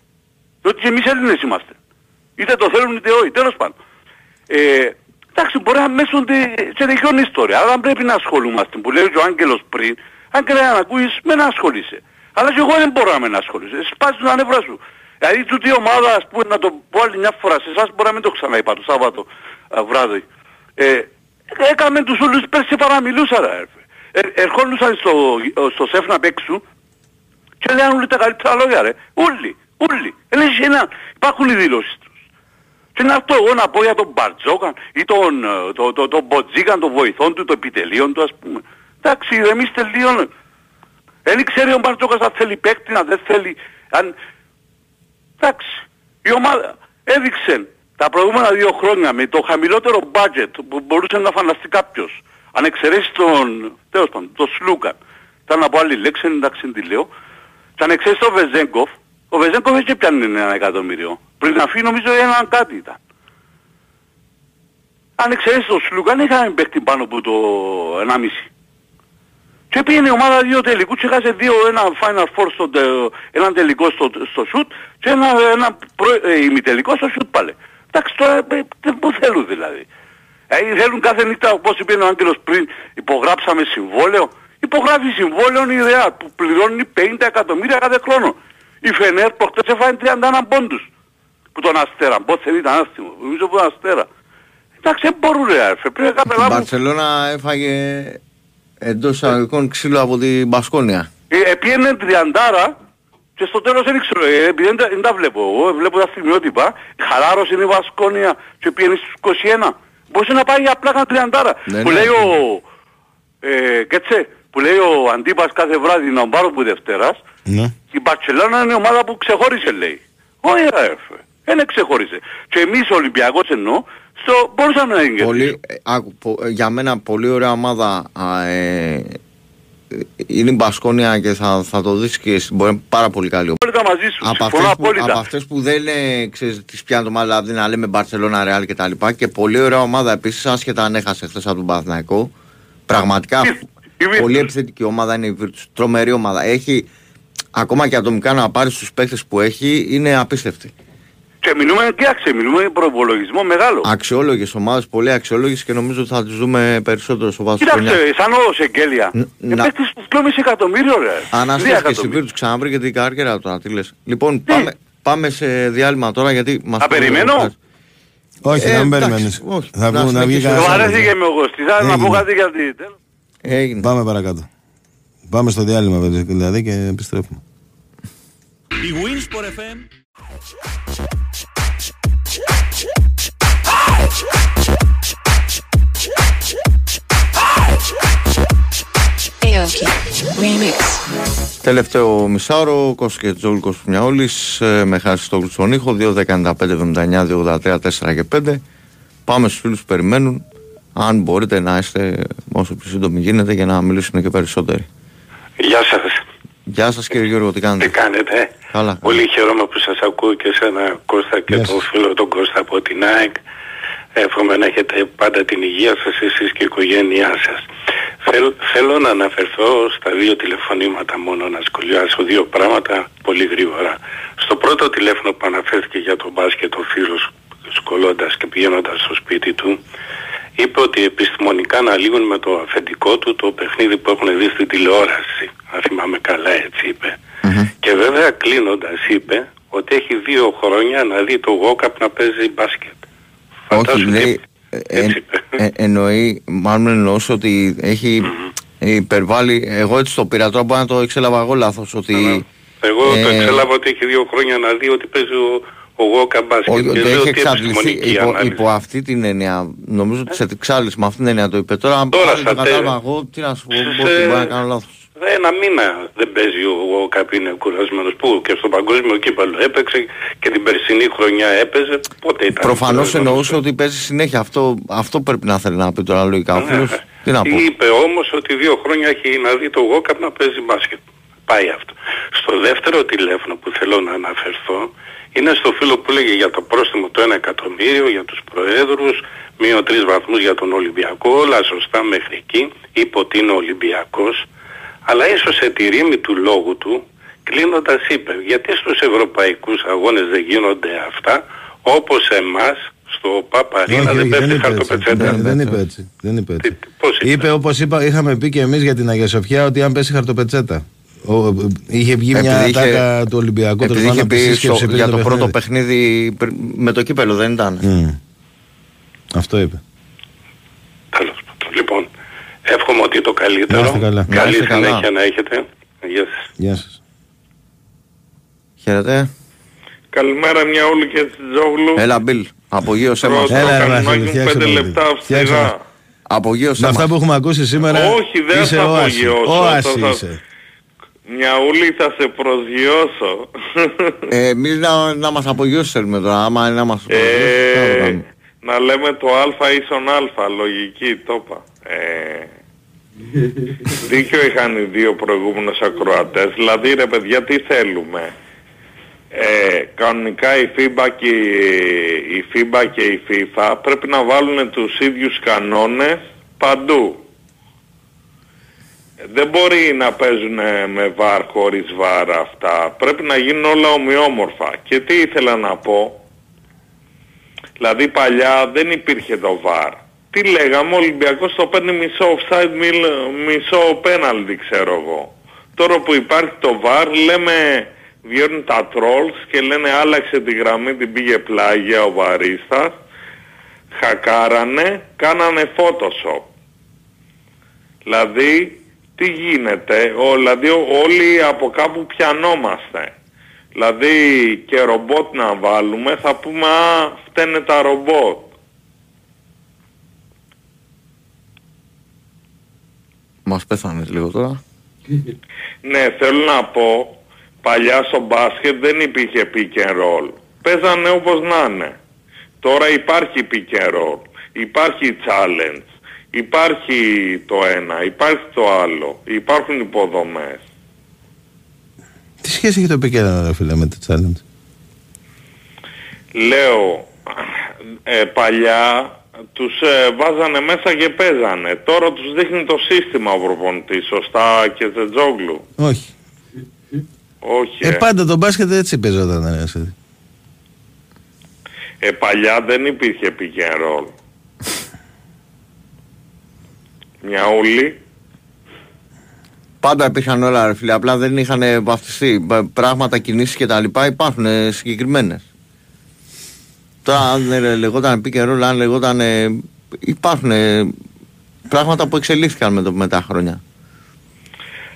Διότι και εμείς Έλληνες είμαστε. Είτε το θέλουν είτε όχι, τέλος πάντων. Ε, εντάξει, μπορεί να μέσουν σε δικαιώνει ιστορία, αλλά πρέπει να ασχολούμαστε. Που λέει και ο Άγγελος πριν, αν και να ακούεις, με να ασχολείσαι. Αλλά και εγώ δεν μπορώ να με να ασχολείσαι. Σπάζει τα νεύρα σου. Δηλαδή τούτη η ομάδα, ας πούμε, να το πω άλλη μια φορά σε εσάς, μπορεί να μην το ξαναείπα το Σάββατο α, βράδυ. Ε, έκαμε τους όλους πέρσι παραμιλούσα ρε. έρφε. Ε, ερχόντουσαν στο, στο σεφ να παίξουν και λέγανε όλοι τα καλύτερα λόγια ρε. Όλοι, όλοι. Ε, λες, ένα, υπάρχουν οι δηλώσεις τους. Και να αυτό εγώ να πω για τον Μπαρτζόκαν ή τον, ε, το, το, τον Μποτζίκαν, τον βοηθόν του, το επιτελείο του ας πούμε. Εντάξει, ηρεμήστε λίγο. Δεν ξέρει ο Μπαρτζόκας αν θέλει παίκτη, αν δεν θέλει. Αν... Εντάξει, η ομάδα έδειξε τα προηγούμενα δύο χρόνια με το χαμηλότερο budget που μπορούσε να φανταστεί κάποιος. Αν εξαιρέσεις τον, τέλος πάντων, τον Σλούκαν. Ήταν να πω άλλη λέξη, εντάξει δεν τη λέω. Και αν εξαιρέσεις τον Βεζέγκοφ, ο Βεζέγκοφ έτσι πιάνει ένα εκατομμύριο. Πριν να φύγει νομίζω έναν κάτι ήταν. Αν εξαιρέσεις τον Σλούκαν είχαμε παίχτη πάνω από το 1,5. Και πήγαινε η ομάδα δύο τελικούς και έχασε δύο, ένα Final Four στο, τε- έναν τελικό στο, στο shoot και ένα, ένα προ, ε, ημιτελικό στο shoot πάλι. Εντάξει τώρα ε, ε, πού θέλουν δηλαδή. Ε, θέλουν κάθε νύχτα όπως είπε ο Άγγελος πριν υπογράψαμε συμβόλαιο. Υπογράφει συμβόλαιο η ιδέα που πληρώνει 50 εκατομμύρια κάθε χρόνο. Η Φενέρ προχτές έφαγε 31 πόντους που τον Αστέρα. Πότε δεν ήταν άστιμο. Νομίζω που τον Αστέρα. Εντάξει, δεν μπορούν ρε άρφε. Πρέπει να Η καταλάβουν. Μπαρσελόνα έφαγε εντός εισαγωγικών ξύλο από την Μπασκόνια. Ε, Επίενε τριαντάρα και στο τέλος δεν ξέρω, ε, επειδή δεν, τα- δεν τα βλέπω εγώ, βλέπω τα στιγμιότυπα, χαλάρωσε είναι η Βασκόνια και πήγαινε στους 21. Μπορούσε να πάει απλά καν τριαντάρα. Ναι, που ναι. λέει ο, ε, Κέτσε, που λέει ο Αντίπας κάθε βράδυ να πάρω που Δευτέρας, Ναι. η Μπαρτσελώνα είναι η ομάδα που ξεχώρισε λέει. Όχι ρε έφε. Δεν ξεχώρισε. Και εμείς ο Ολυμπιακός εννοώ, στο, μπορούσαμε να είναι Πολύ, ε, άκου, πο- ε, για μένα πολύ ωραία ομάδα α, ε, ε, είναι η Μπασκόνια και θα, θα το δεις και εσύ, μπορεί να είναι πάρα πολύ καλή ομάδα. Απόλυτα μαζί σου. Από Συμφωνώ αυτές, που, απόλυτα. από αυτές που δεν είναι, ξέρεις, τις πιάνει το μάτι, δηλαδή να λέμε Μπαρσελόνα, Ρεάλ και τα λοιπά και πολύ ωραία ομάδα επίσης, άσχετα αν έχασε χθες από τον Παναθηναϊκό. Πραγματικά πολύ επιθετική ομάδα είναι η Virtus, τρομερή ομάδα. Έχει, ακόμα και ατομικά να πάρει τους παίκτες που έχει, είναι απίστευτη. Και μιλούμε, κοίταξε, μιλούμε προπολογισμό μεγάλο. Αξιόλογες ομάδες, πολύ αξιόλογες και νομίζω ότι θα τις δούμε περισσότερο στο βάθος της χρονιάς. Κοίταξε, σαν ο Σεγγέλια. να- Επέκτης που 2,5 εκατομμύριο ρε. Αν Τρία αστείς και εκατομμύρια. στη Virtus ξαναβρήκε την καριέρα τώρα, τι λες. Λοιπόν, πάμε, πάμε σε διάλειμμα τώρα γιατί μας... Να περιμένω; Όχι, Ε, να μην εντάξει, περιμένεις. όχι. Θα Να βγουν να βγει συνεχίσω. κανένας Μου άλλος. αρέσει και με εγώ. Τι θα να πω Έγινε. κάτι γιατί. τέλος. Έγινε. Πάμε παρακάτω. Πάμε στο διάλειμμα βέβαια, δηλαδή και επιστρέφουμε. Η Winsport FM Aoki Remix. Τελευταίο μισάωρο, Κώστας και Τζόγλου Κώστας Μιαόλης, ε, με χάρη στο στον ήχο, 2.195.79, 2.83, 4 και 5. Πάμε στους φίλους που περιμένουν, αν μπορείτε να είστε όσο πιο σύντομοι γίνεται για να μιλήσουν και περισσότεροι. Γεια σας. Γεια σας κύριε Γιώργο, τι κάνετε; Τι κάνετε; Καλά. Πολύ χαίρομαι που σας ακούω και εσένα Κώστα και Γεια τον σας. φίλο τον Κώστα από την ΑΕΚ. Εύχομαι να έχετε πάντα την υγεία σας εσείς και η οικογένειά σας. Θέλ- θέλω να αναφερθώ στα δύο τηλεφωνήματα μόνο να σχολιάσω δύο πράγματα πολύ γρήγορα. Στο πρώτο τηλέφωνο που αναφέρθηκε για τον μπάσκετ ο φίλος σκολώντας και πηγαίνοντας στο σπίτι του είπε ότι επιστημονικά αναλύουν με το αφεντικό του το παιχνίδι που έχουν δει στην τηλεόραση. Αν θυμάμαι καλά έτσι είπε. Και βέβαια κλείνοντας είπε ότι έχει δύο χρόνια να δει το Γόκαπ να παίζει μπάσκετ. Όχι, λέει, ε, ε, ε, εννοεί, μάλλον εννοούσε ότι έχει υπερβάλλει, εγώ έτσι το πήρα, τώρα μπορεί να το εξέλαβα εγώ λάθος, ότι... Εγώ το Ε, εξέλαβα ότι έχει δύο χρόνια να δει ότι παίζει ο, ο Γόκαπ μπάσκετ. Όχι, και ότι λέω έχει ότι εξαντληθεί επιστημονική υπό, ανάλυση. υπό αυτή την έννοια. Νομίζω ότι σε εξάλληψη με αυτή την έννοια το είπε. Τώρα, Τώρα αν στα το κατάλαβα τέλη. εγώ, τι να σου πω, Σε- μπορεί μπορεί να κάνω λάθος. Ε, Ένα μήνα δεν παίζει ο Γόκαπ είναι κουρασμένος που και στο παγκόσμιο κύπελο έπαιξε και την περσινή χρονιά έπαιζε. Πότε ήταν. Προφανώς κουρασμένος. εννοούσε ότι παίζει συνέχεια. Αυτό, αυτό πρέπει να θέλει να πει τώρα λογικά ο Ναι. φίλος. Τι να πω. Είπε όμως ότι δύο χρόνια έχει να δει το Γόκαπ να παίζει μπάσκετ. Πάει αυτό. Στο δεύτερο τηλέφωνο που θέλω να αναφερθώ είναι στο φίλο που λέγε για το πρόστιμο το 1 εκατομμύριο για τους προέδρους, μείον τρεις βαθμούς για τον Ολυμπιακό, όλα σωστά μέχρι εκεί, είπε ότι είναι Ολυμπιακός, αλλά ίσως σε τη ρήμη του λόγου του, κλείνοντας είπε, γιατί στους ευρωπαϊκούς αγώνες δεν γίνονται αυτά, όπως εμάς στο Παπαρίνα Όχι, δεν όχι, πέφτει δεν είπε έτσι. χαρτοπετσέτα. Δεν, δεν είπε έτσι. Δεν είπε έτσι. Πώς είπε όπως είπα, είχαμε πει και εμείς για την Αγία Σοφιά ότι αν πέσει χαρτοπετσέτα. Ο, είχε βγει μια Επειδή είχε- τάκα του Ολυμπιακού Επειδή τέλος είχε πάντων, από τη πει σύσκεψη στο- πριν για το πρώτο παιχνίδι. παιχνίδι πρι- με το κύπελο δεν ήταν. Μμ. Αυτό είπε. Λοιπόν, εύχομαι ότι το καλύτερο. Να είστε καλά. Καλή Να είστε καλά. συνέχεια να έχετε. Γεια σας. Γεια σας. Χαίρετε. Καλημέρα μια όλη και Τζόγλου. Έλα Μπιλ, απογείωσέ μας. Πρώτο κανονάκι μου πέντε λεπτά αυστηρά. Απογείωσέ Με μας. αυτά που έχουμε ακούσει σήμερα Όχι, δεν είσαι θα όαση. απογειώσω. Όαση Θα- είσαι. Μια ούλη θα σε προσγειώσω. Ε, εμείς να, να μας απογειώσεις θέλουμε τώρα, άμα είναι να μας Ε, απογειώσεις, τι να το κάνουμε. να λέμε το α ίσον α, λογική, το είπα. Ε, δίκιο είχαν οι δύο προηγούμενους ακροατές, δηλαδή ρε παιδιά τι θέλουμε; Ε, κανονικά η FIBA, και, η FIBA και η FIFA πρέπει να βάλουν τους ίδιους κανόνες παντού. Δεν μπορεί να παίζουν με βαρ χωρίς βαρ αυτά. Πρέπει να γίνουν όλα ομοιόμορφα. Και τι ήθελα να πω; Δηλαδή παλιά δεν υπήρχε το βαρ. Τι λέγαμε, ο Ολυμπιακός το παίρνει μισό offside, μιλ- μισό penalty ξέρω εγώ. Τώρα που υπάρχει το βαρ λέμε, βγαίνουν τα trolls και λένε άλλαξε τη γραμμή, την πήγε πλάγια ο βαρίστας. χακάρανε, κάνανε Photoshop. Δηλαδή, τι γίνεται, ο, δηλαδή όλοι από κάπου πιανόμαστε. Δηλαδή και ρομπότ να βάλουμε θα πούμε α φταίνε τα ρομπότ. Μας πέθανε λίγο τώρα. Ναι, θέλω να πω, παλιά στο μπάσκετ δεν υπήρχε pick and roll. Παίζανε όπως να είναι. Τώρα υπάρχει pick and roll, υπάρχει challenge, υπάρχει το ένα, υπάρχει το άλλο, υπάρχουν υποδομές. Τι σχέση έχει το επικέντρο, ρε φίλε, με το challenge; Λέω, ε, παλιά τους ε, βάζανε μέσα και παίζανε. Τώρα τους δείχνει το σύστημα ο προπονητής, σωστά και Τζετζόγλου. Όχι. Όχι. Ε, πάντα το μπάσκετ έτσι παίζονταν. ρε, εσύ. Ε, παλιά δεν υπήρχε pick and roll. Μια ούλη. Πάντα υπήρχαν όλα, ρε φίλε. Απλά δεν είχαν βαφτιστεί. Π- Πράγματα, κινήσεις και τα λοιπά υπάρχουν ε, συγκεκριμένες. Τώρα, αν ε, λεγόταν pick and roll, αν λεγόταν. ε, υπάρχουν ε, πράγματα που εξελίχθηκαν με, το, με τα χρόνια.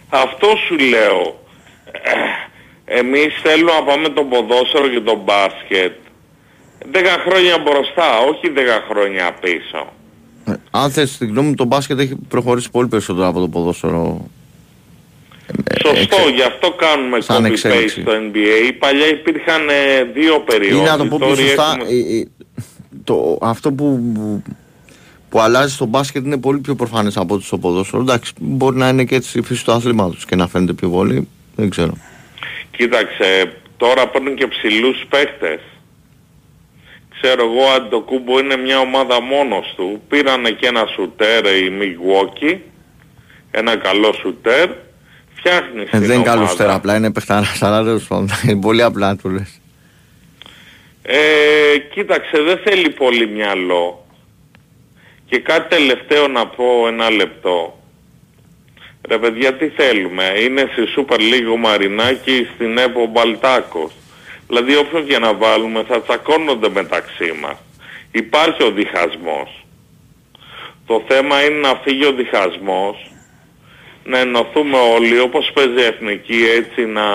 Αυτό σου λέω. Ε, Εμείς θέλουμε να πάμε το ποδόσφαιρο και το μπάσκετ 10 χρόνια μπροστά, όχι 10 χρόνια πίσω. Ε, Αν θες την γνώμη μου, το μπάσκετ έχει προχωρήσει πολύ περισσότερο από το ποδόσφαιρο. Σωστό, γι' αυτό κάνουμε σαν copy-paste εξέλιξη. στο NBA. Παλιά υπήρχαν ε, δύο περιόδους. Ή να το πω πιο Τώρα σωστά, έχουμε- ε, ε, το, αυτό που, που αλλάζει στο μπάσκετ είναι πολύ πιο προφανές από ό,τι στο ποδόσφαιρο. Εντάξει, μπορεί να είναι και έτσι η φύση του αθλήματος και να φαίνεται πιο πολύ. Δεν ξέρω. Κοίταξε, τώρα παίρνουν και ψηλούς παίχτες. Ξέρω εγώ, αν το κούμπο είναι μια ομάδα μόνος του. Πήρανε και ένα σουτέρ η Milwaukee, ένα καλό σουτέρ, φτιάχνεις Ε, την δεν είναι καλό ομάδα. στέρα, απλά είναι παιχταράς, αλλά τέλος πάντων. Είναι πολύ απλά να του λες. Ε, κοίταξε, δεν θέλει πολύ μυαλό. Και κάτι τελευταίο να πω ένα λεπτό. Ρε παιδιά τι θέλουμε, είναι στη Super League ο Μαρινάκη στην ΕΠΟ ο Μπαλτάκος. Δηλαδή όποιον και να βάλουμε θα τσακώνονται μεταξύ μας. Υπάρχει ο διχασμός. Το θέμα είναι να φύγει ο διχασμός, να ενωθούμε όλοι όπως παίζει η εθνική έτσι να,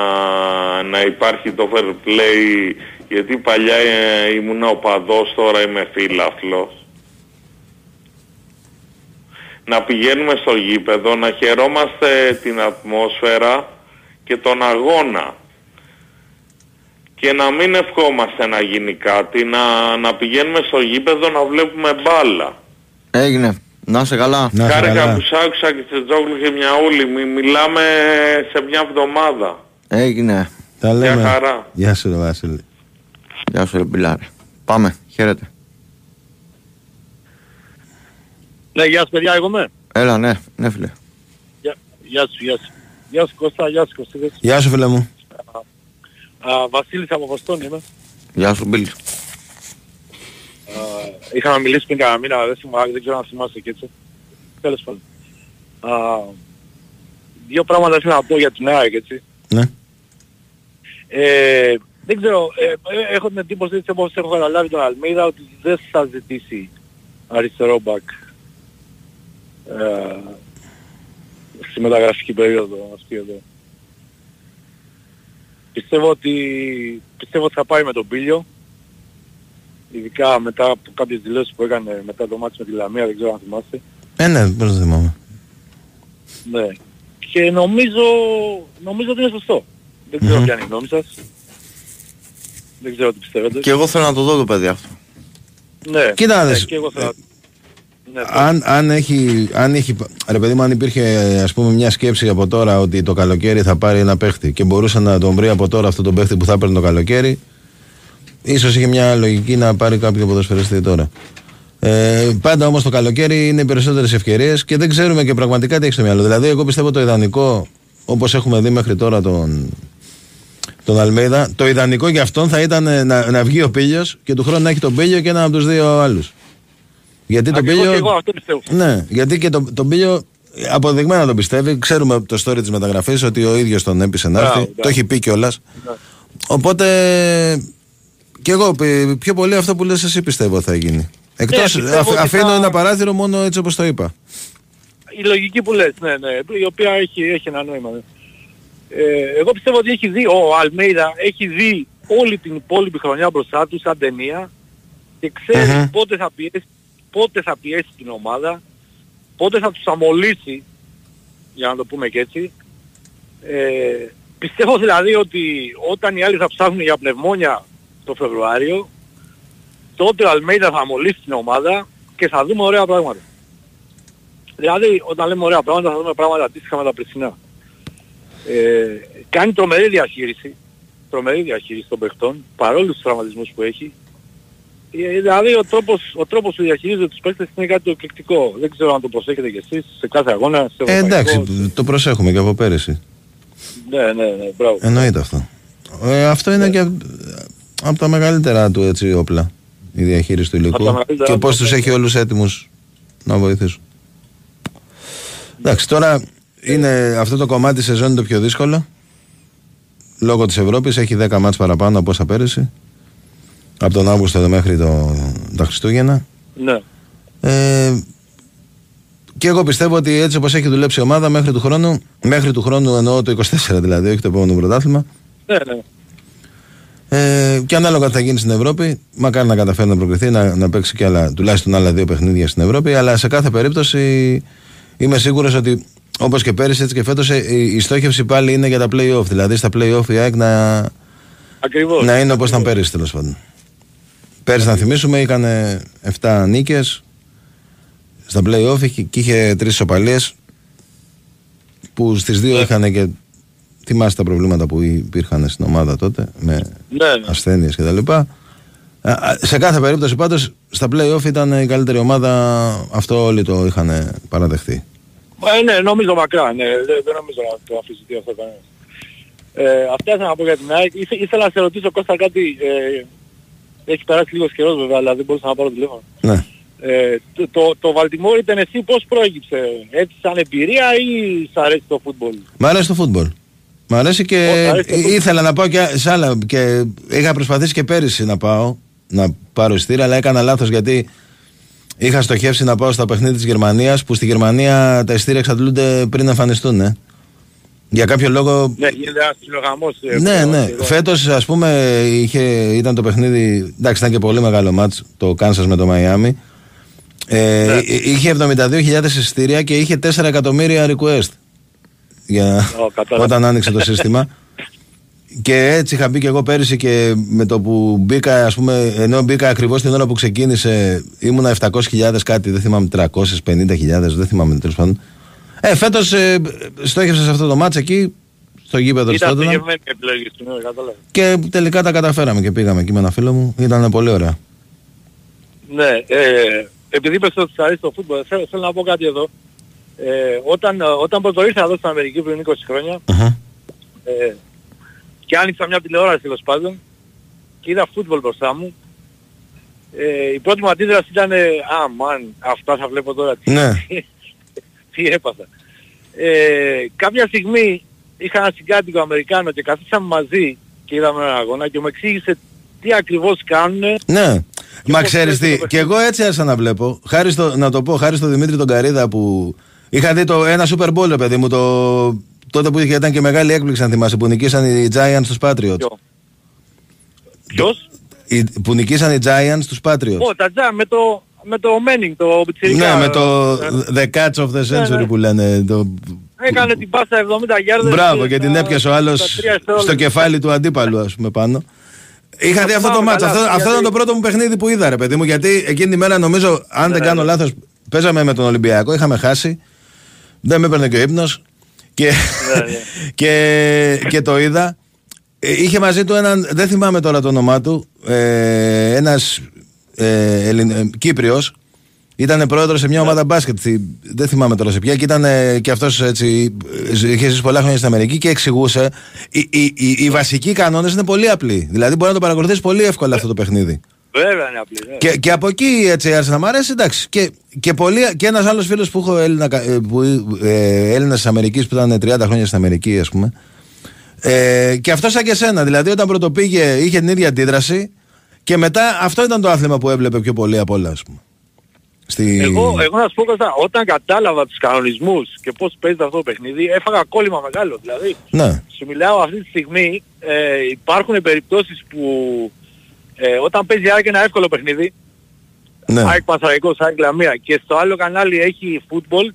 να υπάρχει το fair play γιατί παλιά ε, ήμουν οπαδός τώρα είμαι φίλαθλος. Να πηγαίνουμε στο γήπεδο, να χαιρόμαστε την ατμόσφαιρα και τον αγώνα. Και να μην ευχόμαστε να γίνει κάτι, να, να πηγαίνουμε στο γήπεδο να βλέπουμε μπάλα. Έγινε. Να είσαι καλά. Χάρηκα που σ' άκουσα και σε Τζόγλου και μια ούλη. Μι, μιλάμε σε μια εβδομάδα. Έγινε. Τα λέμε. χαρά. Γεια σου, ρε Βασίλη. Γεια σου, ρε Μπιλάρε. Πάμε. Χαίρετε. Ναι, γεια σου παιδιά, εγώ είμαι. Έλα, ναι, ναι, φίλε. Γεια, γεια σου, γεια σου. Γεια σου Κώστα, γεια σου Κωστίδες. Γεια σου, φίλε μου. Α, Βασίλης από Βοστόνη είμαι. Γεια σου, Μπιλ. Α, είχαμε μιλήσει πριν κανένα μήνα, δεν, θυμά, δεν ξέρω αν θυμάσαι και έτσι. Τέλος πάντων. Α, δύο πράγματα ήθελα να πω για την ΑΕΚ, έτσι. Ναι. Ε, δεν ξέρω, ε, ε, έχω την εντύπωση έτσι όπως έχω καταλάβει τον Αλμίδα ότι δεν θα ζητήσει αριστερό μπακ ε, στη μεταγραφική περίοδο αυτή εδώ. Πιστεύω ότι, πιστεύω ότι θα πάει με τον Πίλιο ειδικά μετά από κάποιες δηλώσεις που έκανε μετά το μάτι με τη Λαμία, δεν ξέρω αν θυμάστε. Ε, ναι, πώς δεν θυμάμαι. Ναι. Και νομίζω, νομίζω ότι είναι σωστό. Δεν ξέρω Μμμ. ποια είναι η γνώμη σας. Δεν ξέρω τι πιστεύετε. Και εγώ θέλω να το δω το παιδί αυτό. Ναι, Κοίτα να ναι, δεις. και εγώ θέλω. Ναι, Αν, αν, έχει, αν έχει, ρε παιδί μου, αν υπήρχε ας πούμε μια σκέψη από τώρα ότι το καλοκαίρι θα πάρει ένα παίχτη και μπορούσε να τον βρει από τώρα αυτό τον παίχτη που θα παίρνει το καλοκαίρι, ίσως είχε μια λογική να πάρει κάποιο ποδοσφαιριστή τώρα. Ε, πάντα όμως το καλοκαίρι είναι περισσότερες ευκαιρίες και δεν ξέρουμε και πραγματικά τι έχει στο μυαλό. Δηλαδή, εγώ πιστεύω το ιδανικό, όπως έχουμε δει μέχρι τώρα τον, τον Αλμέιδα, το ιδανικό για αυτόν θα ήταν ε, να, να βγει ο Πίλιος και του χρόνου να έχει τον Πίλιο και έναν από τους δύο άλλους. Γιατί τον Ακριβώς Πίλιο. και εγώ αυτό πιστεύω. Ναι, γιατί και τον, τον Πίλιο αποδειγμένα τον πιστεύει. Ξέρουμε από το story της μεταγραφής ότι ο ίδιος τον έπεισε να Μπράβο, έρθει. μπράβο. Το έχει πει κιόλας. Ναι. Οπότε. Κι εγώ πι- πιο πολύ αυτό που λες εσύ πιστεύω θα γίνει. Εκτός, πιστεύω αφ- ότι αφήνω θα- ένα παράθυρο μόνο έτσι όπως το είπα. η λογική που λες, ναι, ναι, η οποία έχει, έχει ένα νόημα. ναι. Ε, εγώ πιστεύω ότι έχει δει, ο Αλμέιδα έχει δει όλη την υπόλοιπη χρονιά μπροστά του σαν ταινία και ξέρει Μμμ. πότε, θα πιέσει, πότε θα πιέσει την ομάδα, πότε θα τους αμολύσει, για να το πούμε και έτσι. Ε, πιστεύω δηλαδή ότι όταν οι άλλοι θα ψάχνουν για πνευμόνια το Φεβρουάριο, τότε ο Αλμέιδα θα αμολύσει την ομάδα και θα δούμε ωραία πράγματα. Δηλαδή, όταν λέμε ωραία πράγματα, θα δούμε πράγματα αντίστοιχα με τα περσινά. Ε, κάνει τρομερή διαχείριση, τρομερή διαχείριση των παιχτών, παρόλους τους τραυματισμούς που έχει. Ε, δηλαδή, ο τρόπος, ο τρόπος που διαχειρίζεται τους παίκτες είναι κάτι το εκπληκτικό. Δεν ξέρω αν το προσέχετε κι εσείς σε κάθε αγώνα, σε Ε, ευρωπαϊκό. εντάξει, το προσέχουμε και από πέρυσι. Ναι, ναι, ναι, μπράβο. Εννοείται αυτό. Ε, αυτό είναι και από τα μεγαλύτερα του έτσι όπλα. Η διαχείριση του Από τα υλικού. μεγαλύτερα Και πώς όπλα, του έχει όλους έτοιμους να βοηθήσουν. Εντάξει, τώρα είναι αυτό το κομμάτι τη σεζόν είναι το πιο δύσκολο. Λόγω της Ευρώπης έχει 10 μάτς παραπάνω από όσα πέρυσι. Από τον Αύγουστο εδώ μέχρι το, τα Χριστούγεννα. Ναι. Ε, και εγώ πιστεύω ότι έτσι όπως έχει δουλέψει η ομάδα μέχρι του χρόνου, μέχρι του χρόνου εννοώ το 24 δηλαδή, όχι το επόμενο πρωτάθλημα, Ναι, ναι. Ε, και ανάλογα τι θα γίνει στην Ευρώπη, μακάρι να καταφέρει να προκριθεί, να, να παίξει και άλλα, τουλάχιστον άλλα δύο παιχνίδια στην Ευρώπη. Αλλά σε κάθε περίπτωση είμαι σίγουρος ότι όπως και πέρυσι έτσι και φέτος η, η στόχευση πάλι είναι για τα playoff. Δηλαδή στα playoff η ΑΕΚ να, Ακριβώς. να είναι όπως ήταν πέρυσι τέλος πάντων. Πέρυσι να θυμίσουμε είχαν 7 νίκες στα playoff είχε- και είχε τρεις ισοπαλίε που στις δύο είχαν και θυμάστε τα προβλήματα που υπήρχαν στην ομάδα τότε με Ναι, ναι. ασθένειες και τα λοιπά. Α, α, Σε κάθε περίπτωση πάντως στα play-off ήταν η καλύτερη ομάδα αυτό όλοι το είχαν παραδεχθεί. Ε, ναι, νομίζω μακρά, ναι, δεν, δεν νομίζω να το αμφισβητεί αυτό κανένας. Ε, αυτά ήθελα να πω για την ΑΕΚ. Ήθε, ήθελα να σε ρωτήσω Κώστα κάτι, ε, έχει περάσει λίγος καιρός βέβαια, αλλά δεν μπορούσα να πάρω τηλέφωνο. Ναι. Ε, το, το, το Βαλτιμόρ ήταν εσύ πώς προέκυψε, έτσι σαν εμπειρία ή σ' αρέσει το φούτμπολ; Μ' αρέσει το φούτμπολ. Μ' αρέσει και Ω, σ' αρέσει το φούτμπολ. ήθελα να πάω και σε άλλα και είχα προσπαθήσει και πέρυσι να πάω να πάρω ειστήρα αλλά έκανα λάθος γιατί είχα στοχεύσει να πάω στα παιχνίδια της Γερμανίας που στη Γερμανία τα ειστήρια εξαντλούνται πριν εμφανιστούν. Ε. Για κάποιο λόγο Ναι, γίνεται ένας ψιλογαμός. ε, Ναι, που- ναι. εδώ. Φέτος, ας πούμε, είχε, ήταν το παιχνίδι. Εντάξει, ήταν και πολύ μεγάλο μάτς το Κάνσας με το Μαϊάμι. Ε, Ναι. εί- Είχε 72.000 εισιτήρια και είχε 4 εκατομμύρια request. Για... Ω, κατάλαβα. όταν άνοιξε το σύστημα. και έτσι είχα μπει και εγώ πέρυσι και με το που μπήκα, ας πούμε, ενώ μπήκα ακριβώς την ώρα που ξεκίνησε, ήμουνα 700.000 κάτι, δεν θυμάμαι 350.000, δεν θυμάμαι τέλος πάντων. Ε, φέτος ε, στόχευσα σε αυτό το μάτς εκεί, στο γήπεδο της Ήταν Tottenham. στοχευμένη η επιλογή σου, ναι, κατάλαβα. Και τελικά τα καταφέραμε και πήγαμε εκεί με ένα φίλο μου. Ήταν πολύ ωραία. Ναι, ε, επειδή είπες ότι σας αρέσει το φούτμπολ, θέλω, θέλω να πω κάτι εδώ. Ε, όταν, όταν πρώτο ήρθα εδώ στην Αμερική πριν 20 χρόνια ε, και άνοιξα μια τηλεόραση τέλος πάντων και είδα φούτμπολ μπροστά μου, ε, η πρώτη μου αντίδραση ήταν «Α, μαν, αυτά θα βλέπω τώρα». Τι, Ναι. τι έπαθα. Ε, κάποια στιγμή είχα ένα συγκάτοικο Αμερικάνο και καθίσαμε μαζί και είδαμε έναν αγώνα και μου εξήγησε τι ακριβώς κάνουν Ναι. Μα πώς ξέρεις παίζει τι, το και εγώ έτσι άρχισα να βλέπω. Χάρη στο, να το πω, χάρη στο Δημήτρη τον Καρίδα που. Είχα δει το ένα Super Bowl, ρε παιδί μου, το, τότε που είχε, ήταν και μεγάλη έκπληξη, αν θυμάσαι, που νικήσαν οι Giants στους Patriots. Ποιο; Ποιος; Οι, που νικήσαν οι Giants στους Patriots. Ω, τα τζα, με το, με το Manning, το πιτσιρικά. ναι, με το Ε, The Catch of the Century ναι. που λένε. Το... Έκανε την πάσα 70 γιάρδες. Μπράβο, ε, και την στα- έπιασε ο στα άλλο τρία δευτερόλεπτα. στο κεφάλι του αντίπαλου, ας πούμε, πάνω. Είχα δει αυτό το θυμάμαι μάτσο. καλά, Αυτό, αυτό γιατί- ήταν το πρώτο μου παιχνίδι που είδα, ρε παιδί μου. Γιατί εκείνη τη μέρα νομίζω, αν δεν Ναι, κάνω ναι. λάθος, παίζαμε με τον Ολυμπιακό, είχαμε χάσει. Δεν με έπαιρνε και ο ύπνος. Και, Ναι, και, και το είδα. Ε, Είχε μαζί του έναν, δεν θυμάμαι τώρα το όνομά του, ε, ένας ε, Ελλην- ε, Κύπριος, ήταν πρόεδρος σε μια ομάδα μπάσκετ, στη- δεν θυμάμαι τώρα σε ποια, και ήταν ε, και αυτός έτσι. ε, είχε ζήσει πολλά χρόνια στην Αμερική και εξηγούσε. Οι, οι, οι, οι βασικοί κανόνες είναι πολύ απλοί. Δηλαδή μπορεί να το παρακολουθήσει πολύ εύκολα αυτό το παιχνίδι. Βέβαια είναι απλή. ναι. Και, και από εκεί έτσι άρχισε να μ' αρέσει, εντάξει. Και, και, πολλοί- και ένας άλλος φίλος που έχω Έλληνα, ε, που, ε, Έλληνας της Αμερικής που ήταν 30 χρόνια στην Αμερική, ας πούμε. Ε, και αυτό σαν και σένα. Δηλαδή, όταν πρωτοπήγε, είχε την ίδια αντίδραση Και μετά αυτό ήταν το άθλημα που έβλεπε πιο πολύ από όλα, ας πούμε. Στη... Εγώ, εγώ να σου πω Κώστα, όταν κατάλαβα τους κανονισμούς και πώς παίζεται αυτό το παιχνίδι, έφαγα κόλλημα μεγάλο. Δηλαδή, Ναι. σου μιλάω αυτή τη στιγμή, ε, υπάρχουν περιπτώσεις που ε, όταν παίζει ΑΕΚ ένα εύκολο παιχνίδι, Ναι. ΑΕΚ Πανσαραϊκός, ΑΕΚ Λαμία και στο άλλο κανάλι έχει football,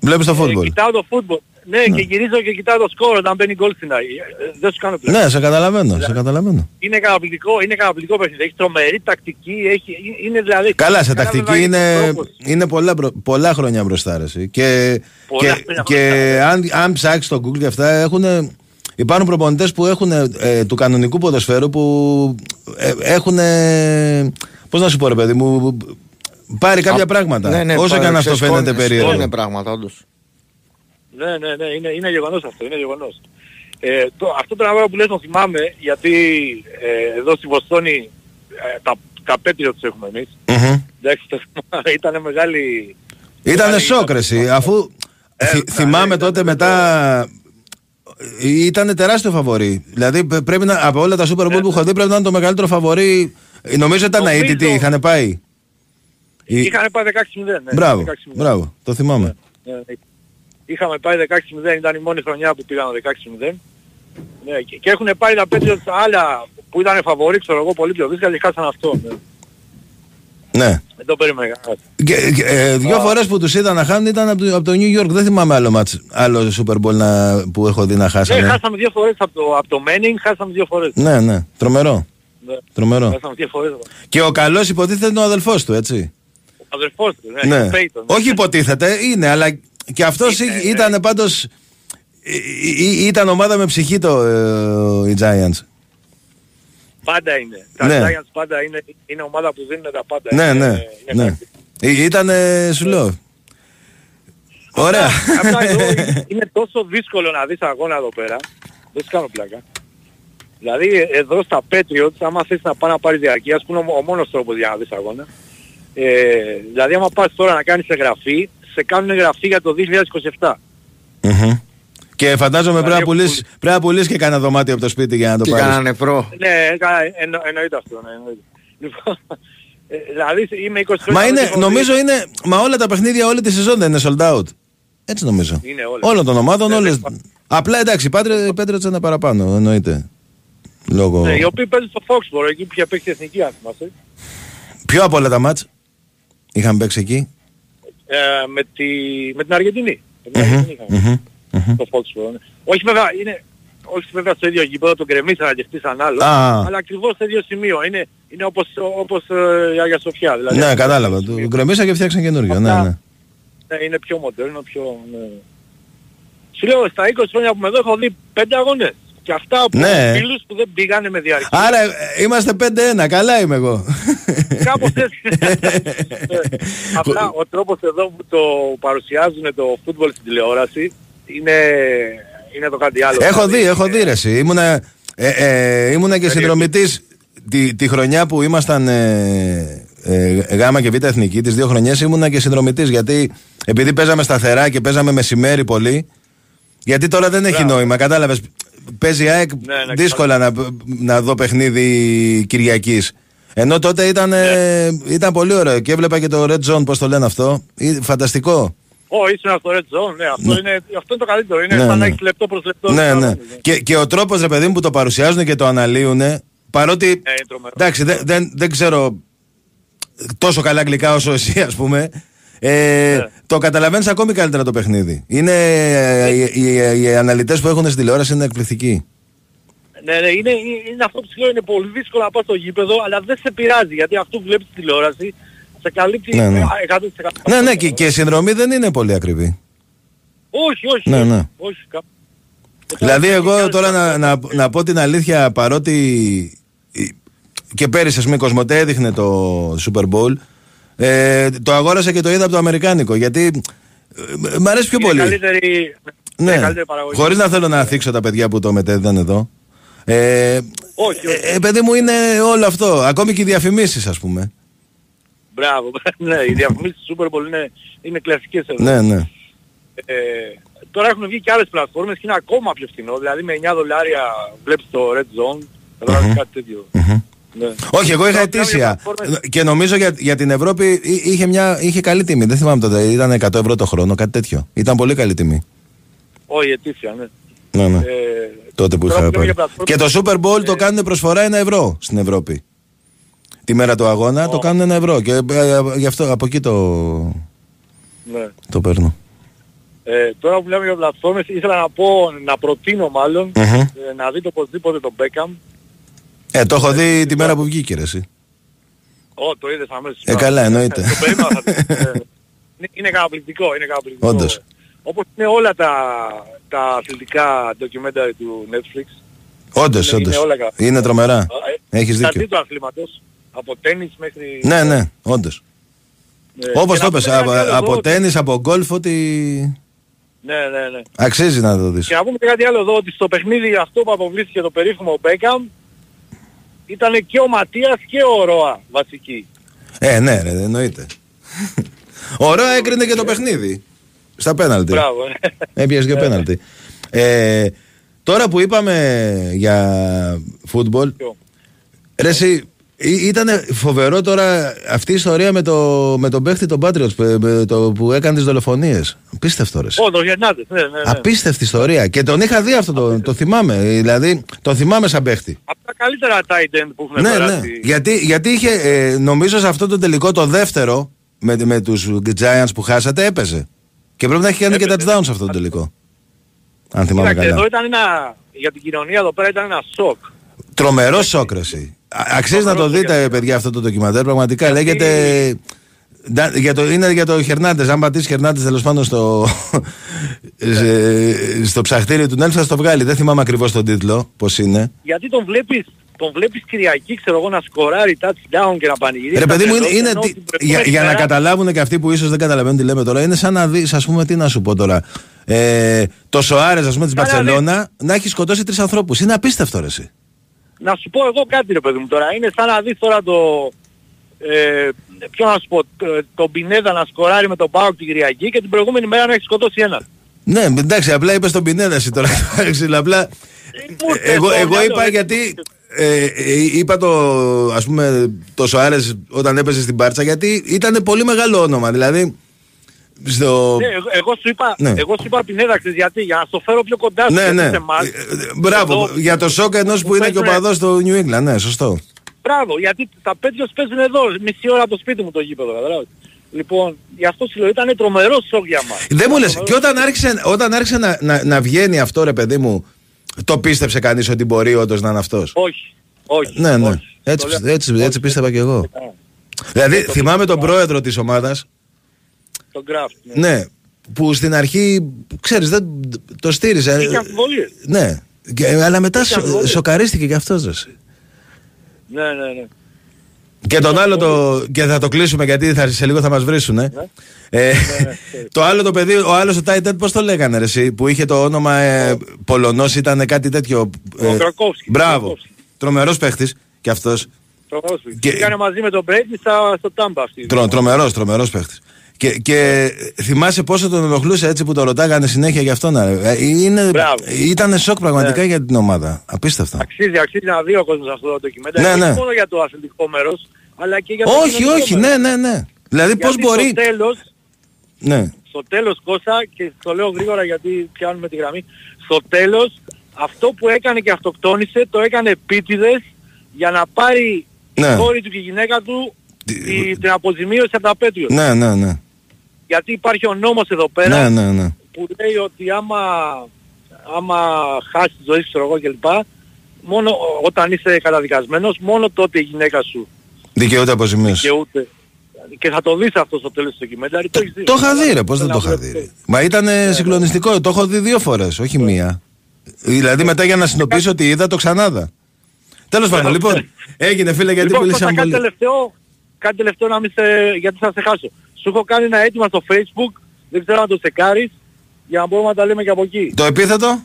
Βλέπεις το ε, φούτμπολ. κοιτάω το football. Ναι, και γυρίζω και κοιτάω το σκορ όταν μπαίνει γκολ στην ΑΕΚ. Ε, Δεν σου κάνω πλάκα. Ναι, σε καταλαβαίνω, σε καταλαβαίνω. Είναι καταπληκτικό, είναι καταπληκτικό παιχνίδι. Έχει τρομερή τακτική, έχει, είναι δηλαδή... Καλά, σε καλά τακτική βέβαια είναι, τρόπος. είναι πολλά, μπρο- πολλά χρόνια μπροστά ρε, εσύ. Και, Πολλά και, χρόνια και αν, αν ψάξεις το Google και αυτά, έχουν, υπάρχουν προπονητές που έχουν ε, του κανονικού ποδοσφαίρου που ε, έχουν. Πώς να σου πω, ρε παιδί μου, πάρει κάποια πράγματα. Ναι, ναι, όσο και αν αυτό ξεσκόνες, φαίνεται περίεργο. Είναι πράγματα, όντως. Ναι, ναι, ναι, είναι, είναι γεγονός αυτό, είναι γεγονός. Ε, το, αυτό το πράγμα που λες το θυμάμαι, γιατί ε, εδώ στη Βοστόνη ε, τα, τα πέτρια τους έχουμε εμείς. Μμμ. Εντάξει, το θυμάμαι, ήταν μεγάλη... Ήτανε μεγάλη- σοκ, ρε, εσύ, αφού θυ- θυμάμαι τότε μετά. Ήταν τεράστιο φαβορή. Δηλαδή πε- πρέπει να, από όλα τα Super Bowl που έχω δει πρέπει να είναι το μεγαλύτερο φαβορή. Νομίζω ήταν Νομίζω- αίτητοι, είχαν πάει. Η- Είχαμε πάει 16-0, ναι. Μπράβο, 16-0. μπράβο, το θυμάμαι. Ναι, ναι. Είχαμε πάει 16-0, ήταν η μόνη χρονιά που πήγαμε 16-0. Ναι, και, και έχουν πάει τα πέτρια τα άλλα που ήταν φαβορή, ξέρω εγώ, πολύ πιο δύσκολα και χάσαν αυτό. Ναι. Ναι. Δεν το περίμενα κανένας. Και, και, ε, δύο φορές που τους είδα να χάνουν ήταν από το, από το New York. Δεν θυμάμαι άλλο, μάτς, άλλο Super Bowl να, που έχω δει να Ναι, χάσανε. χάσαμε δύο φορές από το, από το Manning, χάσαμε δύο φορές. Ναι, ναι, τρομερό. Ναι. Τρομερό. Χάσαμε δύο φορές. Και ο καλός υποτίθεται είναι ο αδελφός του, έτσι. Ο αδερφός του, ναι, Ναι. ο Peyton. Όχι υποτίθεται, είναι, αλλά και αυτός Είναι, εί- ήταν πάντως... ή- ή- Ήταν ομάδα με ψυχή το, ε, οι Giants. Πάντα είναι. Τα Ναι. Giants πάντα είναι, είναι ομάδα που δίνουν τα πάντα. Ναι, Είναι- ναι, είναι ναι. Ή- Ήταν, ε, σου λέω. Ωραία. Απλά εδώ είναι- είναι τόσο δύσκολο να δεις αγώνα εδώ πέρα. Δεν σου κάνω πλάκα. Δηλαδή ε, εδώ στα Patriots, άμα θες να πάει να πάρεις διαρκείας, που είναι ο, ο μόνος τρόπος για να δεις αγώνα. Ε, δηλαδή άμα πας τώρα να κάνεις εγγραφή, σε κάνουν εγγραφή για το 2027. Μμμ. Και φαντάζομαι πρέπει να Δηλαδή, πουλήσεις, πρέπει να πουλήσεις και κανένα δωμάτιο από το σπίτι για να το Και πάρεις. κάνανε προ. Ναι, κα- εννο, εννοείται αυτό. Ναι, εννοείται. Λοιπόν, ε, δηλαδή είμαι 20 χρόνια. Μα δεν είναι, έχω δει- νομίζω είναι, μα όλα τα παιχνίδια όλη τη σεζόν δεν είναι sold out. Έτσι νομίζω. Είναι όλα. Όλων των ομάδων, Ναι, όλες. ναι. Απλά εντάξει, οι Πάτρε- οι Patriots είναι παραπάνω, εννοείται. Λόγω... Ναι, οι οποίοι παίζουν στο Foxborough, εκεί που είχε παίξει η εθνική, αν θυμάσαι. Ποιο από όλα τα μάτς είχαν παίξει εκεί. Ε, με, τη, με την Αργεντινή. Με την Μμμ, Αργεντινή είχαμε. μμμ, μμμ. Το Foxborough. ναι. Όχι βέβαια, είναι, όχι βέβαια στο ίδιο γήπεδο, τον κρεμίσανε και χτίσαν άλλο, Α. αλλά ακριβώς στο ίδιο σημείο. Είναι, είναι όπως, όπως ε, η Αγία Σοφιά. Δηλαδή, Ναι, κατάλαβα. Το γκρεμίσα και φτιάξαν καινούριο. Ναι, ναι. Ναι, είναι πιο μοντέρνο, πιο... Ναι. Σου λέω, στα 20 χρόνια που με εδώ έχω δει 5 αγώνες. Και αυτά από Ναι. φίλους που δεν πήγανε με διαρκή. Άρα ε, είμαστε 5-1, καλά είμαι εγώ. Κάπως έτσι. Ε, Απλά ο τρόπος εδώ που το παρουσιάζουν το φούτμπολ στην τηλεόραση είναι, είναι το κάτι άλλο. έχω Δηλαδή, δει, έχω δει ρε εσύ. Ήμουνα, ε, ε, ήμουνα και συνδρομητής τη, τη χρονιά που ήμασταν ε, ε, γάμα και β' εθνική, τις δύο χρονιές ήμουνα και συνδρομητής γιατί επειδή παίζαμε σταθερά και παίζαμε μεσημέρι πολύ γιατί τώρα δεν έχει νόημα, κατάλαβες. Παίζει ΑΕΚ Ναι, ναι, δύσκολα να, να δω παιχνίδι Κυριακής. Ενώ τότε ήταν, ε, ήταν πολύ ωραίο και έβλεπα και το Red Zone, πώς το λένε αυτό. Ε, Φανταστικό. Ω, ήσουν στο Red Zone, ναι, αυτό, Ναι. είναι, αυτό είναι το καλύτερο. Είναι Ναι, σαν ναι. να έχεις λεπτό προς λεπτό. Ναι, τους ναι. αγώνες, Και, και ο τρόπος ρε παιδί μου που το παρουσιάζουν και το αναλύουν, παρότι. Ε, είναι τρομερό. εντάξει, δεν, δεν, δεν ξέρω τόσο καλά αγγλικά όσο εσύ, ας πούμε. Ε, Ναι. Το καταλαβαίνεις ακόμη καλύτερα το παιχνίδι. Είναι, ε, οι, οι, οι αναλυτές που έχουν στην τηλεόραση είναι εκπληκτικοί. Ναι, ναι, είναι, είναι αυτό που σου λέω, είναι πολύ δύσκολο να πας στο γήπεδο, αλλά δεν σε πειράζει, γιατί αυτό που βλέπεις στη τηλεόραση σε καλύπτει Ναι, ναι. 100%. Ναι, ναι, και, και η συνδρομή δεν είναι πολύ ακριβή. Όχι, όχι, Ναι, όχι, ναι. όχι, κα- Δηλαδή εγώ τώρα να, να, να πω την αλήθεια παρότι και πέρυσι ας πούμε η Κοσμοτέ έδειχνε το Super Bowl ε, το αγόρασα και το είδα από το Αμερικάνικο γιατί ε, μ' αρέσει πιο είναι πολύ. Καλύτερη, Ναι, είναι καλύτερη παραγωγή. χωρίς να θέλω να θίξω τα παιδιά που το μετέδιδαν εδώ. Ε, Όχι, όχι. ε, παιδί μου είναι όλο αυτό, ακόμη και οι διαφημίσεις ας πούμε. Μπράβο, ναι, οι διαφημίσεις του Super Bowl είναι, είναι κλασικές εδώ. Ναι, ναι. Ε, τώρα έχουν βγει και άλλες πλατφόρμες και είναι ακόμα πιο φθηνό, δηλαδή με 9 δολάρια βλέπεις το Red Zone, καταλάβεις κάτι τέτοιο. Μμμ. Ναι. Όχι, εγώ είχα Τώρα, ετήσια. πλέον Και νομίζω για, για την Ευρώπη εί- είχε, μια, είχε καλή τιμή. Δεν θυμάμαι τότε. Ήταν 100 ευρώ το χρόνο, κάτι τέτοιο. Ήταν πολύ καλή τιμή. Όχι, ετήσια, ναι. Ναι, ναι. Ε, τότε που τώρα είχα που λέμε πάρει. για Και το Super Bowl το κάνουν προσφορά ένα ευρώ στην Ευρώπη. Τη μέρα του αγώνα το κάνουν ένα ευρώ. Και ε, ε, γι' αυτό από εκεί το, ναι. το παίρνω. Ε, τώρα που λέμε για πλατφόρμες, ήθελα να πω, να προτείνω μάλλον, Μμμ. ε, να δείτε οπωσδήποτε τον Beckham. Ε, το έχω δει τη μέρα που βγήκε ρε, εσύ. Ω, το είδες αμέσως. Ε, καλά, εννοείται. το περίμενα. θα δεις. Ε, είναι- είναι καταπληκτικό, είναι καταπληκτικό. Όντως. Όπως είναι όλα τα, τα αθλητικά documentary του Netflix. Όντως, Είναι- είναι όντως. όλα κα- Είναι τρομερά. Ε, Έχεις στα δίκιο. τι του αθλήματος, από τέννις μέχρι... Ναι, ναι, όντως. Ε, Όπως και το να είπες, πούμε από, κάτι άλλο από εδώ, τέννις, από γκολφ, ότι Ναι, ναι, ναι. αξίζει να το δεις. Και να πούμε και κάτι άλλο εδώ, ότι στο παιχνίδι αυτό που αποβλήθηκε το περίφημο Beckham, ήταν και ο Ματίας και ο Ρώα βασική. Ε, ναι, ρε, εννοείται. Ωραίο έκρινε και το παιχνίδι. Στα πέναλτι. Μπράβο. Έπιασε και πέναλτι. Ε, τώρα που είπαμε για φούτμπολ, ρε εσύ, ήταν φοβερό τώρα αυτή η ιστορία με, το, με τον παίχτη τον Patriots που, με το, που έκανε τις δολοφονίες. Απίστευτο ρε. εσύ. Ω, το Γερνάτες, ναι, ναι, ναι. Απίστευτη ιστορία. Και τον είχα δει αυτό, το, το θυμάμαι. Δηλαδή, τον θυμάμαι σαν παίχτη. Από τα καλύτερα tight end που έχουν Ναι, ναι. περάσει. Γιατί, γιατί είχε, ε, νομίζω σε αυτό το τελικό το δεύτερο με, με τους Giants που χάσατε έπαιζε. Και πρέπει να έχει κάνει και touchdown σε αυτό το τελικό. Αν θυμάμαι Κοίταξε, καλά. εδώ ήταν ένα, για την κοινωνία εδώ πέρα ήταν ένα σοκ. Τρομερό σόκρεση. Αξίζει να το δείτε, παιδιά, αυτό το ντοκιμαντέρ. Πραγματικά λέγεται. Ντα- Για το, είναι για το Χερνάντες. Αν πατήσει Χερνάντες τέλος πάντων στο, σε- στο ψαχτήρι του Νέλφ θα το βγάλει. Δεν θυμάμαι ακριβώς τον τίτλο, πώς είναι. Γιατί τον βλέπεις, τον βλέπεις Κυριακή, ξέρω εγώ, να σκοράρει touchdown και να πανηγυρίζει. Ρε παιδί μου, είναι, εντός, είναι ενώ τι- την για, προηγούμενη για να μέρα- καταλάβουν και αυτοί που ίσως δεν καταλαβαίνουν τι λέμε τώρα, είναι σαν να δεις, ας πούμε, τι να σου πω τώρα. Ε, το Σοάρες, ας πούμε, της Καλά, ναι. Μπαρσελώνα, να έχει σκοτώσει τρεις ανθρώπους. Είναι απίστευτο ρε εσύ. Να σου πω εγώ κάτι ρε παιδί μου τώρα. Είναι σαν να δεις τώρα το... Ε, ποιο να σου πω, το, τον Πινέδα να σκοράρει με τον Πάοκ την Κυριακή και την προηγούμενη μέρα να έχει σκοτώσει ένα. Ναι, εντάξει, απλά είπες τον Πινέδα εσύ τώρα. Εντάξει, απλά, εγώ, το εγώ μυαλό, είπα ρε. γιατί... Ε, ε, είπα το, ας πούμε, το Σοάρες όταν έπαιζε στην Πάρτσα γιατί ήταν πολύ μεγάλο όνομα. Δηλαδή, στο... Ναι, εγώ, εγώ σου είπα, Ναι. εγώ σου είπα Πινέδα, ξέρεις γιατί, για να στο φέρω πιο κοντά σου Ναι, γιατί ναι. σε εμάς. Μπράβο, Εδώ- για το σοκ ενός που είναι και ο παίζουνε- παδός του New England, ναι, σωστό. Μπράβο, γιατί τα Patriots παίζουν εδώ, μισή ώρα από το σπίτι μου το γήπεδο, καταλάβεις. Λοιπόν, γι' αυτό σου λέω, ήταν τρομερό σοκ για μας. Δεν μου λες, και όταν άρχισε, όταν άρχισε να, να, να βγαίνει αυτό ρε παιδί μου, το πίστεψε κανείς ότι μπορεί όντως να είναι αυτός; Όχι, όχι. Ναι, ναι. όχι. Έτσι, Το λέω. έτσι, έτσι πίστευα και εγώ. Δηλαδή, θυμάμαι τον πρόεδρο της ομάδας, Τον Kraft. Ναι. ναι, που στην αρχή, ξέρεις, δεν το στήριζε. Είχε αμφιβολίες. Ναι, και, αλλά μετά Είχε σο, αμφιβολίες. σοκαρίστηκε και αυτός. ρε εσύ. Ναι, ναι, ναι. Και τον άλλο το. και θα το κλείσουμε γιατί θα, σε λίγο θα μας βρίσουν. Ε. Ε, το άλλο το παιδί, ο άλλος ο Τάιντεν, πώς το λέγανε, ρε, εσύ, που είχε το όνομα ε, Πολωνός ήταν κάτι τέτοιο. Ο Κρακόφσκι. Μπράβο. Τρομερός παίχτης κι αυτός. Τρομερός. Και- Και... Έκανε μαζί με τον Brady στα, στο Tampa αυτή. Τρο, τρομερός, τρομερός παίχτης. Και, και θυμάσαι πόσο τον ενοχλούσε έτσι που το ρωτάγανε συνέχεια για αυτόν. Ε, είναι, ήταν σοκ πραγματικά Ναι. για την ομάδα. Απίστευτο. Αξίζει, αξίζει να δει ο κόσμος αυτό το ντοκιμέντα. Ναι, όχι ναι. μόνο για το αθλητικό μέρος, αλλά και για το Όχι, κοινωνικό όχι, μέρος. ναι, ναι, ναι. Δηλαδή πώς Γιατί μπορεί. Στο τέλος, Ναι. στο τέλος Κώστα, και το λέω γρήγορα γιατί πιάνουμε τη γραμμή, στο τέλος αυτό που έκανε και αυτοκτόνησε το έκανε επίτηδες για να πάρει Ναι. η κόρη του και η γυναίκα του τη- την αποζημίωση από τα πέτρια. Ναι, ναι, ναι. Γιατί υπάρχει ο νόμος εδώ πέρα Ναι, ναι, ναι. που λέει ότι άμα, άμα χάσεις τη ζωή σου ξέρω εγώ κλπ. Μόνο όταν είσαι καταδικασμένος, μόνο τότε η γυναίκα σου Δικαιούται αποζημίωση. δικαιούται. Και θα το δεις αυτό στο τέλος του ντοκιμένταρι. Το, έχεις δει. Το είχα δει, ρε, πώς δεν το είχα να δει. ρε. Μα ήταν συγκλονιστικό, το έχω δει δύο φορές, όχι μία. Δηλαδή μετά για να συνειδητοποιήσω ότι είδα, το ξανάδα. Τέλος πάντων, λοιπόν, έγινε φίλε γιατί λοιπόν, μιλήσαμε Κώστα, κάτι πολύ. τελευταίο, κάτι τελευταίο να μην σε, γιατί θα σε χάσω. Σου έχω κάνει ένα αίτημα στο facebook, δεν ξέρω αν το τσεκάρεις, για να μπορούμε να τα λέμε και από εκεί. Το επίθετο,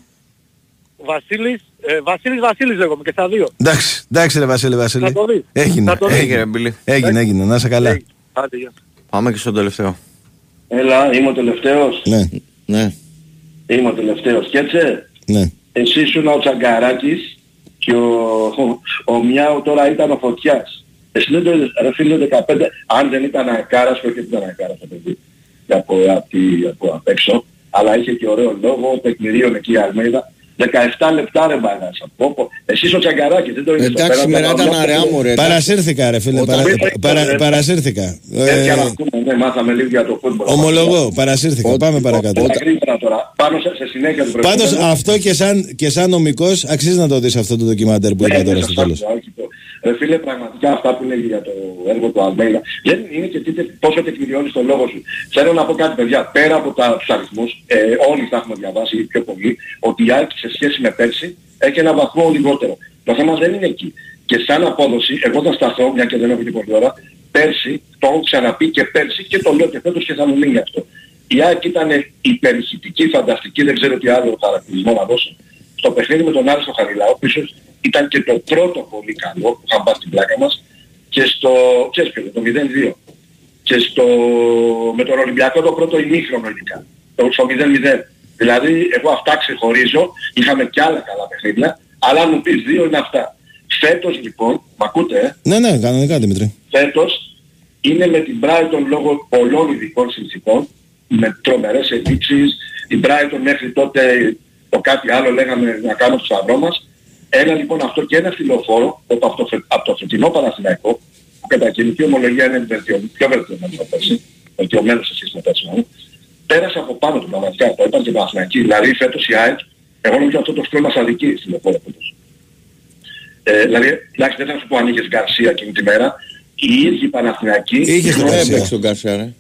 Βασίλης, ε, Βασίλης Βασίλης λέγομαι και στα δύο. εντάξει, εντάξει ρε Βασίλη Βασίλη. Θα το δεις. Έγινε, Θα το δεις. έγινε, Μπίλη. έγινε, έγινε, να είσαι καλά. Άντε, γεια. Πάμε και στον τελευταίο. Έλα, είμαι ο τελευταίος. Ναι, Ναι. Είμαι ο τελευταίος. Κέτσε, ναι. εσύ ήσουν ο Τσαγκαράκης και και ο, ο, ο Μιάου τώρα ήταν ο Φωτιάς. Εσύ δεν το είδες, ρε φίλε 15, αν δεν ήταν ακάρας, όχι ότι ήταν ακάρας το παιδί, από, από, τη- από απ' έξω, αλλά είχε και ωραίο λόγο, τεκμηρίων εκεί η Αλμέιδα. 17 λεπτά ρε μπαγάσα. Πω, πω. Εσείς ο Τσαγκαράκης δεν το είδες. Εντάξει, πέρα, σήμερα το ήταν Παυλόπουλο. αραιά μου, ρε. Παρασύρθηκα, ρε φίλε. Όταν Παρα, είπα, παρα- ρε. παρασύρθηκα. Έτσι Ε, αλλά ακούμε, ναι, μάθαμε λίγο για το φούτμπολ. ομολογώ, παρασύρθηκα. Πάμε παρακάτω. Πολύ γρήγορα τώρα. Πάνω σε, σε συνέχεια του Πάντως προηγούμενου. αυτό και σαν, και σαν νομικός αξίζει να το δεις αυτό το ντοκιμαντέρ που Ναι, είπα τώρα ναι, στο σωστά, τέλος. όχι το- Ρε φίλε, πραγματικά αυτά που λέγει για το έργο του Αλμέιδα δεν είναι και τι, πόσο τεκμηριώνει το λόγο σου. Θέλω να πω κάτι παιδιά, πέρα από τα, τους αριθμούς, ε, όλοι θα έχουμε διαβάσει ή πιο πολύ, ότι η ΑΕΚ σε σχέση με πέρσι έχει ένα βαθμό λιγότερο. Το θέμα δεν είναι εκεί. Και σαν απόδοση, εγώ θα σταθώ, μια και δεν έχω και πολλή ώρα, πέρσι, το έχω ξαναπεί και πέρσι και το λέω και φέτος και θα μου μείνει αυτό. Η ΑΕΚ ήταν υπερηχητική, φανταστική, δεν ξέρω τι άλλο χαρακτηρισμό να δώσω. Στο παιχνίδι με τον Άρη στο Χαριλάο, που ίσως ήταν και το πρώτο πολύ καλό που είχαμε πάρει στην πλάκα μας και στο, ξέρεις ποιο, το 0-2. Και στο, με τον Ολυμπιακό το πρώτο ημίχρονο ειδικά. Το, στο 0-0. Δηλαδή εγώ αυτά ξεχωρίζω, είχαμε και άλλα καλά παιχνίδια, αλλά αν μου πεις δύο είναι αυτά. Φέτος λοιπόν, μ' ακούτε, ε, Ναι, ναι, κανονικά Δημήτρη. φέτος είναι με την Brighton λόγω πολλών ειδικών συνθήκων, με τρομερές ενδείξεις, η Brighton μέχρι τότε το κάτι άλλο λέγαμε να κάνουμε το σταυρό μας. Ένα λοιπόν αυτό και ένα φιλοφόρο από, αυτό, από το φετινό Παναθηναϊκό, που κατά κοινική ομολογία είναι βελτιω- πιο βελτιωμένος από πέρσι, βελτιωμένος σε σχέση με πέρσι μάλλον, πέρασε από πάνω του πραγματικά, το είπαν και οι Παναθηναϊκοί. Δηλαδή φέτος η ΑΕΚ, εγώ νομίζω αυτό το σκρό μας αδικεί στην εφόρα φέτος. Ε, δηλαδή, εντάξει, δεν θα σου πω αν είχες Γκαρσία εκείνη τη μέρα, οι ίδιοι Παναθηναϊκοί... Είχες τον Ναι, Γκαρσία. Έπαιξε τον Γκαρσία, ρε.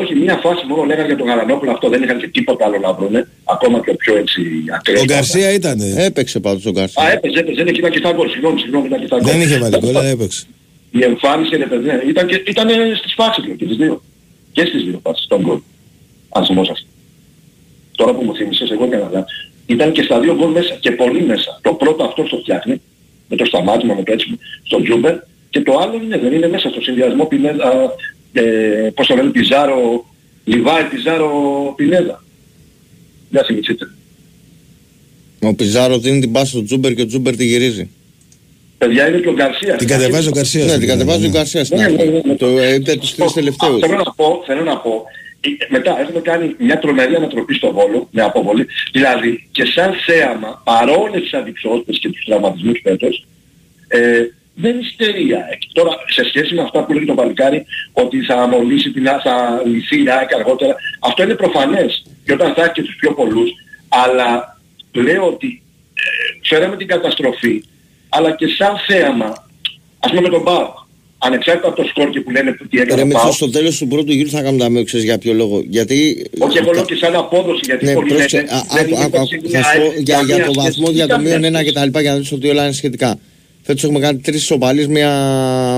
Όχι, μία φάση μόνο λέγανε για τον Γαλανόπουλο, αυτό δεν είχαν και τίποτα άλλο να βρούνε, ακόμα και ο πιο έτσι ακραίος. Ο Γκαρσία ήταν. Έπαιξε πάντως τον Α, Γκαρσία. έπαιζε, έπαιζε, δεν ήταν και στα γκολ, συγγνώμη, συγγνώμη, ήταν και στα γκολ. Δεν είχε βάλει γκολ, αλλά έπαιξε. Η εμφάνιση, ρε παιδιά, ήταν, και, ήταν στις φάσεις λέω, και τις δύο. Και στις δύο φάσεις, τον γκολ. Αν θυμόσαστε. Τώρα που μου θύμισες, εγώ έκανα λάθος. Ήταν και στα δύο γκολ μέσα και πολύ μέσα. Το πρώτο αυτό στο φτιάχνει, με το σταμάτημα, με το έτσι, στον Τζούμπερ, και το άλλο είναι, δεν είναι μέσα στο συνδυασμό Πινέδα, ε, πώς το λένε, Πιζάρο, Λιβάι, Πιζάρο, Πινέδα. Για θυμηθείτε. Ο Πιζάρο δίνει την πάση στον Τζούμπερ και ο Τζούμπερ τη γυρίζει. Παιδιά είναι και ο Γκαρσίας. Την κατεβάζει ο Γκαρσίας. Ναι, στην την Ελλάδα, κατεβάζει ο ναι. Γκαρσίας στην Ναι, ναι, αρχή. ναι, ναι. Το ε, είπε τους τρεις τελευταίους. Θέλω να πω, θέλω να πω, ε, μετά έχουμε κάνει μια τρομερή ανατροπή στο Βόλο, με αποβολή. Δηλαδή και σαν θέαμα, παρόλες τις αντιξοότητες και τους τραυματισμούς φέτος, ε, δεν υστερεί η ΑΕΚ. Τώρα, σε σχέση με αυτά που λέει το Παλικάρι, ότι θα αμολύσει την Α- θα λυθεί η ΑΕΚ αργότερα, αυτό είναι προφανές. Και όταν θα έχει και τους πιο πολλούς, αλλά λέω ότι ε, φέραμε την καταστροφή, αλλά και σαν θέαμα, ας πούμε με τον ΠΑΟΚ, ανεξάρτητα από το σκορ και που λένε που τι έκανε Ρε ο Μίτσο, ΠΑΟΚ, στο τέλος του πρώτου γύρου θα κάνουμε τα ξέρεις για ποιο λόγο. Γιατί... όχι εγώ λέω και σαν απόδοση, γιατί Ναι, πολλοί πρόσεξε, λένε, α, δεν άκου, είναι άκου, άκου, περσινή θα σου πω ΑΕΚ, για, για καμία το σχέση. βαθμό, για το Καμία μείον ένα σχέση. και τα λοιπά, για να δεις ότι όλα είναι σχετικά. Φέτος έχουμε κάνει τρεις ισοπαλίες, μία,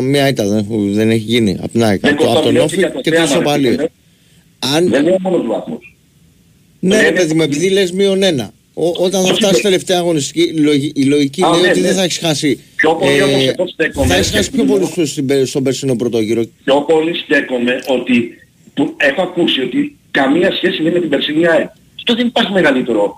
μία ήττα δεν, έχω- δεν έχει γίνει. Από την ΑΕΚ, Δεν από, το- από τον κοστίζει Όφη για το και τρεις θέαμα, ρε ισοπαλίες. φίλε. Αν, Δεν είναι μόνο του βαθμούς. ναι ρε είναι- παιδί μου, επειδή λες μείον ένα. Ο, όταν θα Όχι, φτάσει δε- τελευταία αγωνιστική, η λογι- η λογική Α, λέει ναι, ότι ναι. δεν θα έχεις χάσει. ε, Πιο πολύ όμως εγώ στέκομαι θα έχεις και χάσει πιο που- πολλούς στους στην πε- στον περσινό πρώτο γύρο. Πιο πολύ στέκομαι ότι που έχω ακούσει ότι καμία σχέση δεν είναι με την περσινή ΑΕΚ. Αυτό δεν υπάρχει μεγαλύτερο,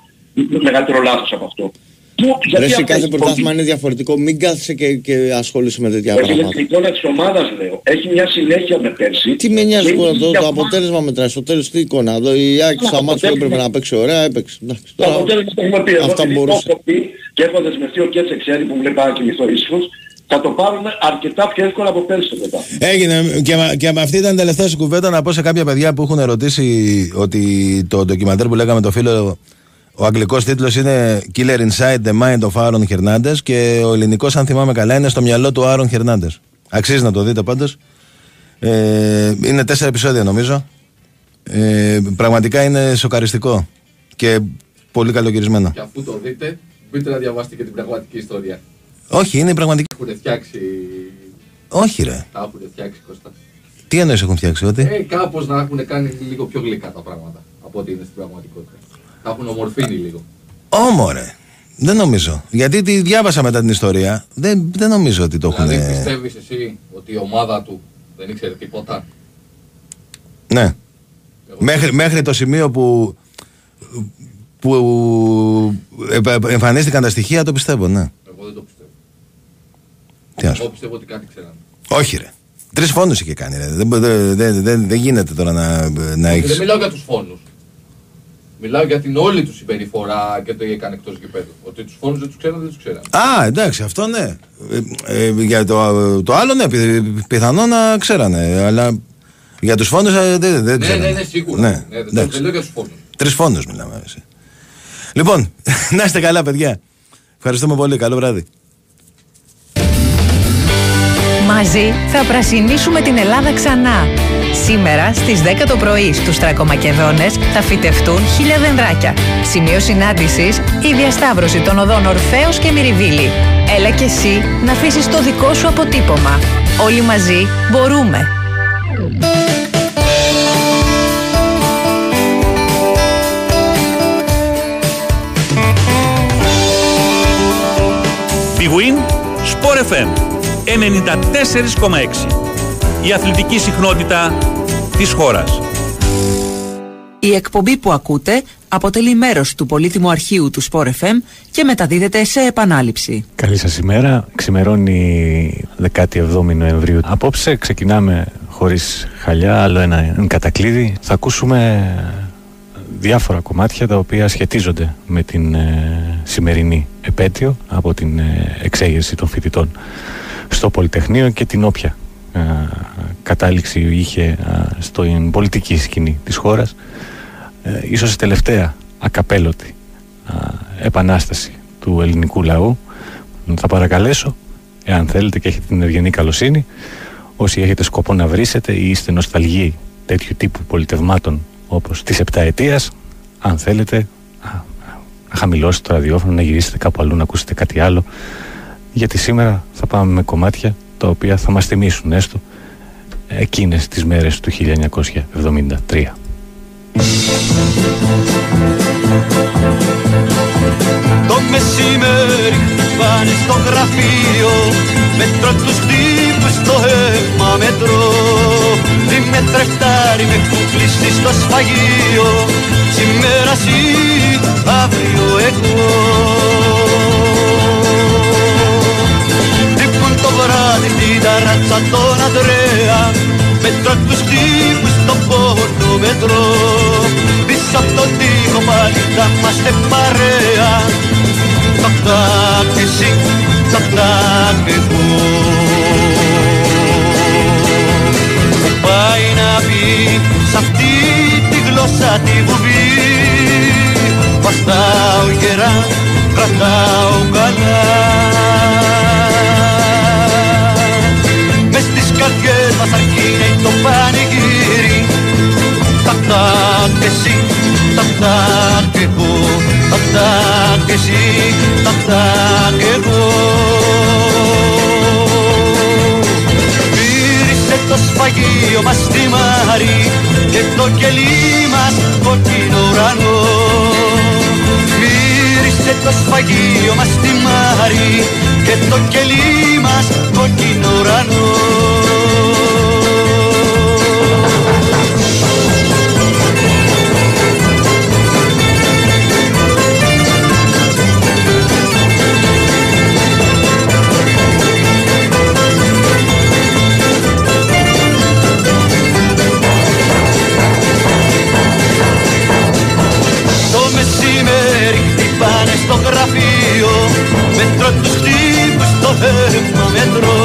μεγαλύτερο λάθος από αυτό. Πού, Ρε γιατί εσύ αυτά κάθε οι πρωτάθλημα είναι διαφορετικό, μην κάθεσαι και, και ασχολείσαι με τέτοια Όχι, είναι πράγματα. την εικόνα της ομάδας λέω. Έχει μια συνέχεια με πέρσι. Τι με νοιάζει Και που είναι το, και το αυτό- αποτέλεσμα μετράει. Στο τέλος τι εικόνα. Εδώ η Άκη το στα μάτια που αποτέλεσμα- έπρεπε να παίξει ωραία έπαιξε. Εντάξει, Το τώρα αποτέλεσμα το έχουμε πει. Εγώ αυτά επειδή το μπορούσε. έχω πει και έχω δεσμευτεί ο Κέτσε ξέρει που μου λέει πάρα και μισθό ίσως, θα το πάρουμε αρκετά πιο εύκολα από πέρσι το πρωτάθλημα. Έγινε και, μα- και με αυτή ήταν η τελευταία σου κουβέντα να πω σε κάποια παιδιά που έχουν ερωτήσει ότι το ντοκιμαντέρ που λέγαμε το φίλο ο αγγλικός τίτλος είναι Killer Inside the Mind of Aaron Hernandez και ο ελληνικός αν θυμάμαι καλά είναι στο μυαλό του Aaron Hernandez. Αξίζει να το δείτε πάντως. Ε, είναι τέσσερα επεισόδια νομίζω. Ε, πραγματικά είναι σοκαριστικό και πολύ καλοκαιρισμένο. Και αφού το δείτε, μπείτε να διαβάσετε και την πραγματική ιστορία. Όχι, είναι η πραγματική. Έχουν φτιάξει. Όχι ρε. Τα έχουν φτιάξει Κώστα. Τι εννοείς έχουν φτιάξει, ότι; Ε, κάπως να έχουν κάνει λίγο πιο γλυκά τα πράγματα από ό,τι είναι στην πραγματικότητα. Τα έχουν ομορφύνει λίγο. Όμορε. Δεν νομίζω. Γιατί τη διάβασα μετά την ιστορία. Δεν, δεν νομίζω ότι το έχουν. Δηλαδή πιστεύεις εσύ ότι η ομάδα του δεν ήξερε τίποτα; Ναι. Μέχρι, μέχρι το σημείο που, που ε, ε, εμφανίστηκαν τα στοιχεία το πιστεύω, ναι. Εγώ δεν το πιστεύω. Τι να σου Εγώ πιστεύω ότι κάτι ξέρανε. Όχι, ρε. Τρεις φόνους είχε κάνει. Ρε. Δεν, δεν, δεν, δεν, δεν γίνεται τώρα να, να έχει. Δεν μιλάω για τους φόνους. Μιλάω για την όλη τους συμπεριφορά και το έκανε εκτός γηπέδου. Ότι τους φόνους δεν τους ξέρανε, δεν τους ξέρανε. Α, εντάξει, αυτό ναι. Ε, ε, για το, το άλλο ναι, πι- πιθανό να ξέρανε. Αλλά για τους φόνους δεν, δεν Ναι, ξέρανε. ναι, ναι, σίγουρα. Ναι, Ναι, δεν- εντάξει. δεν λέω για τους φόνους. Τρεις φόνους μιλάμε. εσύ. Λοιπόν, να είστε καλά, παιδιά. Ευχαριστούμε πολύ. Καλό βράδυ. Μαζί θα πρασινίσουμε την Ελλάδα ξανά. Σήμερα στις 10 το πρωί στους Τρακομακεδόνες θα φυτευτούν χίλια δεντράκια. Σημείο συνάντησης η διασταύρωση των οδών Ορφέως και Μυριβίλη. Έλα και εσύ να αφήσεις το δικό σου αποτύπωμα. Όλοι μαζί μπορούμε. Big Win, Sport FM 94,6. Η αθλητική συχνότητα της χώρας. Η εκπομπή που ακούτε αποτελεί μέρος του πολύτιμου αρχείου του Sport FM και μεταδίδεται σε επανάληψη. Καλή σας ημέρα. Ξημερώνει 17 Νοεμβρίου. Απόψε ξεκινάμε χωρίς χαλιά, άλλο ένα κατακλείδι. Θα ακούσουμε διάφορα κομμάτια τα οποία σχετίζονται με την ε, σημερινή επέτειο από την ε, εξέγερση των φοιτητών στο Πολυτεχνείο και την όποια ε, κατάληξη είχε ε, στην πολιτική σκηνή της χώρας. Ε, ίσως η τελευταία ακαπέλωτη α, επανάσταση του ελληνικού λαού. Θα παρακαλέσω εάν θέλετε και έχετε την ευγενή καλοσύνη όσοι έχετε σκοπό να βρίσετε ή είστε νοσταλγοί τέτοιου τύπου πολιτευμάτων όπως της επταετίας αν θέλετε α, να χαμηλώσετε το ραδιόφωνο να γυρίσετε κάπου αλλού να ακούσετε κάτι άλλο γιατί σήμερα θα πάμε με κομμάτια τα οποία θα μας θυμίσουν έστω εκείνες τις μέρες του 1973 Το μεσημέρι χτυπάνε στο γραφείο Μέτρο τους τύπους στο αίμα μετρώ Τι με τρεχτάρι με έχουν κλείσει στο σφαγείο Σήμερα εσύ, αύριο εγώ βράδυ στην ταράτσα τον Ανδρέα Μέτρο τους τύπους στο πόνο μετρώ Πίσω απ' τον τοίχο πάλι θα είμαστε παρέα Τακ τακ εσύ, τακ τακ εγώ Που πάει να πει σ' αυτή τη γλώσσα τη βουβή Βαστάω γερά, κρατάω καλά μας αρχίνει το πανηγύρι. Τακ τακ εσύ, τακ τακ εγώ Τακ τακ εσύ, τακ τακ εγώ. Μύρισε το σφαγείο μας στη Μάρη Και το κελί μας κόκκινο ουρανό. Μύρισε το σφαγείο μας στη Μάρη Και το κελί μας κόκκινο ουρανό ρεύμα μετρό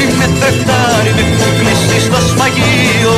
Είμαι τρεχτάρι με κουκλήσει στο σφαγείο